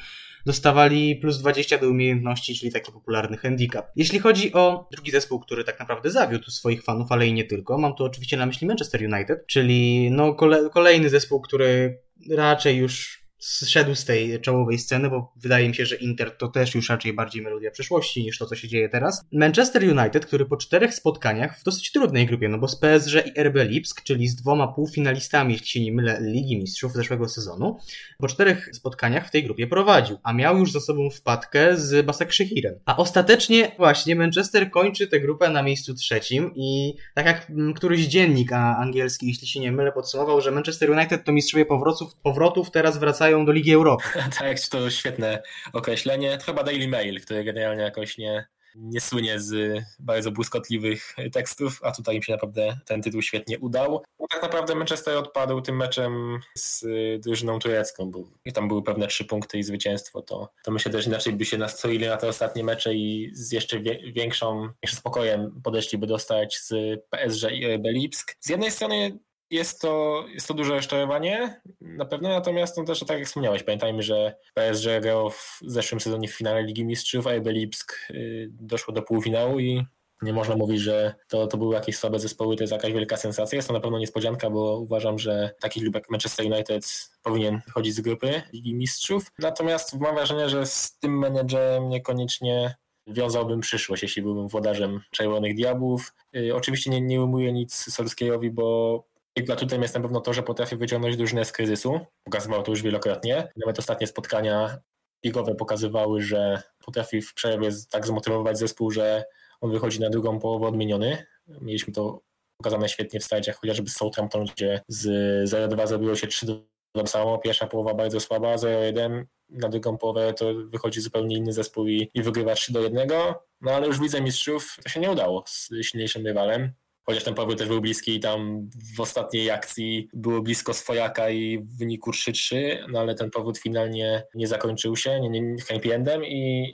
dostawali plus 20 do umiejętności, czyli taki popularny handicap. Jeśli chodzi o drugi zespół, który tak naprawdę zawiódł swoich fanów, ale i nie tylko, mam tu oczywiście na myśli Manchester United, czyli no kole kolejny zespół, który raczej już zszedł z tej czołowej sceny, bo wydaje mi się, że Inter to też już raczej bardziej melodia przeszłości niż to, co się dzieje teraz. Manchester United, który po czterech spotkaniach w dosyć trudnej grupie, no bo z PSG i RB Lipsk, czyli z dwoma półfinalistami, jeśli się nie mylę, Ligi Mistrzów zeszłego sezonu, po czterech spotkaniach w tej grupie prowadził, a miał już za sobą wpadkę z Basak Szehirem. A ostatecznie właśnie Manchester kończy tę grupę na miejscu trzecim i tak jak któryś dziennik angielski, jeśli się nie mylę, podsumował, że Manchester United to mistrzowie powrotów, powrotów teraz wracają wracają do Ligi Europy. tak, to świetne określenie. Chyba Daily Mail, który generalnie jakoś nie, nie słynie z bardzo błyskotliwych tekstów, a tutaj im się naprawdę ten tytuł świetnie udał. Bo tak naprawdę Manchester odpadł tym meczem z drużyną turecką, bo tam były pewne trzy punkty i zwycięstwo, to, to myślę też inaczej by się nastroili na te ostatnie mecze i z jeszcze większą, większym spokojem podeszliby dostać z PSG i RB Lipsk. Z jednej strony jest to, jest to duże rozczarowanie na pewno, natomiast no też tak jak wspomniałeś, pamiętajmy, że PSG w zeszłym sezonie w finale Ligi Mistrzów, a RB Lipsk y, doszło do półfinału i nie można mówić, że to, to były jakieś słabe zespoły, to jest jakaś wielka sensacja. Jest to na pewno niespodzianka, bo uważam, że taki klub jak Manchester United powinien chodzić z grupy Ligi Mistrzów. Natomiast mam wrażenie, że z tym menedżerem niekoniecznie wiązałbym przyszłość, jeśli byłbym włodarzem Czerwonych Diabłów. Yy, oczywiście nie, nie ujmuję nic Solskjaerowi, bo jego atutem jest na pewno to, że potrafi wyciągnąć drużynę z kryzysu. Pokazywał to już wielokrotnie. Nawet ostatnie spotkania ligowe pokazywały, że potrafi w przerwie tak zmotywować zespół, że on wychodzi na drugą połowę odmieniony. Mieliśmy to pokazane świetnie w stadziach, chociażby z Southampton, gdzie z 0-2 zrobiło się 3-2 samo. Pierwsza połowa bardzo słaba, 0-1. Na drugą połowę to wychodzi zupełnie inny zespół i, i wygrywa 3-1. No ale już widzę mistrzów to się nie udało z silniejszym rywalem chociaż ten Paweł też był bliski i tam w ostatniej akcji było blisko swojaka i w wyniku 3-3, no ale ten powód finalnie nie zakończył się, nie, nie happy endem i,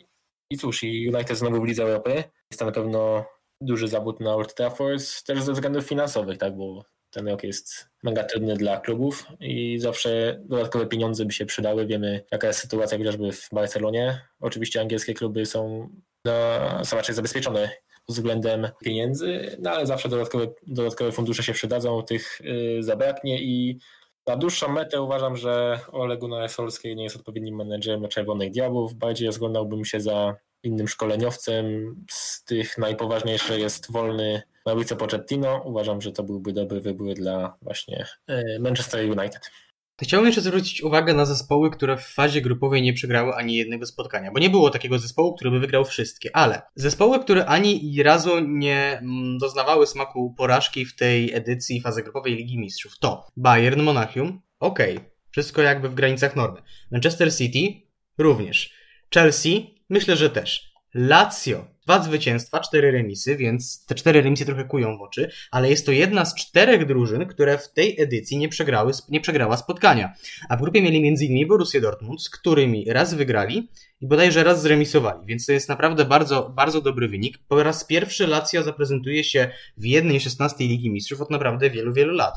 i cóż, i United znowu w Lidze Europy. Jest to na pewno duży zawód na Old Trafford, też ze względów finansowych, tak, bo ten rok jest mega trudny dla klubów i zawsze dodatkowe pieniądze by się przydały. Wiemy, jaka jest sytuacja chociażby w Barcelonie. Oczywiście angielskie kluby są, no, są raczej zabezpieczone względem pieniędzy, no ale zawsze dodatkowe, dodatkowe fundusze się przydadzą, tych y, zabraknie i na dłuższą metę uważam, że Ole Gunnar Solskjaer nie jest odpowiednim menedżerem Czerwonych Diabłów. Bardziej rozglądałbym się za innym szkoleniowcem. Z tych najpoważniejszy jest wolny Mauricio Pochettino. Uważam, że to byłby dobry wybór dla właśnie y, Manchester United. Chciałbym jeszcze zwrócić uwagę na zespoły, które w fazie grupowej nie przegrały ani jednego spotkania, bo nie było takiego zespołu, który by wygrał wszystkie, ale zespoły, które ani razu nie mm, doznawały smaku porażki w tej edycji fazy grupowej Ligi Mistrzów to Bayern Monachium, okej, wszystko jakby w granicach normy. Manchester City również. Chelsea, myślę, że też. Lazio, dwa zwycięstwa, cztery remisy, więc te cztery remisy trochę kują w oczy, ale jest to jedna z czterech drużyn, które w tej edycji nie, przegrały, nie przegrała spotkania. A w grupie mieli m.in. Borussia Dortmund, z którymi raz wygrali i bodajże raz zremisowali, więc to jest naprawdę bardzo, bardzo dobry wynik. Po raz pierwszy Lazio zaprezentuje się w jednej 16 Ligi Mistrzów od naprawdę wielu, wielu lat.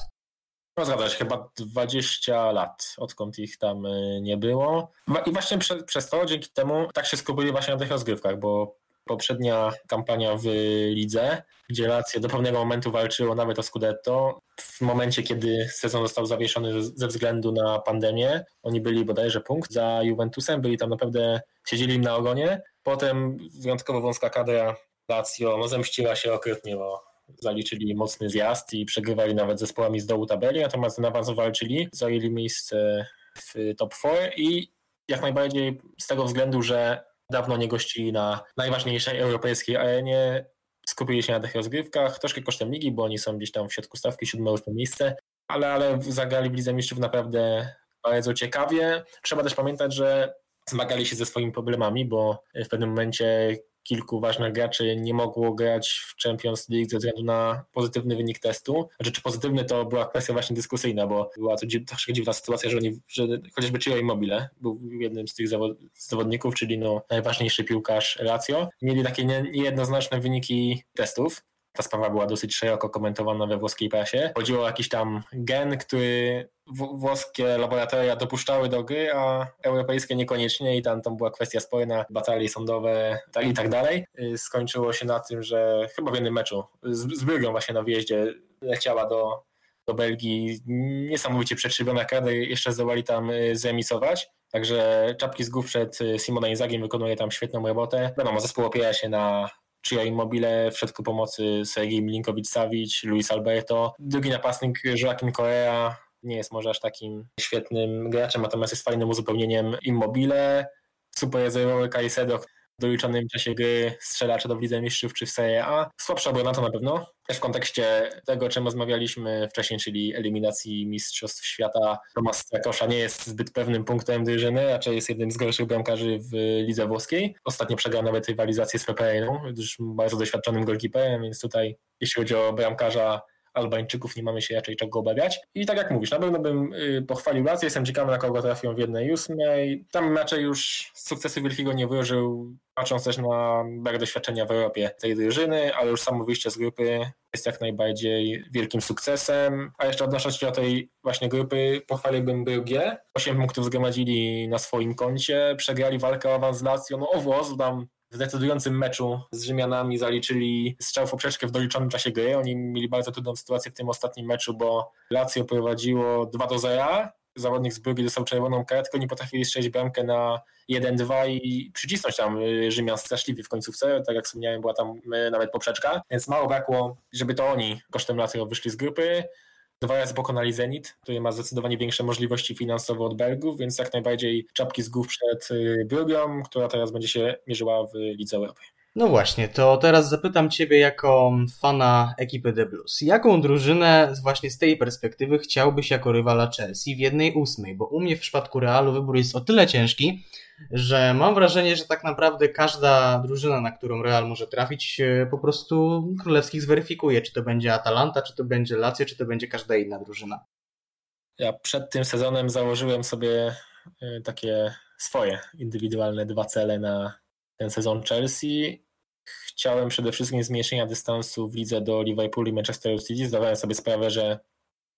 Zgadza się, chyba 20 lat, odkąd ich tam y, nie było. I właśnie prze, przez to, dzięki temu, tak się skupili właśnie na tych rozgrywkach, bo poprzednia kampania w lidze, gdzie Lazio do pewnego momentu walczyło nawet o Scudetto, w momencie, kiedy sezon został zawieszony ze względu na pandemię, oni byli bodajże punkt za Juventusem, byli tam naprawdę, siedzieli im na ogonie. Potem wyjątkowo wąska kadra Lazio no, zemściła się okrutnie, bo zaliczyli mocny zjazd i przegrywali nawet zespołami z dołu tabeli, natomiast na was walczyli, zajęli miejsce w top 4 i jak najbardziej z tego względu, że dawno nie gościli na najważniejszej europejskiej arenie, skupili się na tych rozgrywkach, troszkę kosztem ligi, bo oni są gdzieś tam w środku stawki, siódme, ósme miejsce, ale, ale zagrali w Lidze Mistrzów naprawdę bardzo ciekawie. Trzeba też pamiętać, że zmagali się ze swoimi problemami, bo w pewnym momencie kilku ważnych graczy nie mogło grać w Champions League ze względu na pozytywny wynik testu. Znaczy, czy pozytywny to była kwestia właśnie dyskusyjna, bo była to troszkę dziwna sytuacja, że, oni, że chociażby Ciro Immobile był jednym z tych zawod- zawodników, czyli no, najważniejszy piłkarz Lazio. Mieli takie nie- niejednoznaczne wyniki testów. Ta sprawa była dosyć szeroko komentowana we włoskiej prasie. Chodziło o jakiś tam gen, który włoskie laboratoria dopuszczały do gry, a europejskie niekoniecznie i tam, tam była kwestia sporna, batalie sądowe i tak dalej. Y, skończyło się na tym, że chyba w jednym meczu z, z Brygą właśnie na wyjeździe leciała do, do Belgii niesamowicie przetrzebiona kadra jeszcze zdołali tam y, zremisować. Także czapki z głów przed y, Simona Inzagiem wykonuje tam świetną robotę. Wiadomo, zespół opiera się na Chia Immobile, w środku pomocy Sergiej Milinkowicz-Savic, Luis Alberto, drugi napastnik Joaquin Correa, nie jest może aż takim świetnym graczem, natomiast jest fajnym uzupełnieniem Immobile, super rezerwowy Caicedo, doliczonym czasie gry strzela czy to w Lidze Mistrzów, czy w Serie A. Słabsza obrona to na pewno. Też w kontekście tego, o czym rozmawialiśmy wcześniej, czyli eliminacji Mistrzostw Świata, Tomasz Strakosza nie jest zbyt pewnym punktem drużyny, raczej jest jednym z gorszych bramkarzy w lidze włoskiej. Ostatnio przegrał nawet rywalizację z Pepereiną, już bardzo doświadczonym golkiperem, więc tutaj jeśli chodzi o bramkarza Albańczyków nie mamy się raczej czego obawiać. I tak jak mówisz, na pewno bym y, pochwalił Lazio, jestem ciekawy na kogo trafią w jednej ósmej. Tam raczej już sukcesu wielkiego nie wyłożył, patrząc też na brak doświadczenia w Europie tej drużyny, ale już samo wyjście z grupy jest jak najbardziej wielkim sukcesem. A jeszcze odnosząc się do tej właśnie grupy, pochwaliłbym Brugię. 8 punktów zgromadzili na swoim koncie, przegrali walkę o awans Lazio, no o włos, tam w decydującym meczu z Rzymianami zaliczyli strzał w poprzeczkę w doliczonym czasie gry. Oni mieli bardzo trudną sytuację w tym ostatnim meczu, bo Lazio prowadziło 2 do 0. Zawodnik z Brugi dostał czerwoną kartkę, nie potrafili strzelić bramkę na 1-2 i przycisnąć tam Rzymian straszliwie w końcówce. Tak jak wspomniałem, była tam e, nawet poprzeczka, więc mało brakło, żeby to oni kosztem Lazio wyszli z grupy. Dwa razy pokonali Zenit, który ma zdecydowanie większe możliwości finansowe od Belgów, więc jak najbardziej czapki z głów przed y, Brugią, która teraz będzie się mierzyła w Lidze Europy. No właśnie, to teraz zapytam Ciebie jako fana ekipy The Blues. Jaką drużynę właśnie z tej perspektywy chciałbyś jako rywala Chelsea w jednej ósmej? Bo u mnie w przypadku Realu wybór jest o tyle ciężki, że mam wrażenie, że tak naprawdę każda drużyna, na którą Real może trafić, po prostu królewskich zweryfikuje, czy to będzie Atalanta, czy to będzie Lazio, czy to będzie każda inna drużyna. Ja przed tym sezonem założyłem sobie y, takie swoje indywidualne dwa cele na ten sezon Chelsea. Chciałem przede wszystkim zmniejszenia dystansu w lidze do Liverpoolu i Manchester City. Zdawałem sobie sprawę, że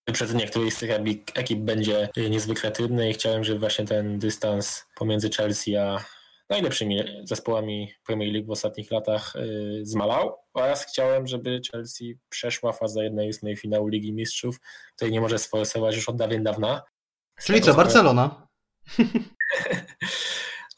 wyprzedzenie którejś z tych ekip- będzie y, niezwykle trudne i chciałem, żeby właśnie ten dystans pomiędzy Chelsea a najlepszymi zespołami Premier League w ostatnich latach y, zmalał oraz chciałem, żeby Chelsea przeszła fazę 1-8 finału Ligi Mistrzów, której nie może sforsować już od dawien dawna. Czyli co, Barcelona?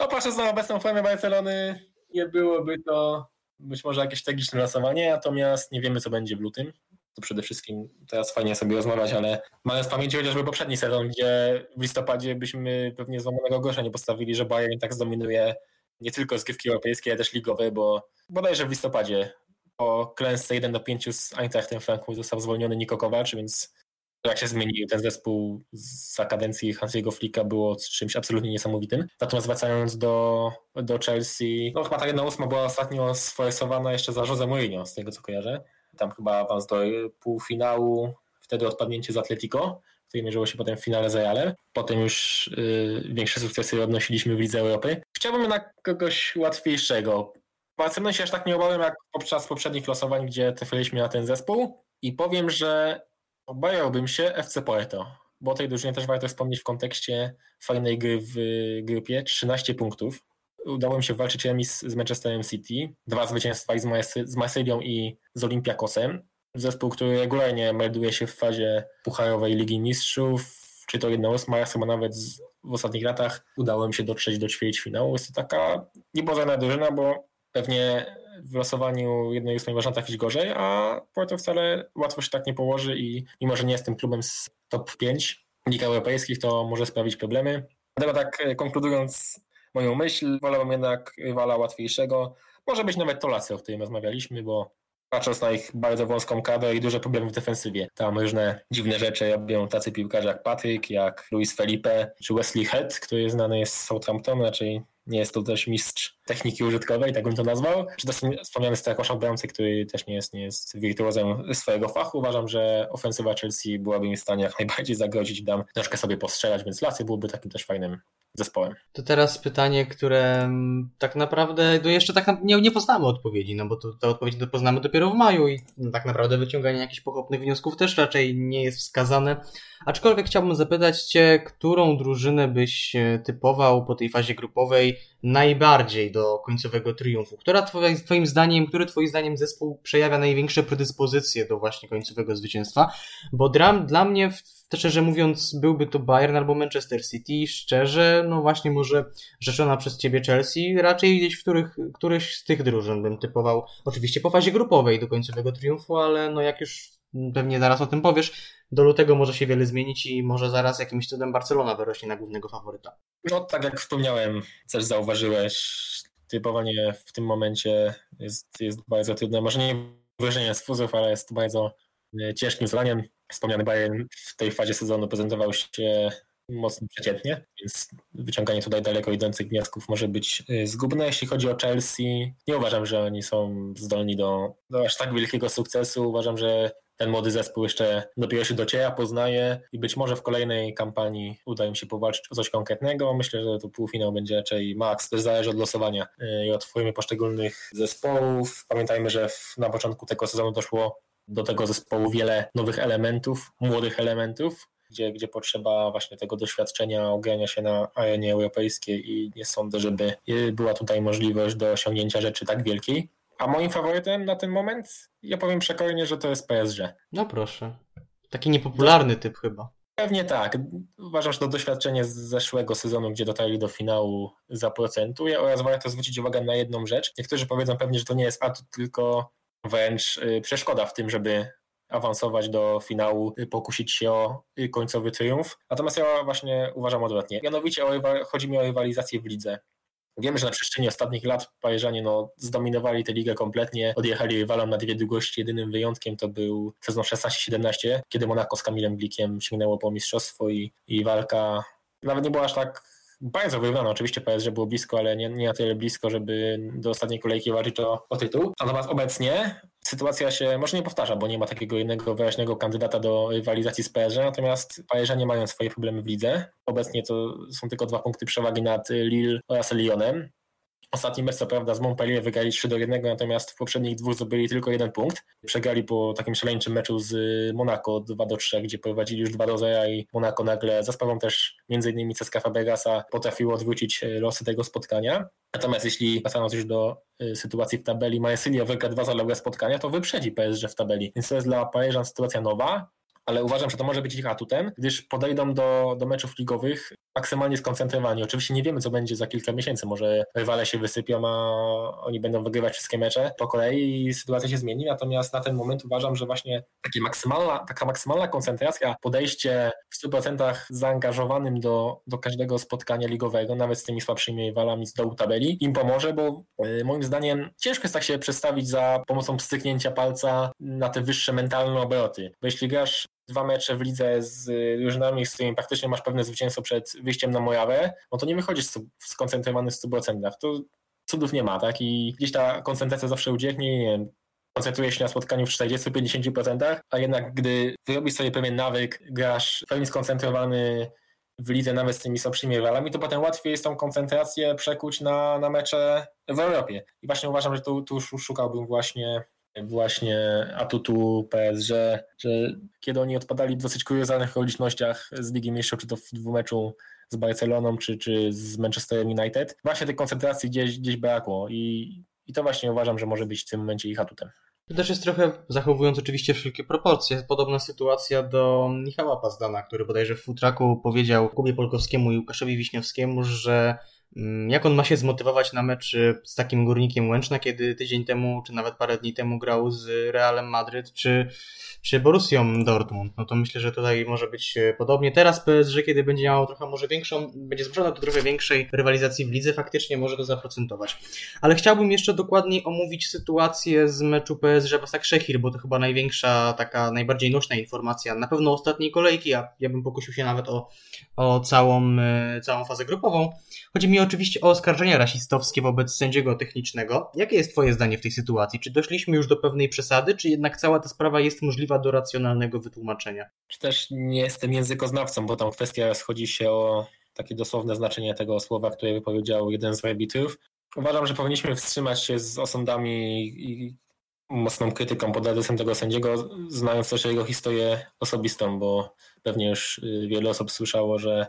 No patrząc na obecną formę Barcelony, nie byłoby to być może jakieś tragiczne losowanie, natomiast nie wiemy, co będzie w lutym. To przede wszystkim teraz fajnie sobie rozmawiać, ale mając w pamięci chociażby poprzedni sezon, gdzie w listopadzie byśmy pewnie złamanego grosza nie postawili, że Bayern tak zdominuje nie tylko zgrywki europejskie, ale też ligowe, bo bodajże w listopadzie po klęsce 1 do 5 z Eintrachtem Frankfurt został zwolniony Niko Kovac, więc jak się zmienił ten zespół za kadencji Hansiego Flicka było czymś absolutnie niesamowitym. Natomiast wracając do, do Chelsea, no chyba ta jedna ósma była ostatnio sforsowana jeszcze za Jose Mourinho, z tego co kojarzę. Tam chyba awans do półfinału, wtedy odpadnięcie z Atletico, które mierzyło się potem w finale z Realem. Potem już y, większe sukcesy odnosiliśmy w Lidze Europy. Chciałbym na kogoś łatwiejszego. Barcelony się aż tak nie obawiam jak podczas poprzednich losowań, gdzie trafiliśmy na ten zespół i powiem, że Obawiałbym się FC Porto, bo o tej drużynie też warto wspomnieć w kontekście fajnej gry w grupie. 13 punktów. Udało mi się walczyć remis z Manchesterem City, dwa zwycięstwa i z, Marse- z Marsylią i z Olympiakosem. Zespół, który regularnie melduje się w fazie pucharowej Ligi Mistrzów, czy to 1-8, chyba nawet z, w ostatnich latach udało mi się dotrzeć do ćwierćfinału. Jest to taka niebozana drużyna, bo pewnie w losowaniu jednej ósmej można trafić gorzej, a Porto wcale łatwo się tak nie położy i mimo, że nie jest tym klubem z top 5 lig europejskich, to może sprawić problemy. Dlatego tak e, konkludując moją myśl, wolałbym jednak rywala łatwiejszego. Może być nawet to o którym rozmawialiśmy, bo patrząc na ich bardzo wąską kadrę i duże problemy w defensywie. Tam różne dziwne rzeczy robią tacy piłkarze jak Patryk, jak Luis Felipe, czy Wesley Head, który znany jest z Southamptonu, raczej nie jest to też mistrz techniki użytkowej, tak bym to nazwał. Czy to wspomniany Strakosz Bramcy, który też nie jest, nie jest wirtuozem swojego fachu. Uważam, że ofensywa Chelsea byłaby im w stanie jak najbardziej zagrozić dam troszkę sobie postrzelać, więc Lazio byłby takim też fajnym zespołem. To teraz pytanie, które mm, tak naprawdę no jeszcze tak nie, nie poznamy odpowiedzi, no bo to, te odpowiedzi to poznamy dopiero w maju i no, tak naprawdę wyciąganie jakichś pochopnych wniosków też raczej nie jest wskazane. Aczkolwiek chciałbym zapytać Cię, którą drużynę byś e, typował po tej fazie grupowej najbardziej do końcowego triumfu? Która Twoim zdaniem, który Twoim zdaniem zespół przejawia największe predyspozycje do właśnie końcowego zwycięstwa? Bo dla, dla mnie, szczerze mówiąc, byłby to Bayern albo Manchester City. Szczerze, no właśnie może rzeczona przez Ciebie Chelsea. Raczej gdzieś w których, któryś z tych drużyn bym typował. Oczywiście po fazie grupowej do końcowego triumfu, ale no jak już pewnie zaraz o tym powiesz, do lutego może się wiele zmienić i może zaraz jakimś cudem Barcelona wyrośnie na głównego faworyta. No tak jak wspomniałem, też zauważyłeś, typowanie w tym momencie jest, jest bardzo trudne. Może nie wyrażenie z fuzów, ale jest bardzo e, ciężkim zadaniem. Wspomniany Bayern w tej fazie sezonu prezentował się mocno przeciętnie, więc wyciąganie tutaj daleko idących wniosków może być e, zgubne. Jeśli chodzi o Chelsea, nie uważam, że oni są zdolni do, do aż tak wielkiego sukcesu. Uważam, że ten młody zespół jeszcze dopiero się dociera, poznaje i być może w kolejnej kampanii uda im się powalczyć o coś konkretnego. Myślę, że to półfinał będzie raczej max. To zależy od losowania y, i od formy poszczególnych zespołów. Pamiętajmy, że w, na początku tego sezonu doszło do tego zespołu wiele nowych elementów, młodych elementów, gdzie, gdzie potrzeba właśnie tego doświadczenia, ogrania się na arenie europejskiej i nie sądzę, żeby y, była tutaj możliwość do osiągnięcia rzeczy tak wielkiej. A moim faworytem na ten moment, ja powiem przekornie, że to jest PSG. No proszę. Taki niepopularny typ chyba. Pewnie tak. Uważam, że to doświadczenie z zeszłego sezonu, gdzie dotarli do finału, zaprocentuje oraz warto zwrócić uwagę na jedną rzecz. Niektórzy powiedzą pewnie, że to nie jest atut, tylko wręcz y, przeszkoda w tym, żeby awansować do finału, y, pokusić się o y, końcowy triumf. Natomiast ja właśnie uważam odwrotnie. Mianowicie chodzi mi o rywalizację w lidze. Wiemy, że na przestrzeni ostatnich lat Paryżanie no, zdominowali tę ligę kompletnie, odjechali rywalom na dwie długości. Jedynym wyjątkiem to był sezon 16-17, kiedy Monaco z Kamilem Glikiem sięgnęło po mistrzostwo i, i walka nawet nie była aż tak bardzo wyrównana. Oczywiście PSG było blisko, ale nie, nie na tyle blisko, żeby do ostatniej kolejki walczyć o, o tytuł. Natomiast obecnie sytuacja się może nie powtarza, bo nie ma takiego jednego wyraźnego kandydata do rywalizacji z PSG, natomiast Paryżanie mają swoje problemy w lidze. Obecnie to są tylko dwa punkty przewagi nad Lille oraz Lyonem. Ostatni mecz, co prawda, z Montpellier wygrali 3 do 1, natomiast w poprzednich dwóch zdobyli tylko jeden punkt. Przegrali po takim szaleńczym meczu z Monaco 2 do 3, gdzie prowadzili już 2 do 0 i Monaco nagle za sprawą też m.in. Ceska Fabregasa potrafiło odwrócić e, losy tego spotkania. Natomiast jeśli wracając już do y, sytuacji w tabeli, Marsylia wygra dwa zaległe spotkania, to wyprzedzi PSG w tabeli. Więc to jest dla Paryżan sytuacja nowa, ale uważam, że to może być ich atutem, gdyż podejdą do, do meczów ligowych maksymalnie skoncentrowani. Oczywiście nie wiemy, co będzie za kilka miesięcy. Może rywale się wysypią, a oni będą wygrywać wszystkie mecze po kolei i sytuacja się zmieni. Natomiast na ten moment uważam, że właśnie maksymalna, taka maksymalna koncentracja, podejście w 100% zaangażowanym do, do każdego spotkania ligowego, nawet z tymi słabszymi rywalami z dołu tabeli, im pomoże, bo y, moim zdaniem ciężko jest tak się przestawić za pomocą styknięcia palca na te wyższe mentalne obroty. Bo jeśli grasz dwa mecze w lidze z drużynami, z którymi praktycznie masz pewne zwycięstwo przed wyjściem na Mojawę, no to nie wychodzisz skoncentrowany w 100%. To cudów nie ma, tak? I gdzieś ta koncentracja zawsze ucieknie, nie wiem, koncentrujesz się na spotkaniu w 40-50%, a jednak gdy wyrobisz sobie pewien nawyk, grasz w pełni skoncentrowany w lidze nawet z tymi słabszymi rywalami, to potem łatwiej jest tą koncentrację przekuć na, na mecze w Europie. I właśnie uważam, że tu, tu szukałbym właśnie właśnie atutu PSG, że kiedy oni odpadali w dosyć kuriozalnych okolicznościach z Ligi Mistrzów, czy to w dwumeczu z Barceloną, czy, czy z Manchesterem United, właśnie tej koncentracji gdzieś, gdzieś brakło i, i to właśnie uważam, że może być w tym momencie ich atutem. To też jest trochę, zachowując oczywiście wszelkie proporcje, podobna sytuacja do Michała Pazdana, który bodajże w futraku powiedział Kubie Polkowskiemu i Łukaszowi Wiśniowskiemu, że jak on ma się zmotywować na mecz y, z takim górnikiem Łęczna, kiedy tydzień temu, czy nawet parę dni temu grał z Realem Madryt, czy, czy Borussią Dortmund? No to myślę, że tutaj może być y, podobnie. Teraz PSG, kiedy będzie miało trochę może większą, będzie zmuszona do trochę większej rywalizacji w lidze, faktycznie może to zaprocentować. Ale chciałbym jeszcze dokładniej omówić sytuację z meczu PSG Basak Szechir, bo to chyba największa, taka najbardziej nośna informacja. Na pewno ostatniej kolejki, a ja bym pokusił się nawet o, o całą, y, całą fazę grupową. Chodzi mi oczywiście o oskarżenia rasistowskie wobec sędziego technicznego. Jakie jest Twoje zdanie w tej sytuacji? Czy doszliśmy już do pewnej przesady, czy jednak cała ta sprawa jest możliwa do racjonalnego wytłumaczenia? Czy też nie jestem językoznawcą, bo tam kwestia schodzi się o takie dosłowne znaczenie tego słowa, które wypowiedział jeden z arbitrów. Uważam, że powinniśmy wstrzymać się z osądami i mocną krytyką pod adresem tego sędziego, znając też jego historię osobistą, bo pewnie już y, wiele osób słyszało, że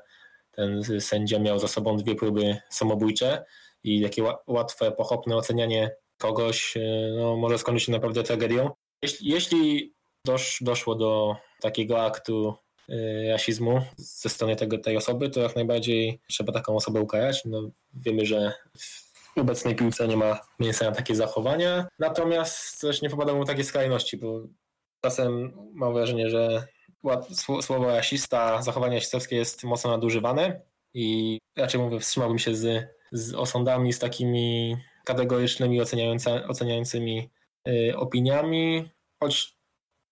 ten sędzia miał za sobą dwie próby samobójcze i takie łatwe, pochopne ocenianie kogoś e, no, może skończyć się naprawdę tragedią. Jeśli, jeśli dosz, doszło do takiego aktu e, rasizmu ze strony tego, tej osoby, to jak najbardziej trzeba taką osobę ukarać. No, wiemy, że w obecnej piłce nie ma miejsca na takie zachowania, natomiast też nie popadam mu takie skrajności, bo czasem mam wrażenie, że słowo rasista, zachowanie rasistowskie jest mocno nadużywane i raczej mówię, wstrzymałbym się z, z osądami, z takimi kategorycznymi, oceniającymi y, opiniami, choć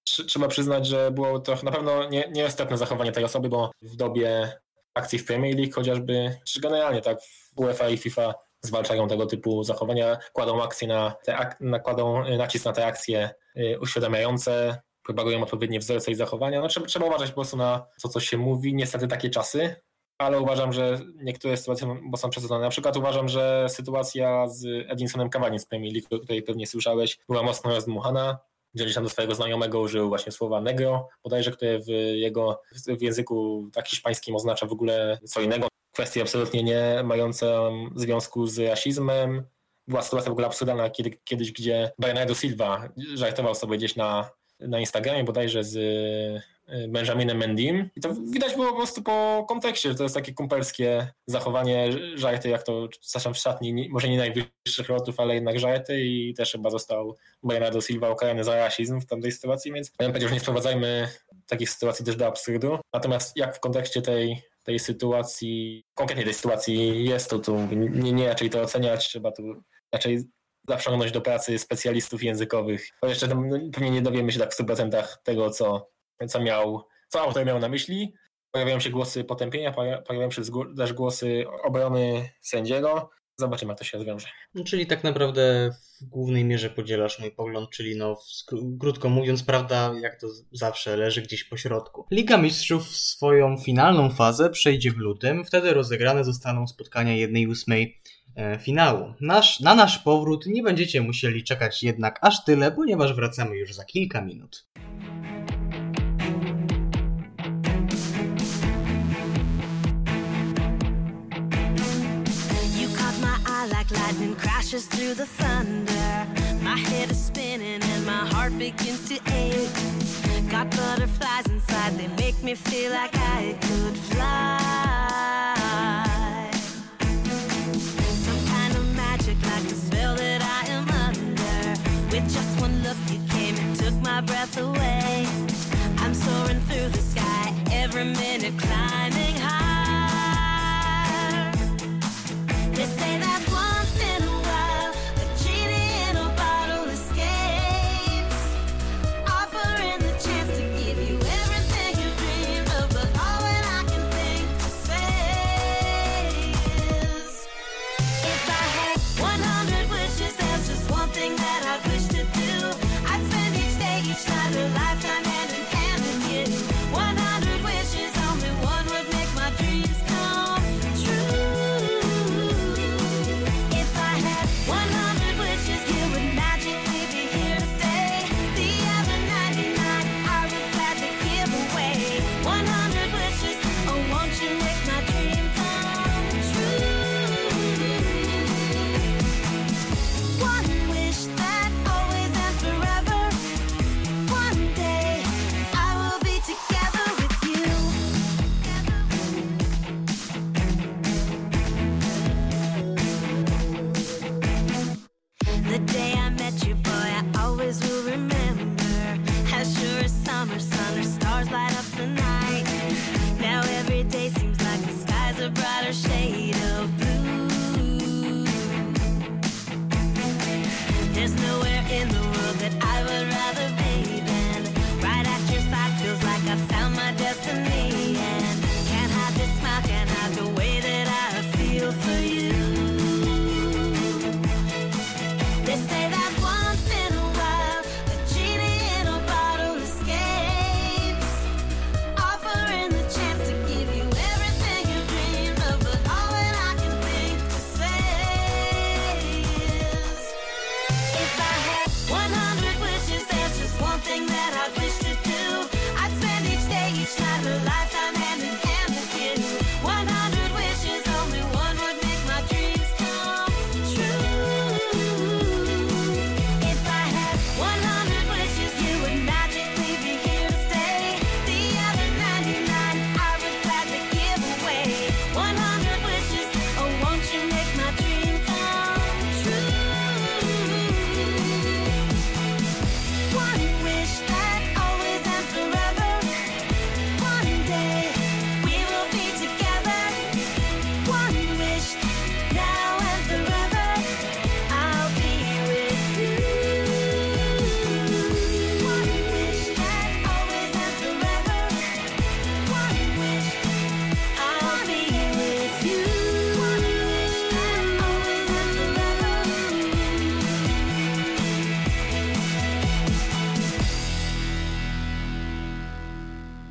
trzeba przyznać, że było to na pewno nie, nieistotne zachowanie tej osoby, bo w dobie akcji w Premier League chociażby, czy generalnie tak w UEFA i FIFA zwalczają tego typu zachowania, kładą akcje na te, nakładą nacisk na te akcje y, uświadamiające, propagują odpowiednie wzorce i zachowania. No, trzeba, trzeba uważać po prostu na to, co się mówi. Niestety takie czasy, ale uważam, że niektóre sytuacje mocno przesadzone. Na przykład uważam, że sytuacja z Edinsonem Cavani z Premier League, której pewnie słyszałeś, była mocno rozdmuchana. Gdzieś tam do swojego znajomego użył właśnie słowa negro, bodajże, które w jego w języku tak hiszpańskim oznacza w ogóle co innego. Kwestie absolutnie nie mające związku z rasizmem. Była sytuacja w ogóle absurdalna kiedy, kiedyś, gdzie Bernardo Silva żartował sobie gdzieś na na Instagramie bodajże z y, Benjaminem Mendim i to widać było po prostu po kontekście, że to jest takie kumpelskie zachowanie, żarty, jak to czasem w szatni, może nie najwyższych lotów, ale jednak żarty i też chyba został Bernardo Silva ukarany za rasizm w tamtej sytuacji, więc ja bym powiedział, że nie sprowadzajmy takich sytuacji też do absurdu. Natomiast jak w kontekście tej, tej sytuacji, konkretnie tej sytuacji jest, to tu nie, nie raczej to oceniać, trzeba tu raczej zaprzągnąć do pracy specjalistów językowych. Bo jeszcze tam, no, pewnie nie dowiemy się tak w 100% tego, co, co miał, co autor miał na myśli. Pojawiają się głosy potępienia, pojawiają się też głosy obrony sędziego. Zobaczymy, jak to się rozwiąże. No, czyli tak naprawdę w głównej mierze podzielasz mój pogląd, czyli no, krótko mówiąc, prawda, jak to zawsze, leży gdzieś po środku. Liga Mistrzów swoją finalną fazę przejdzie w lutym. Wtedy rozegrane zostaną spotkania jednej ósmej e, finału. Nasz, na nasz powrót nie będziecie musieli czekać jednak aż tyle, ponieważ wracamy już za kilka minut. Got butterflies inside, they make me feel like I could fly. Look, you came and took my breath away. I'm soaring through the sky, every minute climbing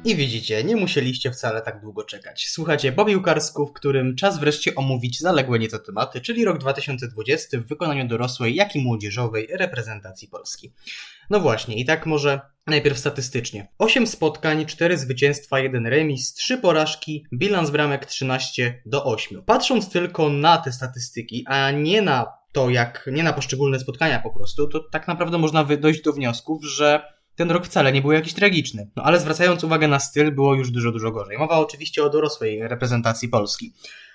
I widzicie, nie musieliście wcale tak długo czekać. Słuchacie po piłkarsku, w którym czas wreszcie omówić zaległe nieco tematy, czyli rok 2020 w wykonaniu dorosłej, jak i młodzieżowej reprezentacji Polski. No właśnie, i tak może najpierw statystycznie. 8 spotkań, 4 zwycięstwa, 1 remis, 3 porażki, bilans bramek 13 do 8. Patrząc tylko na te statystyki, a nie na to, jak nie na poszczególne spotkania po prostu, to tak naprawdę można dojść do wniosków, że ten rok wcale nie był jakiś tragiczny. No ale zwracając uwagę na styl, było już dużo, dużo gorzej. Mowa oczywiście o dorosłej reprezentacji Polski.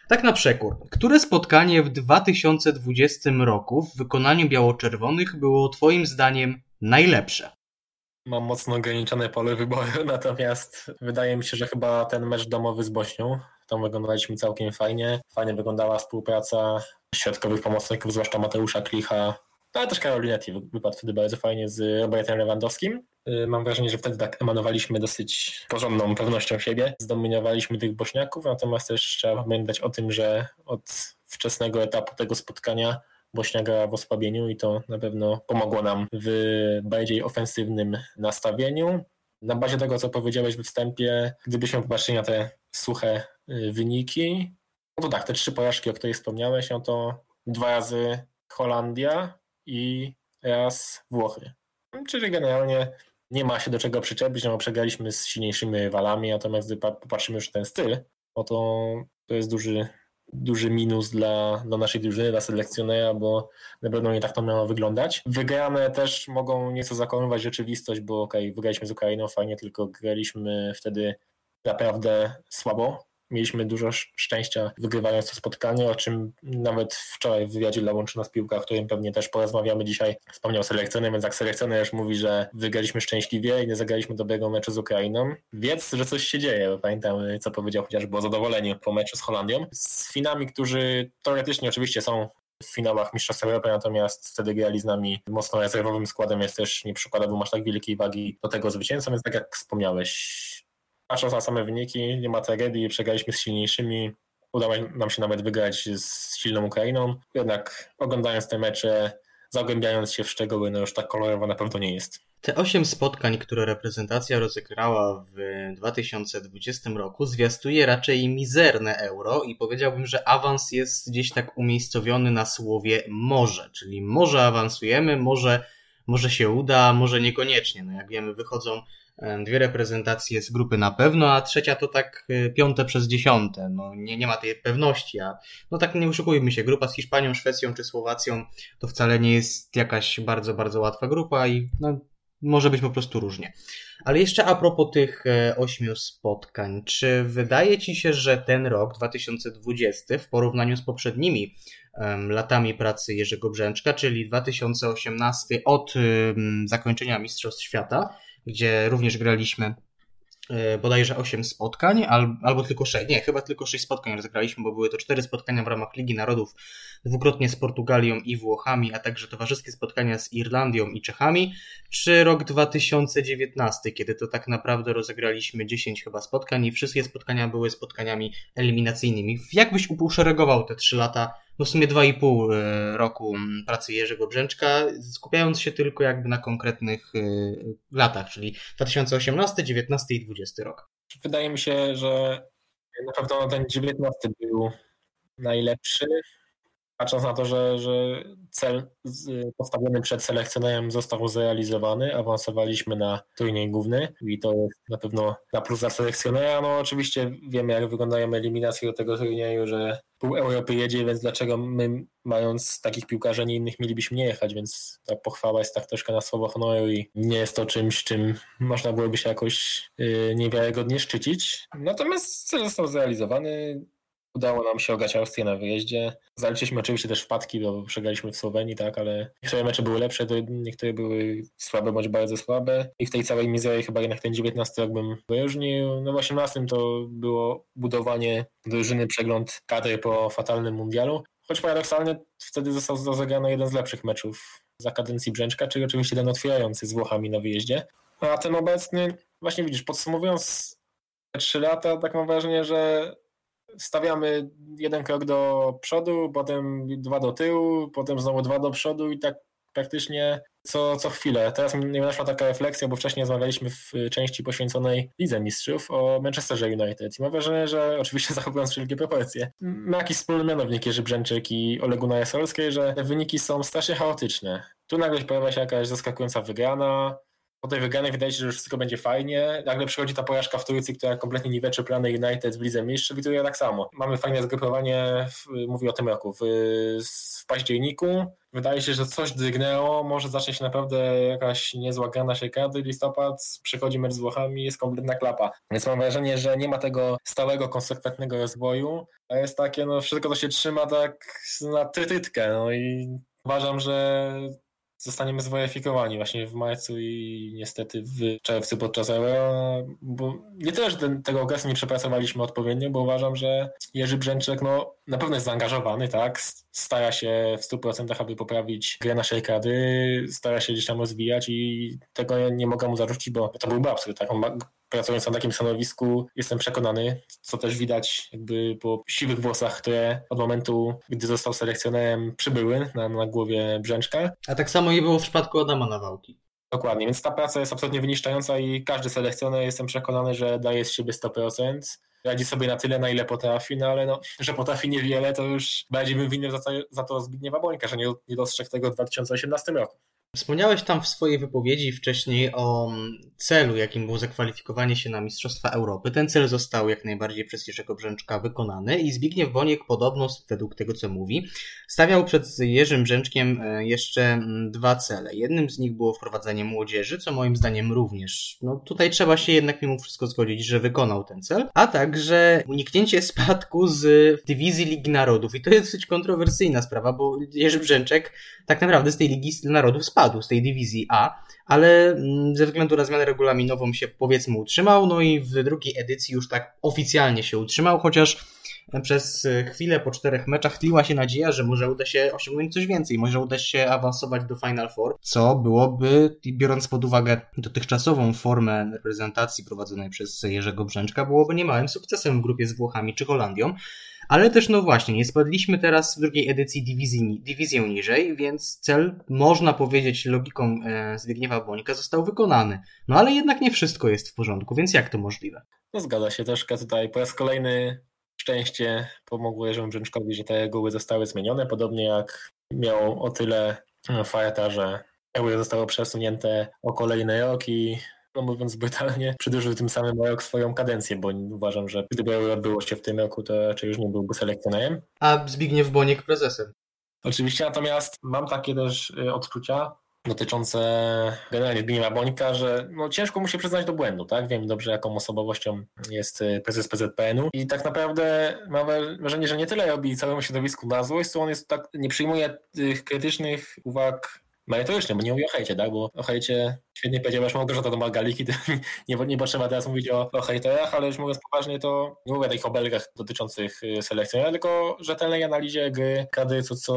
Tak na przekór, które spotkanie w 2020 roku w wykonaniu biało-czerwonych było Twoim zdaniem najlepsze? Mam mocno ograniczone pole wyboru, natomiast wydaje mi się, że chyba ten mecz domowy z Bośnią, tam wyglądaliśmy całkiem fajnie. Fajnie wyglądała współpraca środkowych pomocników, zwłaszcza Mateusza Klicha, ale też Karolinetti wypadł wtedy bardzo fajnie z Robertem Lewandowskim. Yy, Mam wrażenie, że wtedy tak emanowaliśmy dosyć porządną pewnością siebie. Zdominowaliśmy tych Bośniaków, natomiast też trzeba pamiętać o tym, że od wczesnego etapu tego spotkania Bośnia grała w osłabieniu i to na pewno pomogło nam w bardziej ofensywnym nastawieniu. Na bazie tego, co powiedziałeś we wstępie, gdybyśmy popatrzyli na te suche y, wyniki, no to tak, te trzy porażki, o których wspomniałeś, no to dwa razy Holandia i raz Włochy. Czyli generalnie nie ma się do czego przyczepić, no bo przegraliśmy z silniejszymi rywalami, natomiast gdy pa- popatrzymy już na ten styl, no to to jest duży, duży minus dla, dla naszej drużyny, dla selekcjonera, bo na pewno nie tak to miało wyglądać. Wygrane też mogą nieco zakłamywać rzeczywistość, bo okej, wygraliśmy z Ukrainą fajnie, tylko graliśmy wtedy naprawdę słabo. Mieliśmy dużo sz- szczęścia wygrywając to spotkanie, o czym nawet wczoraj w wywiadzie dla Łączy Nas Piłka, o którym pewnie też porozmawiamy dzisiaj, wspomniał selekcjoner, więc jak selekcjoner mówi, że wygraliśmy szczęśliwie i nie zagraliśmy dobrego meczu z Ukrainą, wiedz, że coś się dzieje. bo Pamiętam, co powiedział chociażby o zadowoleniu po meczu z Holandią. Z Finami, którzy teoretycznie oczywiście są w finałach Mistrzostw Europy, natomiast wtedy grali z nami mocno rezerwowym składem, więc też nie przykładałbym aż tak wielkiej wagi do tego zwycięstwa, więc tak jak wspomniałeś, patrząc na same wyniki, nie ma tragedii, przegraliśmy z silniejszymi, udało nam się nawet wygrać z silną Ukrainą, jednak oglądając te mecze, zagłębiając się w szczegóły, no już tak kolorowo na pewno nie jest. Te osiem spotkań, które reprezentacja rozegrała w 2020 roku, zwiastuje raczej mizerne euro i powiedziałbym, że awans jest gdzieś tak umiejscowiony na słowie może, czyli może awansujemy, może, może się uda, może niekoniecznie. No jak wiemy, wychodzą dwie reprezentacje z grupy na pewno, a trzecia to tak e, piąte przez dziesiąte. No nie, nie ma tej pewności, a no tak nie oszukujmy się, grupa z Hiszpanią, Szwecją czy Słowacją to wcale nie jest jakaś bardzo, bardzo łatwa grupa i no, może być po prostu różnie. Ale jeszcze a propos tych e, ośmiu spotkań, czy wydaje Ci się, że ten rok 2020 w porównaniu z poprzednimi em, latami pracy Jerzego Brzęczka, czyli 2018 od em, zakończenia Mistrzostw Świata, gdzie również graliśmy e, bodajże 8 spotkań, al, albo tylko 6, nie, chyba tylko 6 spotkań rozegraliśmy, bo były to 4 spotkania w ramach Ligi Narodów, dwukrotnie z Portugalią i Włochami, a także towarzyskie spotkania z Irlandią i Czechami, czy rok 2019, kiedy to tak naprawdę rozegraliśmy 10 chyba spotkań i wszystkie spotkania były spotkaniami eliminacyjnymi. Jak byś uszeregował te 3 lata, no w sumie 2,5 e, roku mm, pracy Jerzego Brzęczka, skupiając się tylko jakby na konkretnych e, latach, czyli 2018, 19 i 20 rok. Wydaje mi się, że na pewno ten 19 był najlepszy, patrząc na to, że, że cel postawiony przed selekcjonerem został zrealizowany, awansowaliśmy na turniej główny i to jest na pewno na plus dla selekcjonera. No oczywiście wiemy, jak wyglądają eliminacje do tego turnieju, że pół Europy jedzie, więc dlaczego my, mając takich piłkarzy, nie innych, mielibyśmy nie jechać, więc ta pochwała jest tak troszkę na słowo honoru i nie jest to czymś, czym można byłoby się jakoś yy, niewiarygodnie szczycić. Natomiast cel został zrealizowany. Udało nam się ograć Austrię na wyjeździe. Zaliczyliśmy oczywiście też wpadki, bo przegraliśmy w Słowenii, tak, ale niektóre mecze były lepsze, niektóre były słabe bądź bardzo słabe. I w tej całej mizerii chyba jednak ten 19 rok bym wyróżnił. No w 18 to było budowanie drużyny, przegląd kadry po fatalnym mundialu. Choć paradoksalnie wtedy został rozegrany jeden z lepszych meczów za kadencji Brzęczka, czyli oczywiście ten otwierający z Włochami na wyjeździe. A ten obecny, właśnie widzisz, podsumowując te trzy lata, tak mam wrażenie, że stawiamy jeden krok do przodu, potem dwa do tyłu, potem znowu dwa do przodu i tak praktycznie co, co chwilę. Teraz mnie naszła taka refleksja, bo wcześniej rozmawialiśmy w części poświęconej Lidze Mistrzów o Manchesterze United. I mam wrażenie, że oczywiście zachowując wszelkie proporcje, ma jakiś wspólny mianownik Jerzy Brzęczyk i Ole Gunnar Solskjaer, że te wyniki są strasznie chaotyczne. Tu nagle pojawia się jakaś zaskakująca wygrana, po tej wygranej wydaje się, że już wszystko będzie fajnie. Nagle przychodzi ta porażka w Turcji, która kompletnie niweczy plany United w Lidze Mistrzów i tu tak samo. Mamy fajne zgrupowanie, w, mówię o tym roku, w, w październiku. Wydaje się, że coś drgnęło, może zacznie się naprawdę jakaś niezła gra naszej kadry. Listopad, przychodzi mecz z Włochami, jest kompletna klapa. Więc mam wrażenie, że nie ma tego stałego, konsekwentnego rozwoju, a jest takie, no wszystko to się trzyma tak na trytytkę, no i uważam, że zostaniemy zweryfikowani właśnie w marcu i niestety w czerwcu podczas Euro, bo nie tyle, że ten, tego okresu nie przepracowaliśmy odpowiednio, bo uważam, że Jerzy Brzęczek no, na pewno jest zaangażowany, tak, stara się w 100% aby poprawić grę naszej kadry, stara się gdzieś tam rozwijać i tego nie mogę mu zarzucić, bo to byłby absurd, tak, on ma, pracując na takim stanowisku, jestem przekonany, co też widać jakby po siwych włosach, które od momentu, gdy został selekcjonerem, przybyły na, na głowie Brzęczka. A tak samo nie było w przypadku Adama Nawałki. Dokładnie, więc ta praca jest absolutnie wyniszczająca i każdy selekcjoner jestem przekonany, że daje z siebie 100%. Radzi sobie na tyle, na ile potrafi, no ale no, że potrafi niewiele, to już bardziej bym winny za to, za to Zbigniewa Bońka, że nie, nie dostrzegł tego w 2018 roku. Wspomniałeś tam w swojej wypowiedzi wcześniej o mm, celu, jakim było zakwalifikowanie się na Mistrzostwa Europy. Ten cel został jak najbardziej przez Jerzego Brzęczka wykonany i Zbigniew Boniek podobno, według tego co mówi, stawiał przed Jerzym Brzęczkiem e, jeszcze mm, dwa cele. Jednym z nich było wprowadzenie młodzieży, co moim zdaniem również, no tutaj trzeba się jednak mimo wszystko zgodzić, że wykonał ten cel, a także uniknięcie spadku z dywizji Ligi Narodów. I to jest dosyć kontrowersyjna sprawa, bo Jerzy Brzęczek tak naprawdę z tej Ligi Narodów spadł z tej dywizji A, ale mm, ze względu na zmianę regulaminową się powiedzmy utrzymał, no i w drugiej edycji już tak oficjalnie się utrzymał, chociaż przez chwilę po czterech meczach tliła się nadzieja, że może uda się osiągnąć coś więcej, może uda się awansować do Final Four, co byłoby, biorąc pod uwagę dotychczasową formę reprezentacji prowadzonej przez Jerzego Brzęczka, byłoby niemałym sukcesem w grupie z Włochami czy Holandią. Ale też, no właśnie, nie spadliśmy teraz w drugiej edycji dywizji, dywizję niżej, więc cel, można powiedzieć, logiką e, Zbigniewa Bońka został wykonany. No ale jednak nie wszystko jest w porządku, więc jak to możliwe? No zgadza się, troszkę tutaj po raz kolejny szczęście pomogło Jerzemu Brzęczkowi, że te reguły zostały zmienione, podobnie jak miał o tyle farta, że reguły zostały przesunięte o kolejny rok i mówiąc brutalnie, przedłużył tym samym rok swoją kadencję, bo uważam, że gdyby odbyło się w tym roku, to raczej już nie byłby selekcjonerem. A Zbigniew Boniek prezesem. Oczywiście, natomiast mam takie też y, odczucia dotyczące generalnie Zbigniewa Bońka, że no, ciężko mu się przyznać do błędu, tak? Wiem dobrze, jaką osobowością jest y, prezes PZPN-u i tak naprawdę mam wrażenie, że nie tyle robi całemu środowisku na złość, co on jest tak, nie przyjmuje tych krytycznych uwag merytorycznie, bo nie mówię o hejcie, tak? Bo o hejcie świetnie powiedziałeś Małgorzata do Margaliki, nie, nie potrzeba teraz mówić o, o hejterach, ale już mówiąc poważnie, to nie mówię takich obelgach dotyczących y, selekcjonera, tylko rzetelnej analizie gry, kadry, co, co,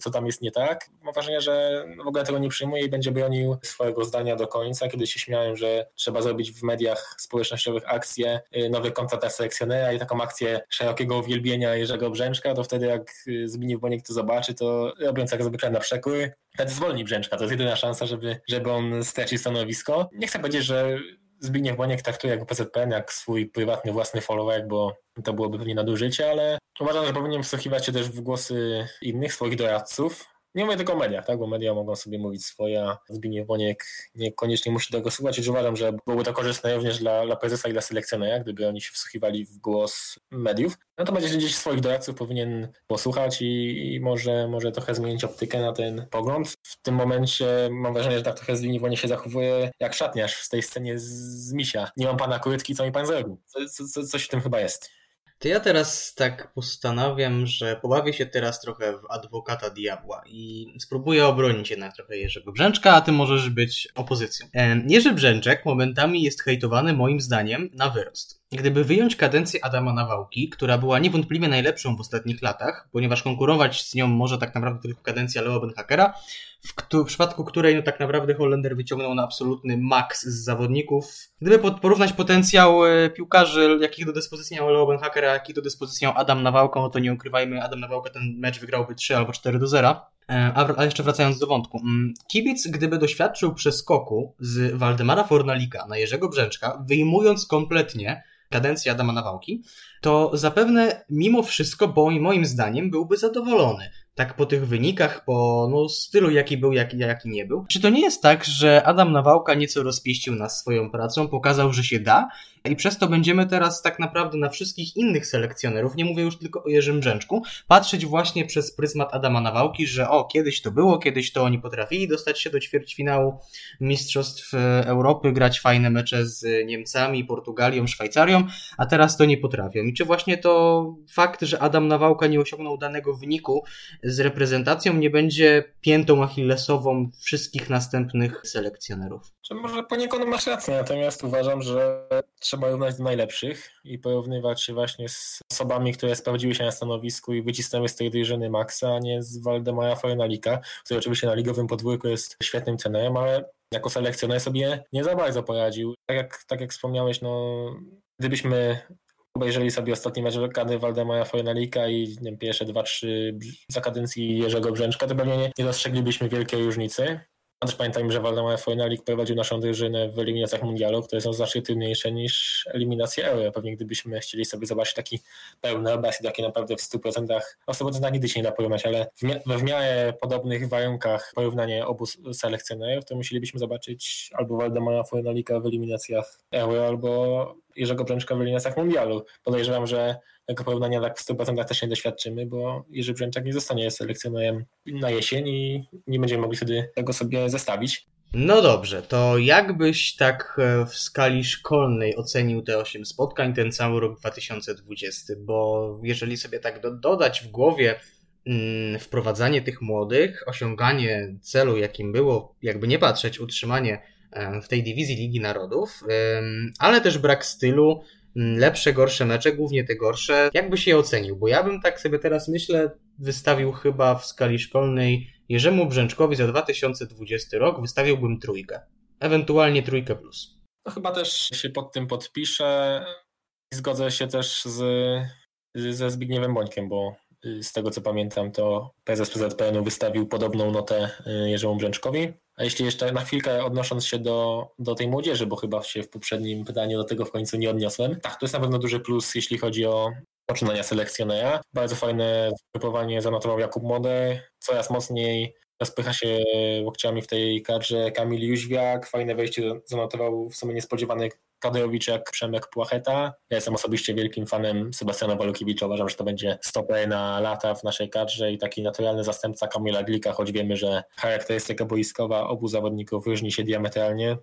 co tam jest nie tak. Mam wrażenie, że w ogóle tego nie przyjmuje i będzie bronił swojego zdania do końca. Kiedy się śmiałem, że trzeba zrobić w mediach społecznościowych akcję y, nowy kontakt selekcjonera i taką akcję szerokiego uwielbienia Jerzego Brzęczka, to wtedy jak y, Zbigniew Boniek to zobaczy, to robiąc jak zwykle na przekór, wtedy zwolni Brzęczka. To jest jedyna szansa, żeby, żeby on stracił stanowisko. Nie chcę powiedzieć, że Zbigniew Boniek traktuje jako PZPN jak swój prywatny, własny follower, bo to byłoby pewnie nadużycie, ale uważam, że powinien wsłuchiwać się też w głosy innych, swoich doradców, nie mówię tylko o mediach, tak? bo media mogą sobie mówić swoje, a Zbigniew Boniek niekoniecznie musi tego słuchać i uważam, że byłoby to korzystne również dla, dla prezesa i dla selekcjonera, gdyby oni się wsłuchiwali w głos mediów. Natomiast gdzieś swoich doradców powinien posłuchać i, i, może, może trochę zmienić optykę na ten pogląd. W tym momencie mam wrażenie, że tak trochę Zbigniew Boniek się zachowuje jak szatniarz w tej scenie z, z Misia. Nie mam pana kurtki, co mi pan zrobił? Co, co, coś w tym chyba jest. To ja teraz tak postanawiam, że pobawię się teraz trochę w adwokata diabła i spróbuję obronić jednak trochę Jerzego Brzęczka, a ty możesz być opozycją. Jerzy Brzęczek momentami jest hejtowany moim zdaniem na wyrost. Gdyby wyjąć kadencję Adama Nawałki, która była niewątpliwie najlepszą w ostatnich latach, ponieważ konkurować z nią może tak naprawdę tylko kadencja Leo Benhakera, w, w, przypadku której no, tak naprawdę Holender wyciągnął na absolutny maks z zawodników. Gdyby porównać potencjał e, piłkarzy, jakich do dyspozycji miał Leo Benhaker, a jakich do dyspozycji miał Adam Nawałka, no to nie ukrywajmy, Adam Nawałka ten mecz wygrałby 3 albo 4 do 0. E, a, jeszcze wracając do wątku. Mm, kibic, gdyby doświadczył przeskoku z Waldemara Fornalika na Jerzego Brzęczka, wyjmując kompletnie kadencję Adama Nawałki, to zapewne mimo wszystko, bo moim zdaniem byłby zadowolony tak po tych wynikach, po no, stylu, jaki był, jaki, jaki nie był. Czy to nie jest tak, że Adam Nawałka nieco rozpieścił nas swoją pracą, pokazał, że się da i przez to będziemy teraz tak naprawdę na wszystkich innych selekcjonerów, nie mówię już tylko o Jerzym Brzęczku, patrzeć właśnie przez pryzmat Adama Nawałki, że o, kiedyś to było, kiedyś to oni potrafili dostać się do ćwierćfinału Mistrzostw Europy, grać fajne mecze z Niemcami, Portugalią, Szwajcarią, a teraz to nie potrafią. I czy właśnie to fakt, że Adam Nawałka nie osiągnął danego wyniku z reprezentacją nie będzie piętą achillesową wszystkich następnych selekcjonerów? Czy może poniekąd masz rację, natomiast uważam, że trzeba równać do najlepszych i porównywać się właśnie z osobami, które sprawdziły się na stanowisku i wycisnęły z tej drużyny Maxa, a nie z Waldemara Fornalika, który oczywiście na ligowym podwórku jest świetnym trenerem, ale jako selekcjoner sobie nie za bardzo poradził. Tak jak, tak jak wspomniałeś, no, gdybyśmy obejrzeli sobie ostatni mecz kadry Waldemara Fornalika i nie pierwsze dwa, trzy za kadencji Jerzego Brzęczka, to pewnie nie, nie dostrzeglibyśmy wielkiej różnicy. Też pamiętajmy, że Waldemar Fornalik prowadził naszą drużynę w eliminacjach mundialu, które są znacznie trudniejsze niż eliminacje Euro. Pewnie gdybyśmy chcieli sobie zobaczyć taki pełny obraz i takie naprawdę w 100%, o 100% nigdy się nie da porównać, ale w, w miarę podobnych warunkach porównanie obu selekcjonerów, to musielibyśmy zobaczyć albo Waldemara Fornalika w eliminacjach Euro, albo Jerzego Brzęczka w eliminacjach mundialu. Podejrzewam, że tego porównania tak w 100% też nie doświadczymy, bo Jerzy Brzęczak nie zostanie selekcjonerem na jesień i nie będziemy mogli wtedy tego sobie zestawić. No dobrze, to jakbyś tak e, w skali szkolnej ocenił te 8 spotkań, ten cały rok 2020? Bo jeżeli sobie tak do, dodać w głowie mm, wprowadzanie tych młodych, osiąganie celu, jakim było, jakby nie patrzeć, utrzymanie e, w tej dywizji Ligi Narodów, ale też brak stylu, lepsze, gorsze mecze, głównie te gorsze, jakbyś je ocenił? Bo ja bym tak sobie teraz myślę, wystawił chyba w skali szkolnej Jerzemu Brzęczkowi za 2020 rok wystawiłbym trójkę. Ewentualnie trójkę plus. No chyba też się pod tym podpiszę zgodzę się też z, ze Zbigniewem Bońkiem, bo y, z tego co pamiętam, to prezes PZPN-u wystawił podobną notę y, Jerzemu Brzęczkowi. A jeśli jeszcze na chwilkę odnosząc się do, do tej młodzieży, bo chyba się w poprzednim pytaniu do tego w końcu nie odniosłem. Tak, to jest na pewno duży plus, jeśli chodzi o poczynania selekcjonera. Bardzo fajne zgrupowanie zanotował Jakub Moder. Coraz mocniej rozpycha się łokciami w tej kadrze Kamil Jóźwiak. Fajne wejście zanotował w sumie niespodziewany kadrowicz jak Przemek Płacheta. Ja jestem osobiście wielkim fanem Sebastiana Walukiewicza. Uważam, że to będzie stoper na lata w naszej kadrze i taki naturalny zastępca Kamila Glika, choć wiemy, że charakterystyka boiskowa obu zawodników różni się diametralnie.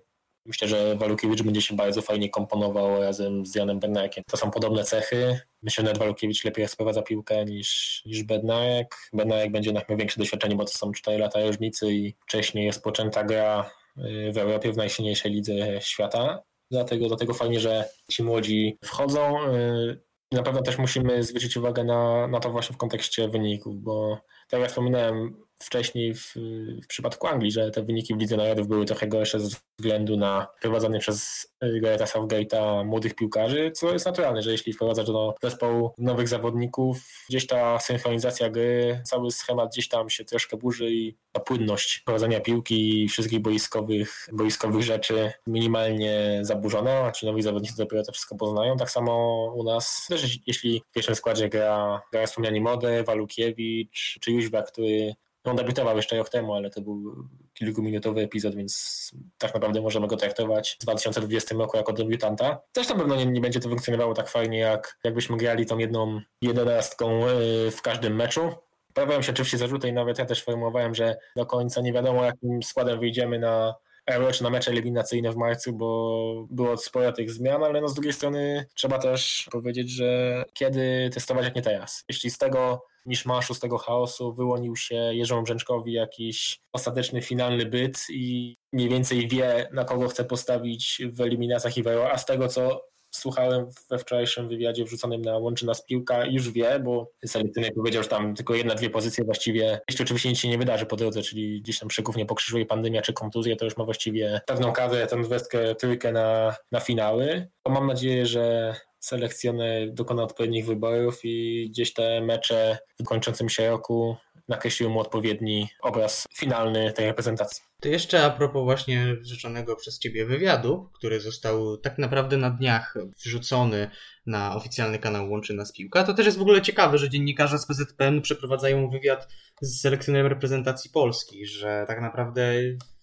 Myślę, że Walukiewicz będzie się bardzo fajnie komponował razem z Janem Bednarkiem. To są podobne cechy. Myślę, że Walukiewicz lepiej sprowadza piłkę niż, niż Bednarek. Bednarek będzie miał większe doświadczenie, bo to są 4 lata różnicy i wcześniej jest poczęta gra y, w Europie, w najsilniejszej lidze świata. Dlatego, dlatego fajnie, że ci młodzi wchodzą. y, Na pewno też musimy zwrócić uwagę na, na to właśnie w kontekście wyników, bo tak jak wspominałem wcześniej w, w przypadku Anglii, że te wyniki w Lidze Narodów były trochę gorsze ze względu na prowadzenie przez Gareta Southgate'a młodych piłkarzy, co jest naturalne, że jeśli wprowadzasz do zespołu nowych zawodników, gdzieś ta synchronizacja gry, cały schemat gdzieś tam się troszkę burzy i ta płynność prowadzenia piłki i wszystkich boiskowych, boiskowych rzeczy minimalnie zaburzona, a ci nowi zawodnicy dopiero to wszystko poznają. Tak samo u nas, też jeśli w pierwszym składzie gra, gra wspomniani Mody, Walukiewicz czy Jóźwa, który on debiutował jeszcze rok temu, ale to był kilkuminutowy epizod, więc tak naprawdę możemy go traktować w 2020 roku jako debiutanta. Też na pewno nie, nie będzie to funkcjonowało tak fajnie, jak jakbyśmy grali tą jedną jedenastką yy, w każdym meczu. Pojawiają się oczywiście zarzuty i nawet ja też formułowałem, że do końca nie wiadomo jakim składem wyjdziemy na Euro czy na mecze eliminacyjne w marcu, bo było sporo tych zmian, ale no z drugiej strony trzeba też powiedzieć, że kiedy testować, jak nie teraz. Jeśli z tego miszmaszu, z tego chaosu wyłonił się Jerzemu Brzęczkowi jakiś ostateczny, finalny byt i mniej więcej wie, na kogo chce postawić w eliminacjach i w Euro, a z tego, co słuchałem we wczorajszym wywiadzie wrzuconym na Łączy Nas Piłka, już wie, bo selekcjoner powiedział, że tam tylko jedna, dwie pozycje właściwie, jeśli oczywiście nic się nie wydarzy po drodze, czyli gdzieś tam szyków nie pokrzyżuje pandemia czy kontuzja, to już ma właściwie pewną kadrę, tę dwudziestkę, trójkę na, na finały. To mam nadzieję, że selekcjoner dokona odpowiednich wyborów i gdzieś te mecze w kończącym się roku nakreśliły mu odpowiedni obraz finalny tej reprezentacji. To jeszcze a propos właśnie rzeczonego przez Ciebie wywiadu, który został tak naprawdę na dniach wrzucony na oficjalny kanał Łączy Nas Piłka, to też jest w ogóle ciekawe, że dziennikarze z PZPN przeprowadzają wywiad z selekcjonerem reprezentacji Polski, że tak naprawdę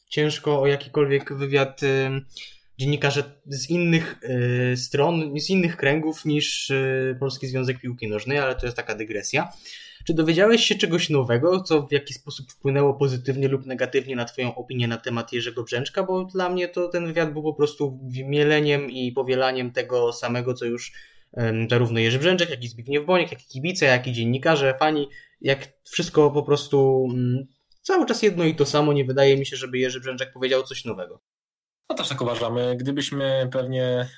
ciężko o jakikolwiek wywiad dziennikarze z innych y, stron, z innych kręgów niż y, Polski Związek Piłki Nożnej, ale to jest taka dygresja. Czy dowiedziałeś się czegoś nowego, co w jakiś sposób wpłynęło pozytywnie lub negatywnie na Twoją opinię na temat Jerzego Brzęczka? Bo dla mnie to ten wywiad był po prostu mieleniem i powielaniem tego samego, co już zarówno Jerzy Brzęczek, jak i Zbigniew Boniek, jak i kibice, jak i dziennikarze, fani, jak wszystko po prostu mm, cały czas jedno i to samo. Nie wydaje mi się, żeby Jerzy Brzęczek powiedział coś nowego. No też tak uważamy. Gdybyśmy pewnie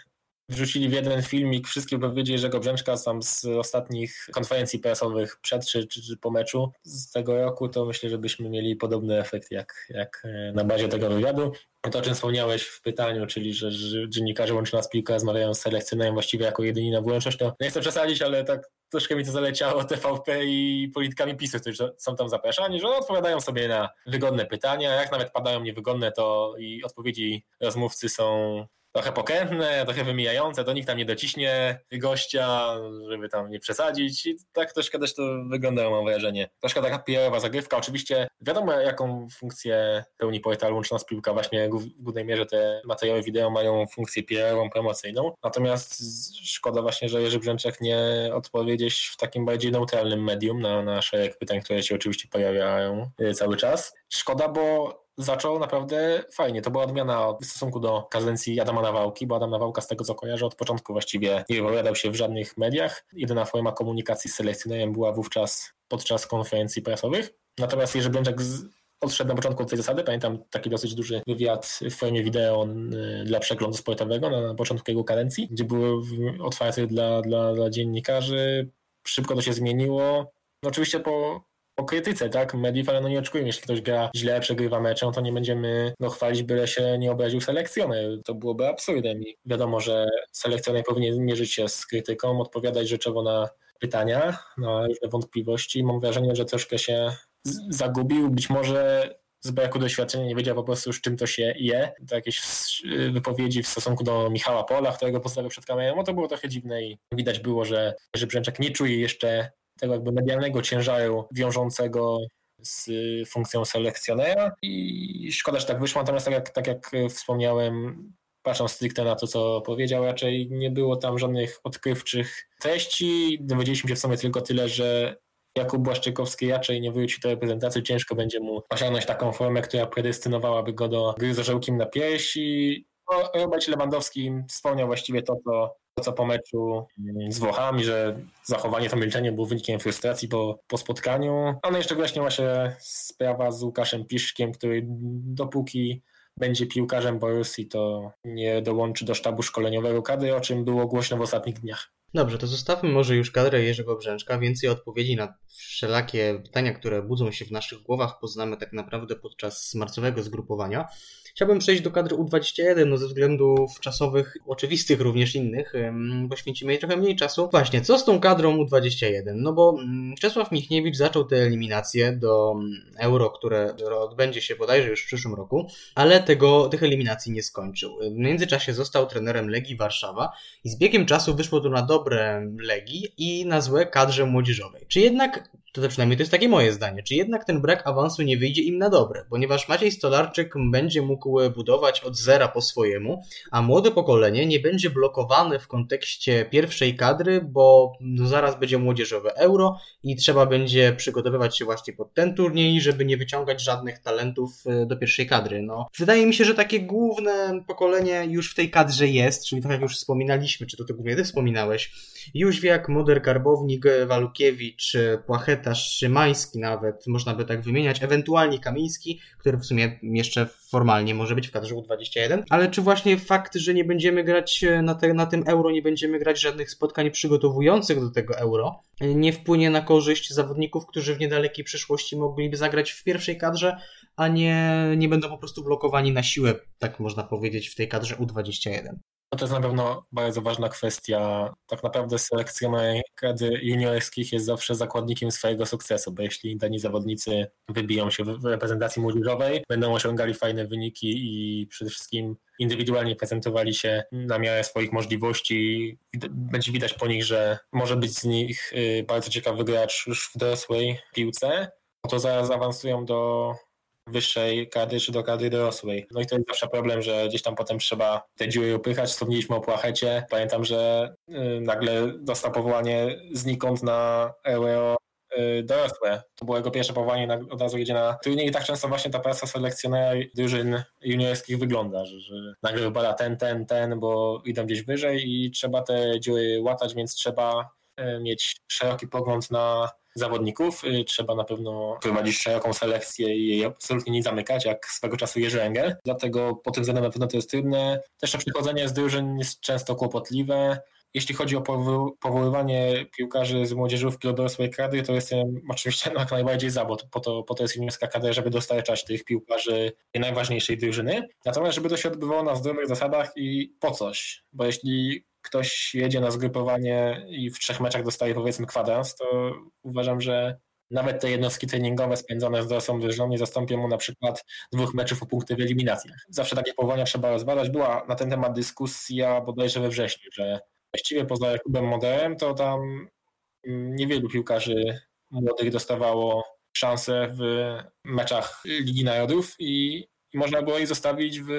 wrzucili w jeden filmik wszystkie wypowiedzi Jerzego Brzęczka tam z ostatnich konferencji prasowych przed czy, czy, czy po meczu z tego roku, to myślę, że byśmy mieli podobny efekt jak, jak e, na bazie tego wywiadu. To, o czym wspomniałeś w pytaniu, czyli że, że dziennikarze łączy nas piłkę rozmawiają z selekcjonerem właściwie jako jedyni na wyłączność, to nie chcę przesadzić, ale tak troszkę mi to zaleciało TVP i politykami PiSu, którzy są tam zapraszani, że odpowiadają sobie na wygodne pytania, jak nawet padają niewygodne, to i odpowiedzi rozmówcy są trochę pokrętne, trochę wymijające, to nikt tam nie dociśnie gościa, żeby tam nie przesadzić i tak troszkę też to wygląda, mam wrażenie. Troszkę taka PR-owa zagrywka, oczywiście wiadomo jaką funkcję pełni portal Łączna nas Piłka, właśnie w głównej mierze te materiały wideo mają funkcję PR-ową, promocyjną, natomiast szkoda właśnie, że Jerzy Brzęczek nie odpowie gdzieś w takim bardziej neutralnym medium na, na szereg pytań, które się oczywiście pojawiają y, cały czas. Szkoda, bo zaczął naprawdę fajnie. To była odmiana w stosunku do kadencji Adama Nawałki, bo Adam Nawałka z tego co kojarzę od początku właściwie nie wypowiadał się w żadnych mediach. Jedyna forma komunikacji z selekcjonerem była wówczas podczas konferencji prasowych. Natomiast Jerzy Błęczak z, odszedł na początku od tej zasady. Pamiętam taki dosyć duży wywiad w formie wideo y, dla przeglądu sportowego na początku jego kadencji, gdzie były otwarte dla, dla, dla dziennikarzy. Szybko to się zmieniło. No oczywiście po o krytyce, tak, mediów, ale no nie oczekujmy, jeśli ktoś gra źle, przegrywa meczem, to nie będziemy no, chwalić, byle się nie obraził selekcjoner. To byłoby absurdem i wiadomo, że selekcjoner powinien mierzyć się z krytyką, odpowiadać rzeczowo na pytania, na różne wątpliwości. Mam wrażenie, że troszkę się zagubił, być może z braku doświadczenia nie wiedział po prostu już czym to się je. To jakieś wypowiedzi w stosunku do Michała Pola, którego postawił przed kamerą, no to było trochę dziwne i widać było, że, że Brzęczak nie czuje jeszcze tego jakby medialnego ciężaru wiążącego z funkcją selekcjonera. I szkoda, że tak wyszło, natomiast tak jak, tak jak wspomniałem, patrząc stricte na to, co powiedział, raczej nie było tam żadnych odkrywczych treści. Dowiedzieliśmy się w sumie tylko tyle, że Jakub Błaszczykowski raczej nie wróci do reprezentacji, ciężko będzie mu osiągnąć taką formę, która predestynowałaby go do gry z orzełkiem na pierś i no, Robert Lewandowski wspomniał właściwie to, co co po meczu mm, z Włochami, że zachowanie to milczenie było wynikiem frustracji po, po spotkaniu. A no jeszcze wyjaśniła się sprawa z Łukaszem Piszkiem, który dopóki będzie piłkarzem Borussii, to nie dołączy do sztabu szkoleniowego kadry, o czym było głośno w ostatnich dniach. Dobrze, to zostawmy może już kadrę Jerzego Brzęczka. Więcej odpowiedzi na wszelakie pytania, które budzą się w naszych głowach, poznamy tak naprawdę podczas marcowego zgrupowania. Chciałbym przejść do kadry U21, no ze względów czasowych, oczywistych również innych, poświęcimy jej trochę mniej czasu. Właśnie, co z tą kadrą U21? No bo mm, Czesław Michniewicz zaczął te eliminacje do mm, Euro, które odbędzie się bodajże już w przyszłym roku, ale tego, tych eliminacji nie skończył. W międzyczasie został trenerem Legii Warszawa i z biegiem czasu wyszło to na dobre Legii i na złe kadrze młodzieżowej. Czy jednak to przynajmniej to jest takie moje zdanie. Czy jednak ten brak awansu nie wyjdzie im na dobre? Ponieważ Maciej Stolarczyk będzie mógł budować od zera po swojemu, a młode pokolenie nie będzie blokowane w kontekście pierwszej kadry, bo no zaraz będzie młodzieżowe euro i trzeba będzie przygotowywać się właśnie pod ten turniej, żeby nie wyciągać żadnych talentów e, do pierwszej kadry. No, wydaje mi się, że takie główne pokolenie już w tej kadrze jest, czyli tak jak już wspominaliśmy, czy to ty głównie ty wspominałeś, Jóźwiak, Moder Karbownik, Walukiewicz, Płacheta, Szymański nawet, można by tak wymieniać, ewentualnie Kamiński, który w sumie jeszcze formalnie może być w kadrze U21, ale czy właśnie fakt, że nie będziemy grać na, te, na tym euro, nie będziemy grać żadnych spotkań przygotowujących do tego euro, nie wpłynie na korzyść zawodników, którzy w niedalekiej przyszłości mogliby zagrać w pierwszej kadrze, a nie, nie będą po prostu blokowani na siłę, tak można powiedzieć, w tej kadrze U21. No to jest na pewno bardzo ważna kwestia. Tak naprawdę selekcjoner kadry juniorskich jest zawsze zakładnikiem swojego sukcesu, bo jeśli dani zawodnicy wybiją się w reprezentacji młodzieżowej, będą osiągali fajne wyniki i przede wszystkim indywidualnie prezentowali się na miarę swoich możliwości. Będzie widać po nich, że może być z nich y, bardzo ciekawy gracz już w dorosłej piłce. To zaraz awansują do wyższej kadry czy do kadry dorosłej. No i to jest zawsze problem, że gdzieś tam potem trzeba te dziury upychać. Wspomnieliśmy o Płachecie. Pamiętam, że y, nagle dostał powołanie znikąd na Euro y, dorosłe. To było jego pierwsze powołanie, od razu jedzie na turniej i tak często właśnie ta praca selekcjonera drużyn juniorskich wygląda, że, że nagle wybada ten, ten, ten, bo idą gdzieś wyżej i trzeba te dziury łatać, więc trzeba y, mieć szeroki pogląd na zawodników. Y, trzeba na pewno prowadzić szeroką selekcję i jej absolutnie nie zamykać, jak swego czasu Jerzy Engel. Dlatego pod tym względem na pewno to jest trudne. Też to przychodzenie z drużyn jest często kłopotliwe. Jeśli chodzi o powoływanie piłkarzy z młodzieżówki do dorosłej kadry, to jestem oczywiście jak najbardziej za, bo po to, po to jest juniorska kadra, żeby dostarczać tych piłkarzy najważniejszej drużyny. Natomiast żeby to się odbywało na zdrowych zasadach i po coś, bo jeśli ktoś jedzie na zgrupowanie i w trzech meczach dostaje powiedzmy kwadrans, to uważam, że nawet te jednostki treningowe spędzone z dorosłą drużyną nie zastąpią mu na przykład dwóch meczów o punkty w eliminacjach. Zawsze takie powołania trzeba rozważać. Była na ten temat dyskusja bodajże we wrześniu, że właściwie poza Jakubem Moderem to tam mm, niewielu piłkarzy młodych dostawało szansę w meczach Ligi Narodów i można było ich zostawić w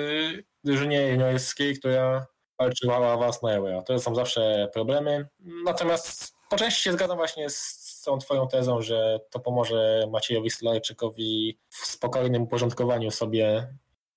drużynie juniorskiej, która walczyła o awans na Euro. To są zawsze problemy. Natomiast po części się zgadzam właśnie z tą twoją tezą, że to pomoże Maciejowi Stolarczykowi w spokojnym uporządkowaniu sobie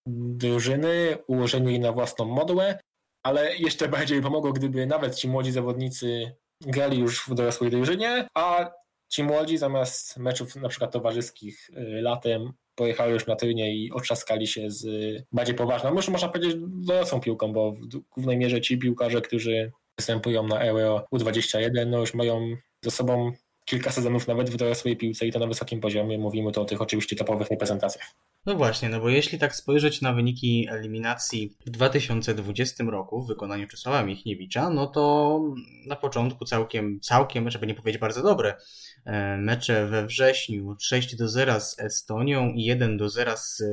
drużyny, ułożeniu jej na własną modłę, ale jeszcze bardziej pomogło, gdyby nawet ci młodzi zawodnicy grali już w dorosłej drużynie, a ci młodzi zamiast meczów na przykład towarzyskich y, latem pojechali już na turniej i otrzaskali się z y, bardziej poważną, już można powiedzieć dorosłą piłką, bo w głównej mierze ci piłkarze, którzy występują na Euro U21, no już mają ze sobą kilka sezonów nawet w dorosłej piłce i to na wysokim poziomie. Mówimy tu o tych oczywiście topowych reprezentacjach. No właśnie, no bo jeśli tak spojrzeć na wyniki eliminacji w 2020 roku w wykonaniu Czesława Michniewicza, no to na początku całkiem, całkiem, żeby nie powiedzieć bardzo dobre e, mecze we wrześniu 6 do 0 z Estonią i 1 do 0 z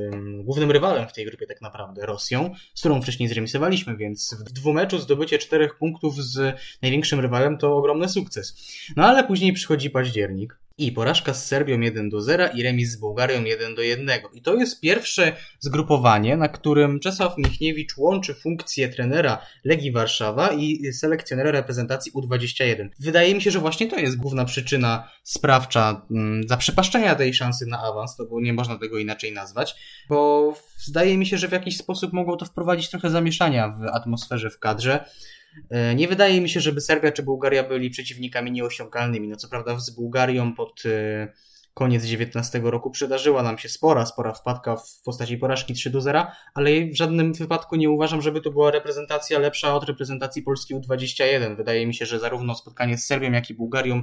głównym rywalem w tej grupie tak naprawdę Rosją, z którą wcześniej zremisowaliśmy, więc w dwumeczu zdobycie czterech punktów z największym rywalem to ogromny sukces. No ale później przychodzi październik, i porażka z Serbią 1 do 0 i remis z Bułgarią 1 do 1. I to jest pierwsze zgrupowanie, na którym Czesław Michniewicz łączy funkcję trenera Legii Warszawa i selekcjonera reprezentacji U21. Wydaje mi się, że właśnie to jest główna przyczyna sprawcza mm, zaprzepaszczenia tej szansy na awans, to bo nie można tego inaczej nazwać, bo zdaje mi się, że w jakiś sposób mogło to wprowadzić trochę zamieszania w atmosferze w kadrze. E, nie wydaje mi się, żeby Serbia czy Bułgaria byli przeciwnikami nieosiągalnymi. No co prawda z Bułgarią pod e, koniec 19 roku przydarzyła nam się spora, spora wpadka w postaci porażki 3 do 0, ale w żadnym wypadku nie uważam, żeby to była reprezentacja lepsza od reprezentacji Polski U21. Wydaje mi się, że zarówno spotkanie z Serbią, jak i Bułgarią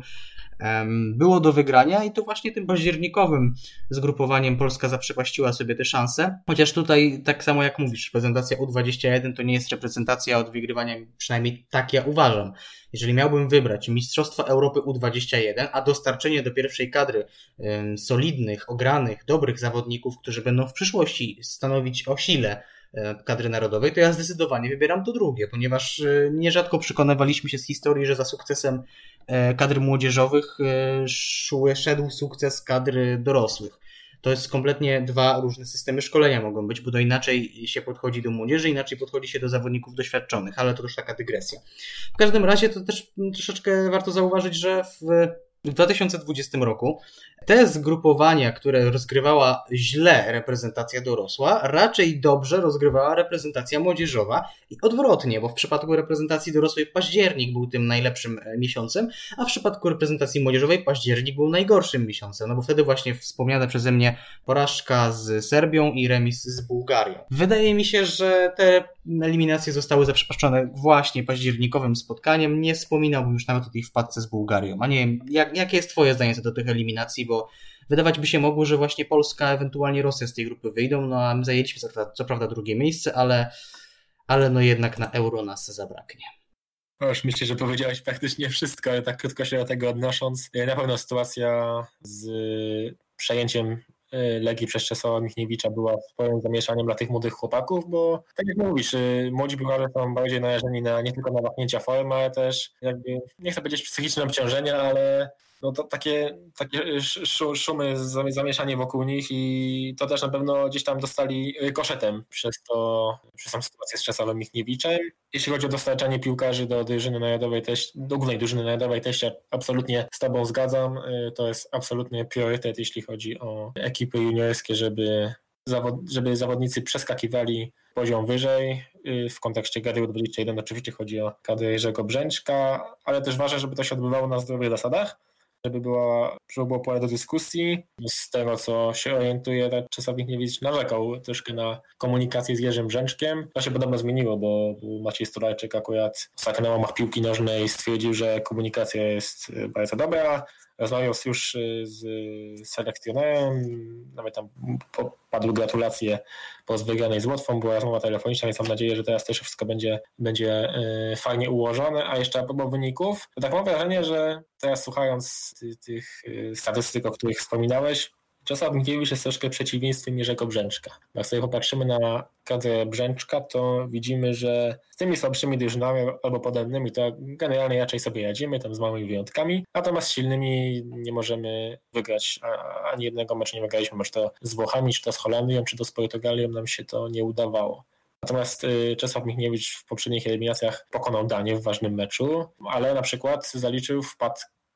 było do wygrania i to właśnie tym październikowym zgrupowaniem Polska zaprzepaściła sobie te szanse. Chociaż tutaj, tak samo jak mówisz, reprezentacja U21 to nie jest reprezentacja od wygrywania, przynajmniej tak ja uważam. Jeżeli miałbym wybrać Mistrzostwa Europy U21, a dostarczenie do pierwszej kadry solidnych, ogranych, dobrych zawodników, którzy będą w przyszłości stanowić o sile E, kadry narodowej, to ja zdecydowanie wybieram to drugie, ponieważ e, nierzadko przekonywaliśmy się z historii, że za sukcesem e, kadr młodzieżowych szedł sukces kadry dorosłych. To jest kompletnie dwa różne systemy szkolenia mogą być, bo to inaczej się podchodzi do młodzieży, inaczej podchodzi się do zawodników doświadczonych, ale to już taka dygresja. W każdym razie to też troszeczkę warto zauważyć, że w w 2020 roku te zgrupowania, które rozgrywała źle reprezentacja dorosła, raczej dobrze rozgrywała reprezentacja młodzieżowa i odwrotnie, bo w przypadku reprezentacji dorosłej październik był tym najlepszym e, miesiącem, a w przypadku reprezentacji młodzieżowej październik był najgorszym miesiącem, no bo wtedy właśnie wspomniane przeze mnie porażka z Serbią i remis z Bułgarią. Wydaje mi się, że te eliminacje zostały zaprzepaszczone właśnie październikowym spotkaniem. Nie wspominałbym już nawet o tej wpadce z Bułgarią. A nie wiem, jak, jakie jest Twoje zdanie co do tych eliminacji, bo wydawać by się mogło, że właśnie Polska, ewentualnie Rosja z tej grupy wyjdą, no a my zajęliśmy co co prawda drugie miejsce, ale, ale no jednak na euro nas zabraknie. No już myślę, że powiedziałeś praktycznie wszystko, ale tak krótko się do tego odnosząc. Na pewno sytuacja z przejęciem Y, Legii przez Czesława Michniewicza była swoim zamieszaniem dla tych młodych chłopaków, bo tak jak mówisz, młodzi piłkarze są bardziej narażeni na nie tylko na wahnięcia formy, ale też jakby, nie chcę powiedzieć psychiczne obciążenia, ale no to takie, takie szumy, zamieszanie wokół nich i to też na pewno gdzieś tam dostali koszetem przez to, przez tą sytuację z Czesławem Michniewiczem. Jeśli chodzi o dostarczanie piłkarzy do drużyny narodowej, do głównej drużyny narodowej też się absolutnie z Tobą zgadzam. To jest absolutny priorytet, jeśli chodzi o ekipy juniorskie, żeby, żeby zawodnicy przeskakiwali poziom wyżej. W kontekście Gary 21 oczywiście chodzi o kadrę Jerzego Brzęczka, ale też ważne, żeby to się odbywało na zdrowych zasadach żeby, była, żeby było pole do dyskusji. Z tego, co się orientuje, tak Czesławik Niewicz narzekał troszkę na komunikację z Jerzym Brzęczkiem. To się podobno zmieniło, bo Maciej Stolajczyk akurat ostatnio na łamach piłki nożnej stwierdził, że komunikacja jest bardzo dobra. Rozmawiał już y, z selekcjonerem, nawet tam padły gratulacje po wygranej z Łotwą, była rozmowa telefoniczna, więc mam nadzieję, że teraz też wszystko będzie, będzie y, fajnie ułożone. A jeszcze a propos wyników, to tak mam wrażenie, że teraz słuchając tych y, statystyk, o których wspominałeś, Czesław Mikiewicz jest troszkę przeciwieństwem Jerzego Brzęczka. Jak sobie popatrzymy na kadrę Brzęczka, to widzimy, że z tymi słabszymi drużynami albo podobnymi to generalnie raczej sobie radzimy, tam z małymi wyjątkami, natomiast z silnymi nie możemy wygrać, ani jednego meczu nie wygraliśmy, czy to z Włochami, czy to z Holandią, czy to z Portugalią nam się to nie udawało. Natomiast y, Czesław Michniewicz w poprzednich eliminacjach pokonał Danię w ważnym meczu, ale na przykład zaliczył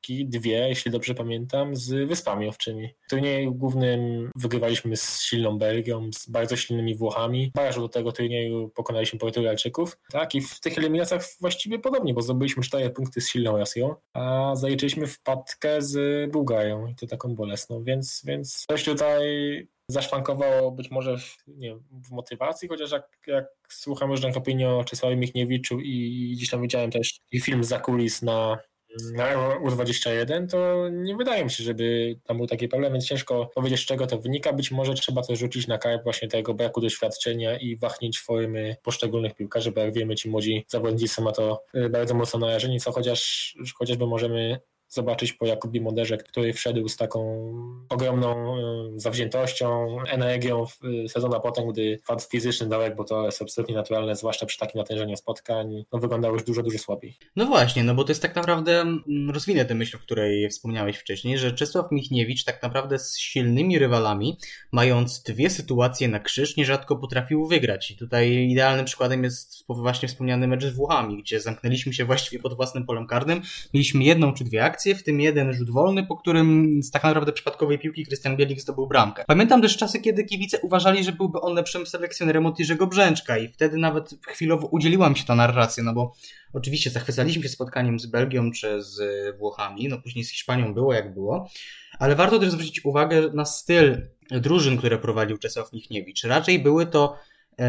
wpad dwie, jeśli dobrze pamiętam, z Wyspami Owczymi. W turnieju głównym wygrywaliśmy z silną Belgią, z bardzo silnymi Włochami. Bardzo do tego turnieju pokonaliśmy Portugalczyków. Tak, i w tych eliminacjach właściwie podobnie, bo zdobyliśmy cztery punkty z silną Rosją, a zaliczyliśmy wpadkę z Bułgarią i to taką bolesną, więc, więc coś tutaj zaszwankowało być może w, nie w motywacji, chociaż jak, jak słucham różnych opinii o Czesławie Michniewiczu i gdzieś tam widziałem też film za kulis na na U21, to nie wydaje mi się, żeby tam był taki problem, więc ciężko powiedzieć, z czego to wynika. Być może trzeba to rzucić na karp właśnie tego braku doświadczenia i wahnięć formy poszczególnych piłkarzy, bo jak wiemy, ci młodzi zawodnicy są na to y, bardzo mocno narażeni, co chociaż chociażby możemy zobaczyć po Jakubie Moderze, który wszedł z taką ogromną e, zawziętością, energią w e, sezon, a potem, gdy fakt fizyczny dałek, bo to jest absolutnie naturalne, zwłaszcza przy takim natężeniu spotkań, no wyglądał już dużo, dużo słabiej. No właśnie, no bo to jest tak naprawdę, mm, rozwinę tę myśl, o której wspomniałeś wcześniej, że Czesław Michniewicz tak naprawdę z silnymi rywalami, mając dwie sytuacje na krzyż, nierzadko potrafił wygrać. I tutaj idealnym przykładem jest właśnie wspomniany mecz z Włochami, gdzie zamknęliśmy się właściwie pod własnym polem karnym, mieliśmy jedną czy dwie akcje, akcje, w tym jeden rzut wolny, po którym z tak naprawdę przypadkowej piłki Krystian Bielik zdobył bramkę. Pamiętam też czasy, kiedy kibice uważali, że byłby on lepszym selekcjonerem od Jerzego Brzęczka i wtedy nawet chwilowo udzieliła mi się ta narracja, no bo oczywiście zachwycaliśmy się spotkaniem z Belgią czy z Włochami, no później z Hiszpanią było jak było, ale warto też zwrócić uwagę na styl drużyn, które prowadził Czesław Michniewicz. Raczej były to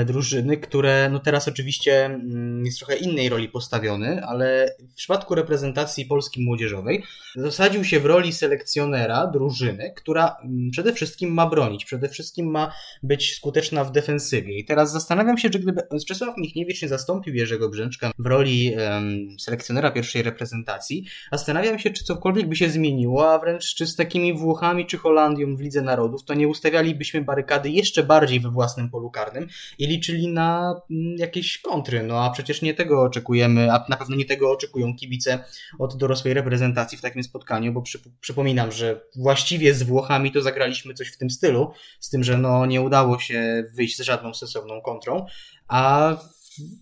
drużyny, które no teraz oczywiście mm, jest trochę innej roli postawiony, ale w przypadku reprezentacji Polski młodzieżowej zasadził się w roli selekcjonera drużyny, która mm, przede wszystkim ma bronić, przede wszystkim ma być skuteczna w defensywie. I teraz zastanawiam się, czy gdyby Czesław Michniewicz nie zastąpił Jerzego Brzęczka w roli um, selekcjonera pierwszej reprezentacji, zastanawiam się, czy cokolwiek by się zmieniło, a wręcz czy z takimi Włochami czy Holandią w Lidze Narodów, to nie ustawialibyśmy barykady jeszcze bardziej we własnym polu karnym i liczyli na mm, jakieś kontry. No a przecież nie tego oczekujemy, a na pewno nie tego oczekują kibice od dorosłej reprezentacji w takim spotkaniu, bo przy, przypominam, że właściwie z Włochami to zagraliśmy coś w tym stylu, z tym, że no nie udało się wyjść z żadną sensowną kontrą, a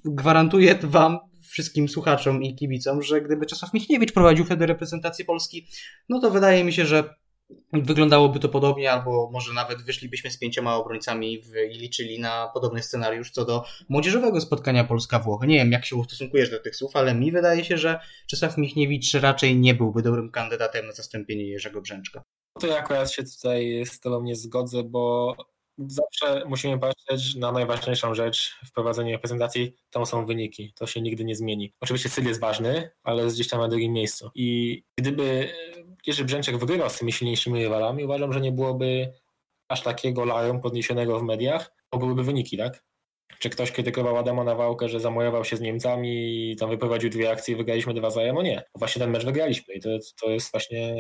gwarantuję wam wszystkim słuchaczom i kibicom, że gdyby Czesław Michniewicz prowadził wtedy reprezentację Polski, no to wydaje mi się, że Wyglądałoby to podobnie, albo może nawet wyszlibyśmy z pięcioma obrońcami w, i liczyli na podobny scenariusz co do młodzieżowego spotkania Polska-Włochy. Nie wiem, jak się ustosunkujesz do tych słów, ale mi wydaje się, że Czesław Michniewicz raczej nie byłby dobrym kandydatem na zastąpienie Jerzego Brzęczka. To ja akurat się tutaj z Tobą nie zgodzę, bo zawsze musimy patrzeć na najważniejszą rzecz w prowadzeniu reprezentacji, to są wyniki. To się nigdy nie zmieni. Oczywiście styl jest ważny, ale jest gdzieś tam na drugim miejscu. I gdyby Jerzy Brzęczek wygrywał z tymi silniejszymi rywalami, uważam, że nie byłoby aż takiego larum podniesionego w mediach, bo byłyby wyniki, tak? Czy ktoś krytykował Adama Nawałkę, że zamojował się z Niemcami i tam wyprowadził dwie akcje i wygraliśmy dwa 0 No nie, właśnie ten mecz wygraliśmy i to, to jest właśnie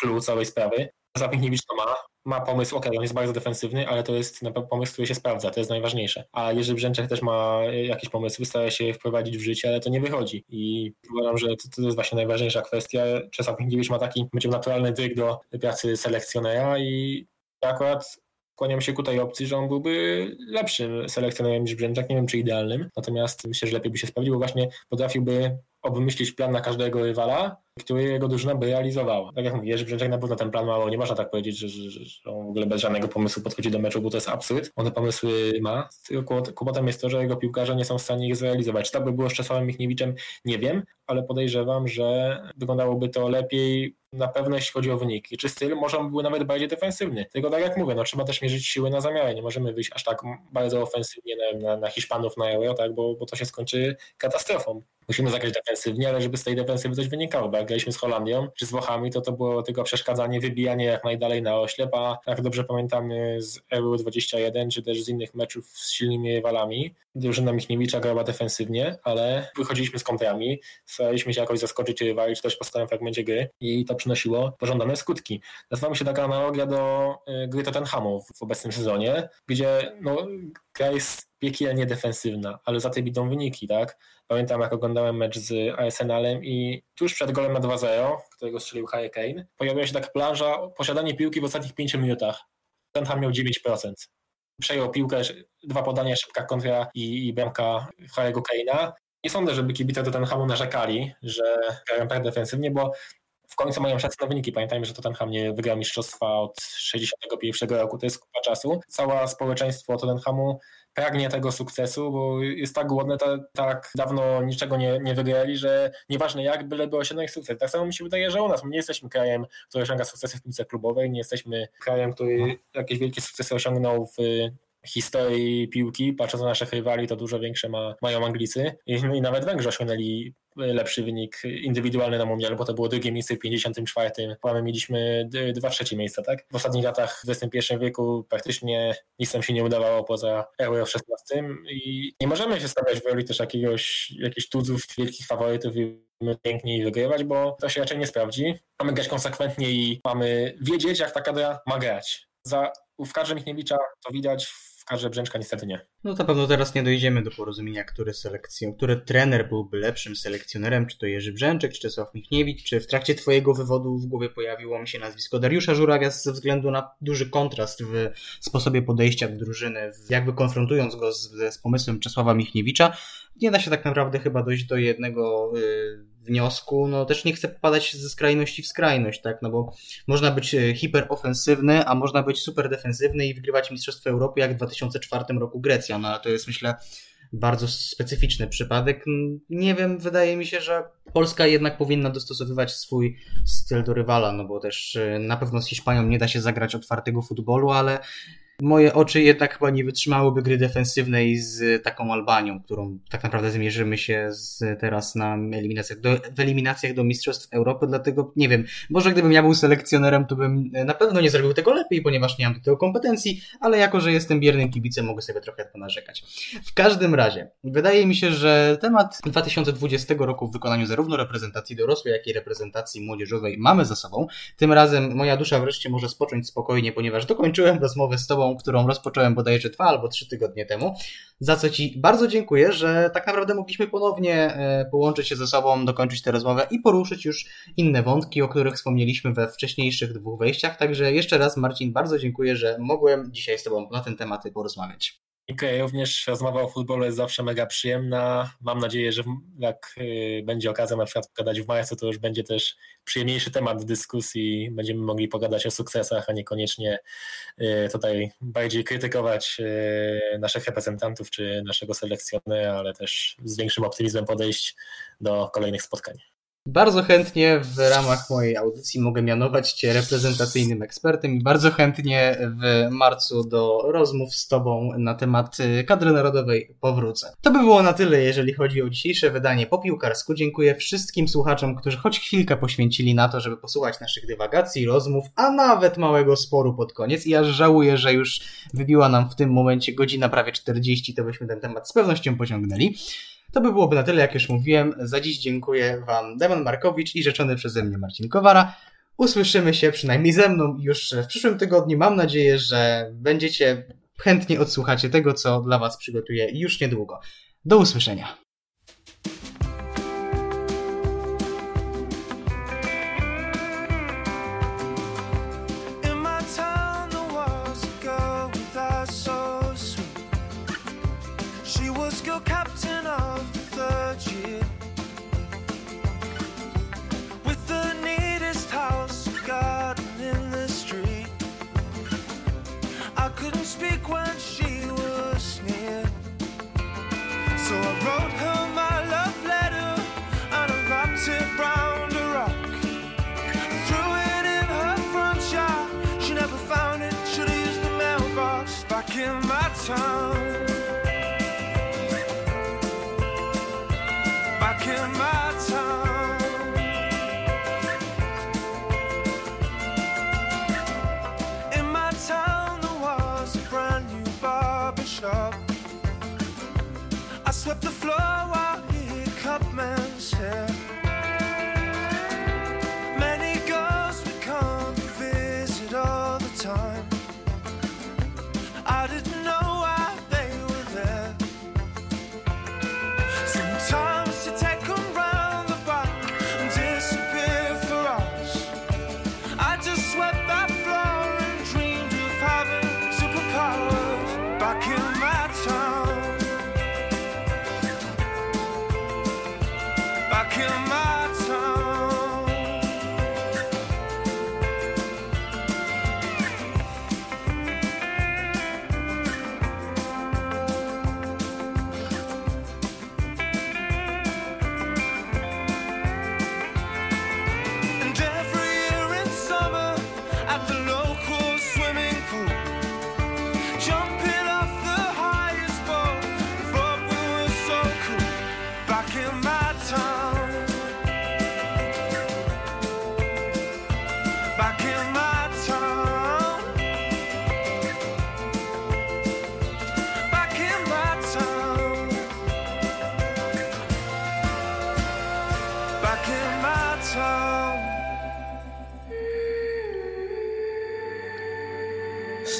klucz całej sprawy. Zapniewicz to ma, ma pomysł, ok, on jest bardzo defensywny, ale to jest pomysł, który się sprawdza, to jest najważniejsze. A Jerzy Brzęczek też ma jakiś pomysł, stara się wprowadzić w życie, ale to nie wychodzi. I uważam, że to, to jest właśnie najważniejsza kwestia. Czesław Michniewicz ma taki, będzie naturalny dryg do pracy selekcjonera i akurat kłaniam się ku tej opcji, że on byłby lepszym selekcjonerem niż Brzęczak, nie wiem czy idealnym, natomiast myślę, że lepiej by się sprawdził, bo właśnie potrafiłby obmyślić plan na każdego rywala, który jego drużyna by realizowała. Tak jak mówię, Jerzy Brzęczek na pewno ten plan ma, nie można tak powiedzieć, że, że, że on w ogóle bez żadnego pomysłu podchodzi do meczu, bo to jest absurd. On te pomysły ma, tylko kłopotem jest to, że jego piłkarze nie są w stanie ich zrealizować. Czy tak by było z Czesławem Michniewiczem, nie wiem, ale podejrzewam, że wyglądałoby to lepiej na pewno jeśli chodzi o wyniki. Czy styl może był nawet bardziej defensywny. Tylko tak jak mówię, no trzeba też mierzyć siły na zamiary. Nie możemy wyjść aż tak bardzo ofensywnie na, na, na Hiszpanów na Euro, tak, bo, bo to się skończy katastrofą. Musimy zagrać defensywnie, ale żeby z tej defensywy coś wynikało, bo jak graliśmy z Holandią czy z Włochami, to to było tylko przeszkadzanie, wybijanie jak najdalej na oślep, a jak dobrze pamiętamy z Euro 21, czy też z innych meczów z silnymi rywalami, drużyna Michniewicza grała defensywnie, ale wychodziliśmy z kontrami, staraliśmy się jakoś zaskoczyć rywali, czy też po stałym fragmencie gry i to przynosiło pożądane skutki. Nazywa mi się taka analogia do y, gry Tottenhamu w obecnym sezonie, gdzie no, gra jest piekielnie defensywna, ale za tym idą wyniki, tak? Pamiętam, jak oglądałem mecz z Arsenalem i tuż przed golem na 2-0, którego strzelił Harry Kane, pojawiła się taka plaża posiadanie piłki w ostatnich 5 minutach. Tottenham miał 9%. Przejął piłkę, dwa podania, szybka kontra i, i bramka Harry'ego Kane'a. Nie sądzę, żeby kibice Tottenhamu narzekali, że grają tak defensywnie, bo w końcu mają szansę na wyniki. Pamiętajmy, że Tottenham nie wygrał mistrzostwa od 61 roku, to jest kupa czasu. Całe społeczeństwo Tottenhamu pragnie tego sukcesu, bo jest tak głodne, tak, tak dawno niczego nie, nie wygrali, że nieważne jak, byleby osiągnąć sukces. Tak samo mi się wydaje, że u nas. My nie jesteśmy krajem, który osiąga sukcesy w piłce klubowej, nie jesteśmy krajem, który jakieś wielkie sukcesy osiągnął w historii piłki, patrząc na naszych rywali, to dużo większe ma, mają Anglicy I, i nawet Węgrzy osiągnęli lepszy wynik indywidualny na mundialu, bo to było drugie miejsce w 54. A my mieliśmy dwa trzecie miejsca, tak? W ostatnich latach w XXI wieku praktycznie nic nam się nie udawało poza Euro w 16 i nie możemy się stawiać w roli też jakiegoś, jakichś tudzów, wielkich faworytów i piękniej wygrywać, bo to się raczej nie sprawdzi. Mamy grać konsekwentnie i mamy wiedzieć, jak ta kadra ma grać. Za, w kadrze Michniewicza to widać, Karze Brzęczka niestety nie. No to pewno teraz nie dojdziemy do porozumienia, który, selekcją, który trener byłby lepszym selekcjonerem, czy to Jerzy Brzęczek, czy Czesław Michniewicz, czy w trakcie twojego wywodu w głowie pojawiło mi się nazwisko Dariusza Żurawia ze względu na duży kontrast w sposobie podejścia do drużyny, jakby konfrontując go z, z pomysłem Czesława Michniewicza. Nie da się tak naprawdę chyba dojść do jednego... Yy, wniosku, no też nie chcę popadać ze skrajności w skrajność, tak, no bo można być e, hiperofensywny, a można być super defensywny i wygrywać Mistrzostwo Europy jak w 2004 roku Grecja, no ale to jest myślę bardzo specyficzny przypadek. Nie wiem, wydaje mi się, że Polska jednak powinna dostosowywać swój styl do rywala, no bo też e, na pewno z Hiszpanią nie da się zagrać otwartego futbolu, ale moje oczy jednak chyba nie wytrzymałyby gry defensywnej z taką Albanią, którą tak naprawdę zmierzymy się z, teraz na eliminacjach do, w eliminacjach do Mistrzostw Europy, dlatego nie wiem, może gdybym ja był selekcjonerem, to bym na pewno nie zrobił tego lepiej, ponieważ nie mam do tego kompetencji, ale jako, że jestem biernym kibicem, mogę sobie trochę ponarzekać. W każdym razie, wydaje mi się, że temat 2020 roku w wykonaniu zarówno reprezentacji dorosłej, jak i reprezentacji młodzieżowej mamy za sobą. Tym razem moja dusza wreszcie może spocząć spokojnie, ponieważ dokończyłem rozmowę z Tobą którą rozpocząłem bodajże dwa albo trzy tygodnie temu, za co Ci bardzo dziękuję, że tak naprawdę mogliśmy ponownie e, połączyć się ze sobą, dokończyć tę rozmowę i poruszyć już inne wątki, o których wspomnieliśmy we wcześniejszych dwóch wejściach. Także jeszcze raz, Marcin, bardzo dziękuję, że mogłem dzisiaj z Tobą na ten tematy porozmawiać. Dziękuję. Również rozmowa o futbolu jest zawsze mega przyjemna. Mam nadzieję, że jak y, będzie okazja na przykład pogadać w marcu, to już będzie też przyjemniejszy temat dyskusji. Będziemy mogli pogadać o sukcesach, a niekoniecznie y, tutaj bardziej krytykować y, naszych reprezentantów czy naszego selekcjonera, ale też z większym optymizmem podejść do kolejnych spotkań. Bardzo chętnie w ramach mojej audycji mogę mianować Cię reprezentacyjnym ekspertem i bardzo chętnie w marcu do rozmów z Tobą na temat y, kadry narodowej powrócę. To by było na tyle, jeżeli chodzi o dzisiejsze wydanie po piłkarsku. Dziękuję wszystkim słuchaczom, którzy choć chwilkę poświęcili na to, żeby posłuchać naszych dywagacji, rozmów, a nawet małego sporu pod koniec. I aż żałuję, że już wybiła nam w tym momencie godzina prawie 40, to byśmy ten temat z pewnością pociągnęli. To by byłoby na tyle, jak już mówiłem. Za dziś dziękuję Wam Demon Markowicz i rzeczony przeze mnie Marcin Kowara. Usłyszymy się przynajmniej ze mną już w przyszłym tygodniu. Mam nadzieję, że będziecie chętnie odsłuchacie tego, co dla Was przygotuję już niedługo. Do usłyszenia.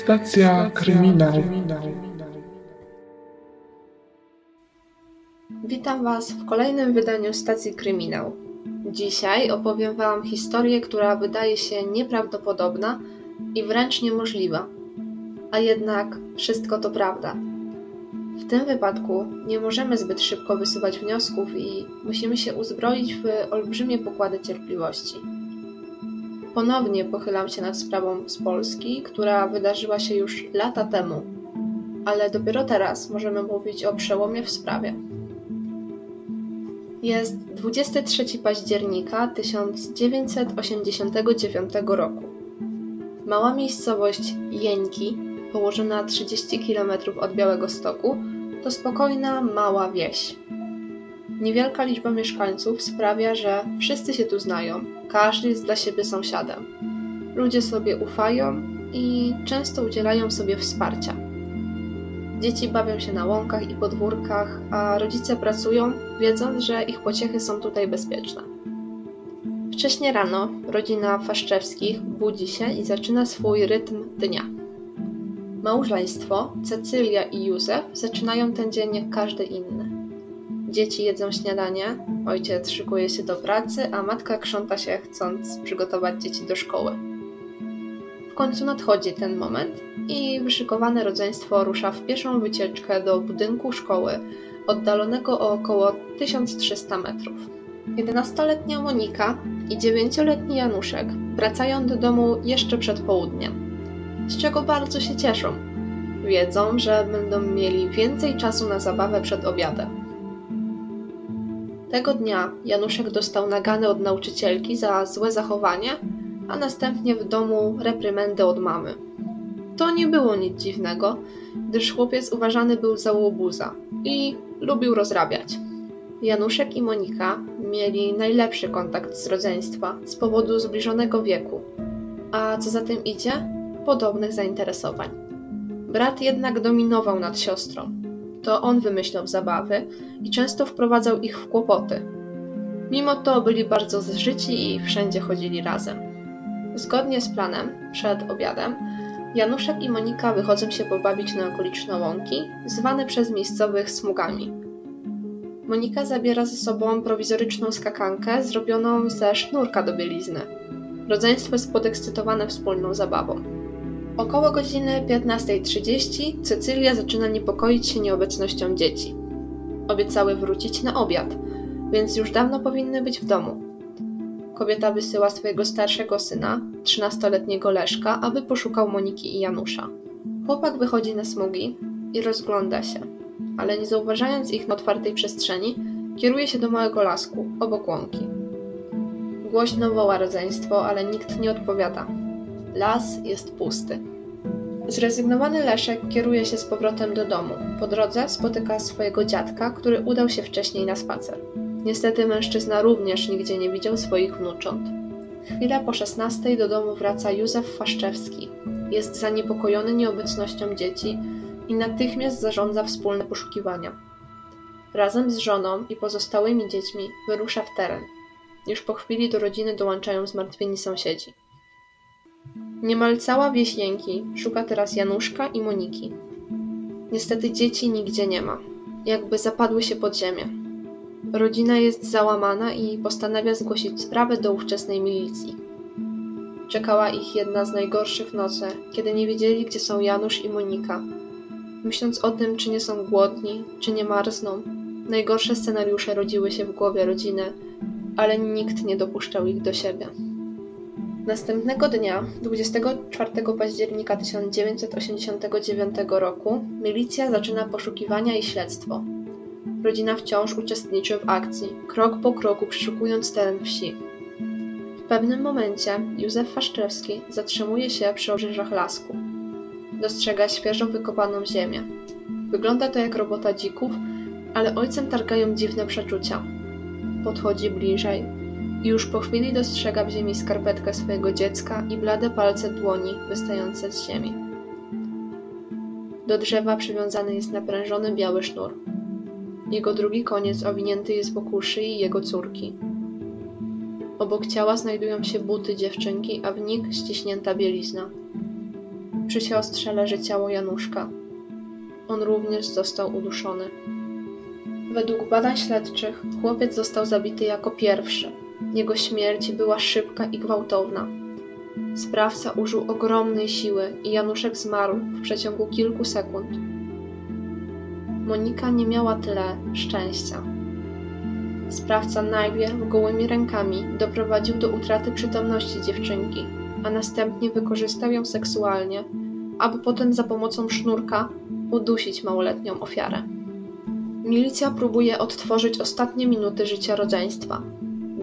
Stacja kryminał. Witam Was w kolejnym wydaniu stacji Kryminał. Dzisiaj opowiem Wam historię, która wydaje się nieprawdopodobna i wręcz niemożliwa. A jednak wszystko to prawda. W tym wypadku nie możemy zbyt szybko wysuwać wniosków i musimy się uzbroić w olbrzymie pokłady cierpliwości. Ponownie pochylam się nad sprawą z Polski, która wydarzyła się już lata temu, ale dopiero teraz możemy mówić o przełomie w sprawie. Jest 23 października 1989 roku. Mała miejscowość Jeńki, położona 30 km od Białego Stoku, to spokojna, mała wieś. Niewielka liczba mieszkańców sprawia, że wszyscy się tu znają, każdy jest dla siebie sąsiadem. Ludzie sobie ufają i często udzielają sobie wsparcia. Dzieci bawią się na łąkach i podwórkach, a rodzice pracują, wiedząc, że ich pociechy są tutaj bezpieczne. Wcześnie rano rodzina Faszczewskich budzi się i zaczyna swój rytm dnia. Małżeństwo, Cecylia i Józef zaczynają ten dzień jak każdy inny. Dzieci jedzą śniadanie, ojciec szykuje się do pracy, a matka krząta się chcąc przygotować dzieci do szkoły. W końcu nadchodzi ten moment i wyszykowane rodzeństwo rusza w pieszą wycieczkę do budynku szkoły, oddalonego o około 1300 metrów. 11-letnia Monika i 9-letni Januszek wracają do domu jeszcze przed południem, z czego bardzo się cieszą. Wiedzą, że będą mieli więcej czasu na zabawę przed obiadem. Tego dnia Januszek dostał nagany od nauczycielki za złe zachowanie, a następnie w domu reprymendę od mamy. To nie było nic dziwnego, gdyż chłopiec uważany był za łobuza i lubił rozrabiać. Januszek i Monika mieli najlepszy kontakt z rodzeństwa z powodu zbliżonego wieku, a co za tym idzie, podobnych zainteresowań. Brat jednak dominował nad siostrą. To on wymyślał zabawy i często wprowadzał ich w kłopoty. Mimo to byli bardzo zżyci i wszędzie chodzili razem. Zgodnie z planem, przed obiadem, Januszek i Monika wychodzą się pobawić na okoliczne łąki, zwane przez miejscowych smugami. Monika zabiera ze sobą prowizoryczną skakankę zrobioną ze sznurka do bielizny. Rodzeństwo jest podekscytowane wspólną zabawą. Około godziny 15.30 Cecylia zaczyna niepokoić się nieobecnością dzieci. Obiecały wrócić na obiad, więc już dawno powinny być w domu. Kobieta wysyła swojego starszego syna, 13-letniego Leszka, aby poszukał Moniki i Janusza. Chłopak wychodzi na smugi i rozgląda się, ale nie zauważając ich na otwartej przestrzeni, kieruje się do małego lasku, obok łąki. Głośno woła rodzeństwo, ale nikt nie odpowiada. Las jest pusty. Zrezygnowany Leszek kieruje się z powrotem do domu. Po drodze spotyka swojego dziadka, który udał się wcześniej na spacer. Niestety mężczyzna również nigdzie nie widział swoich wnucząt. Chwilę po 16 do domu wraca Józef Faszczewski. Jest zaniepokojony nieobecnością dzieci i natychmiast zarządza wspólne poszukiwania. Razem z żoną i pozostałymi dziećmi wyrusza w teren. Już po chwili do rodziny dołączają zmartwieni sąsiedzi. Niemal cała wieś Jęki szuka teraz Januszka i Moniki. Niestety dzieci nigdzie nie ma, jakby zapadły się pod ziemię. Rodzina jest załamana i postanawia zgłosić sprawę do ówczesnej milicji. Czekała ich jedna z najgorszych nocy, kiedy nie wiedzieli, gdzie są Janusz i Monika. Myśląc o tym, czy nie są głodni, czy nie marzną, najgorsze scenariusze rodziły się w głowie rodziny, ale nikt nie dopuszczał ich do siebie. Następnego dnia, 24 października 1989 roku, milicja zaczyna poszukiwania i śledztwo. Rodzina wciąż uczestniczy w akcji, krok po kroku przeszukując teren wsi. W pewnym momencie Józef Faszczewski zatrzymuje się przy obrzeżach lasku. Dostrzega świeżo wykopaną ziemię. Wygląda to jak robota dzików, ale ojcem targają dziwne przeczucia. Podchodzi bliżej i już po chwili dostrzega w ziemi skarpetkę swojego dziecka i blade palce dłoni wystające z ziemi. Do drzewa przywiązany jest naprężony biały sznur. Jego drugi koniec owinięty jest wokół szyi jego córki. Obok ciała znajdują się buty dziewczynki, a w nich ściśnięta bielizna. Przy siostrze leży ciało Januszka. On również został uduszony. Według badań śledczych chłopiec został zabity jako pierwszy. Jego śmierć była szybka i gwałtowna. Sprawca użył ogromnej siły i Januszek zmarł w przeciągu kilku sekund. Monika nie miała tyle szczęścia. Sprawca najpierw gołymi rękami doprowadził do utraty przytomności dziewczynki, a następnie wykorzystał ją seksualnie, aby potem za pomocą sznurka udusić małoletnią ofiarę. Milicja próbuje odtworzyć ostatnie minuty życia rodzeństwa.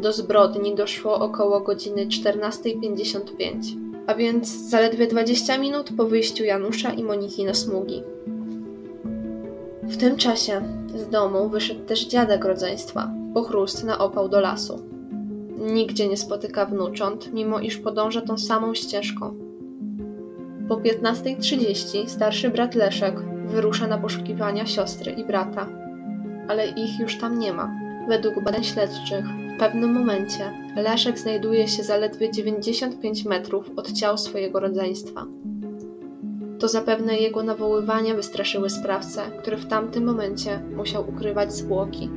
Do zbrodni doszło około godziny 14.55, a więc zaledwie 20 minut po wyjściu Janusza i Moniki na smugi. W tym czasie z domu wyszedł też dziadek rodzeństwa, pochrust na opał do lasu. Nigdzie nie spotyka wnucząt, mimo iż podąża tą samą ścieżką. Po 15.30 starszy brat Leszek wyrusza na poszukiwania siostry i brata, ale ich już tam nie ma. Według badań śledczych, w pewnym momencie Leszek znajduje się zaledwie 95 metrów od ciał swojego rodzeństwa. To zapewne jego nawoływania wystraszyły sprawcę, który w tamtym momencie musiał ukrywać zwłoki.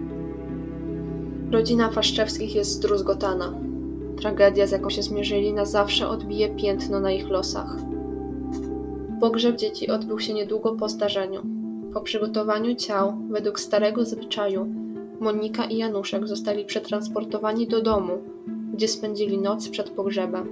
Rodzina Faszczewskich jest zdruzgotana. Tragedia, z jaką się zmierzyli, na zawsze odbije piętno na ich losach. Pogrzeb dzieci odbył się niedługo po zdarzeniu. Po przygotowaniu ciał, według starego zwyczaju, Monika i Januszek zostali przetransportowani do domu, gdzie spędzili noc przed pogrzebem.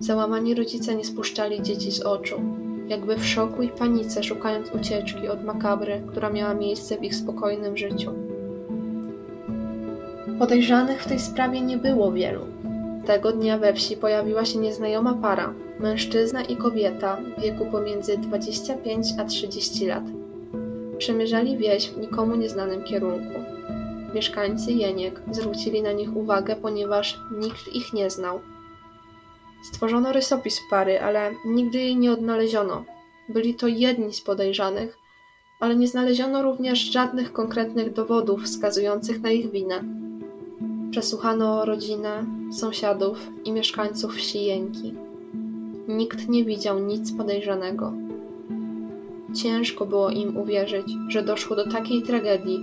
Załamani rodzice nie spuszczali dzieci z oczu, jakby w szoku i panice szukając ucieczki od makabry, która miała miejsce w ich spokojnym życiu. Podejrzanych w tej sprawie nie było wielu. Tego dnia we wsi pojawiła się nieznajoma para, mężczyzna i kobieta w wieku pomiędzy 25 a 30 lat. Przemierzali wieś w nikomu nieznanym kierunku. Mieszkańcy Jeniek zwrócili na nich uwagę, ponieważ nikt ich nie znał. Stworzono rysopis pary, ale nigdy jej nie odnaleziono. Byli to jedni z podejrzanych, ale nie znaleziono również żadnych konkretnych dowodów wskazujących na ich winę. Przesłuchano rodzinę, sąsiadów i mieszkańców wsi Jęki. Nikt nie widział nic podejrzanego. Ciężko było im uwierzyć, że doszło do takiej tragedii.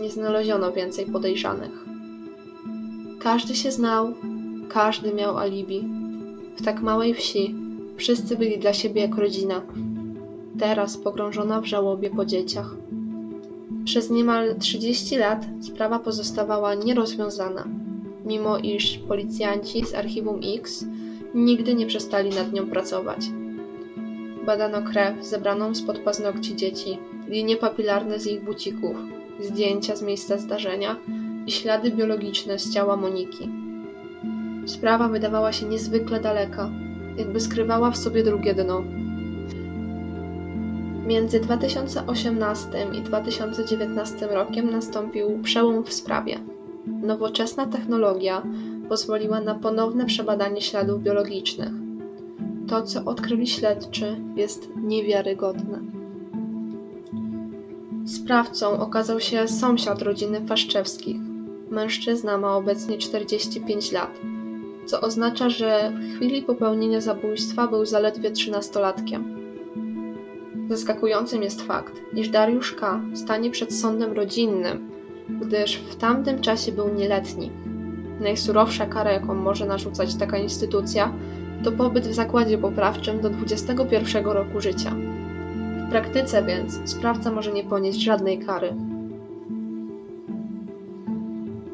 Nie znaleziono więcej podejrzanych. Każdy się znał, każdy miał alibi. W tak małej wsi wszyscy byli dla siebie jak rodzina. Teraz pogrążona w żałobie po dzieciach. Przez niemal 30 lat sprawa pozostawała nierozwiązana, mimo iż policjanci z archiwum X nigdy nie przestali nad nią pracować. Badano krew zebraną spod paznokci dzieci, linie papilarne z ich bucików, zdjęcia z miejsca zdarzenia i ślady biologiczne z ciała Moniki. Sprawa wydawała się niezwykle daleka, jakby skrywała w sobie drugie dno. Między 2018 i 2019 rokiem nastąpił przełom w sprawie. Nowoczesna technologia pozwoliła na ponowne przebadanie śladów biologicznych. To, co odkryli śledczy, jest niewiarygodne. Sprawcą okazał się sąsiad rodziny Faszczewskich. Mężczyzna ma obecnie 45 lat, co oznacza, że w chwili popełnienia zabójstwa był zaledwie 13-latkiem. Zaskakującym jest fakt, iż Dariusz K. stanie przed sądem rodzinnym, gdyż w tamtym czasie był nieletni. Najsurowsza kara, jaką może narzucać taka instytucja, to pobyt w zakładzie poprawczym do 21 roku życia. W praktyce więc sprawca może nie ponieść żadnej kary.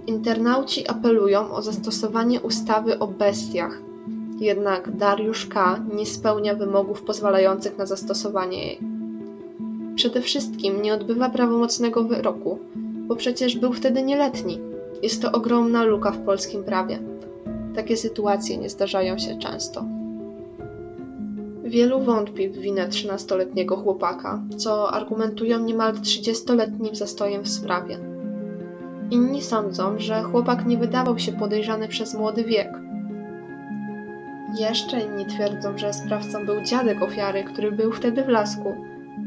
Internauci apelują o zastosowanie ustawy o bestiach, jednak Dariusz K. nie spełnia wymogów pozwalających na zastosowanie jej. Przede wszystkim nie odbywa prawomocnego wyroku, bo przecież był wtedy nieletni. Jest to ogromna luka w polskim prawie. Takie sytuacje nie zdarzają się często. Wielu wątpi w winę 13-letniego chłopaka, co argumentują niemal 30-letnim zastojem w sprawie. Inni sądzą, że chłopak nie wydawał się podejrzany przez młody wiek. Jeszcze inni twierdzą, że sprawcą był dziadek ofiary, który był wtedy w lasku,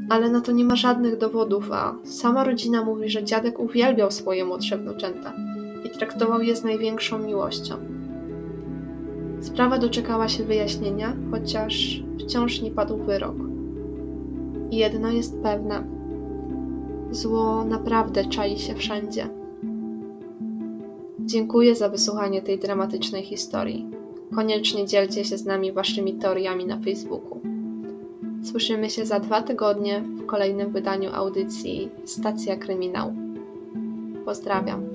ale na to nie ma żadnych dowodów, a sama rodzina mówi, że dziadek uwielbiał swoje młodsze wnuczęta i traktował je z największą miłością. Sprawa doczekała się wyjaśnienia, chociaż wciąż nie padł wyrok. Jedno jest pewne: zło naprawdę czai się wszędzie. Dziękuję za wysłuchanie tej dramatycznej historii. Koniecznie dzielcie się z nami waszymi teoriami na Facebooku. Słyszymy się za dwa tygodnie w kolejnym wydaniu audycji Stacja Kryminał. Pozdrawiam.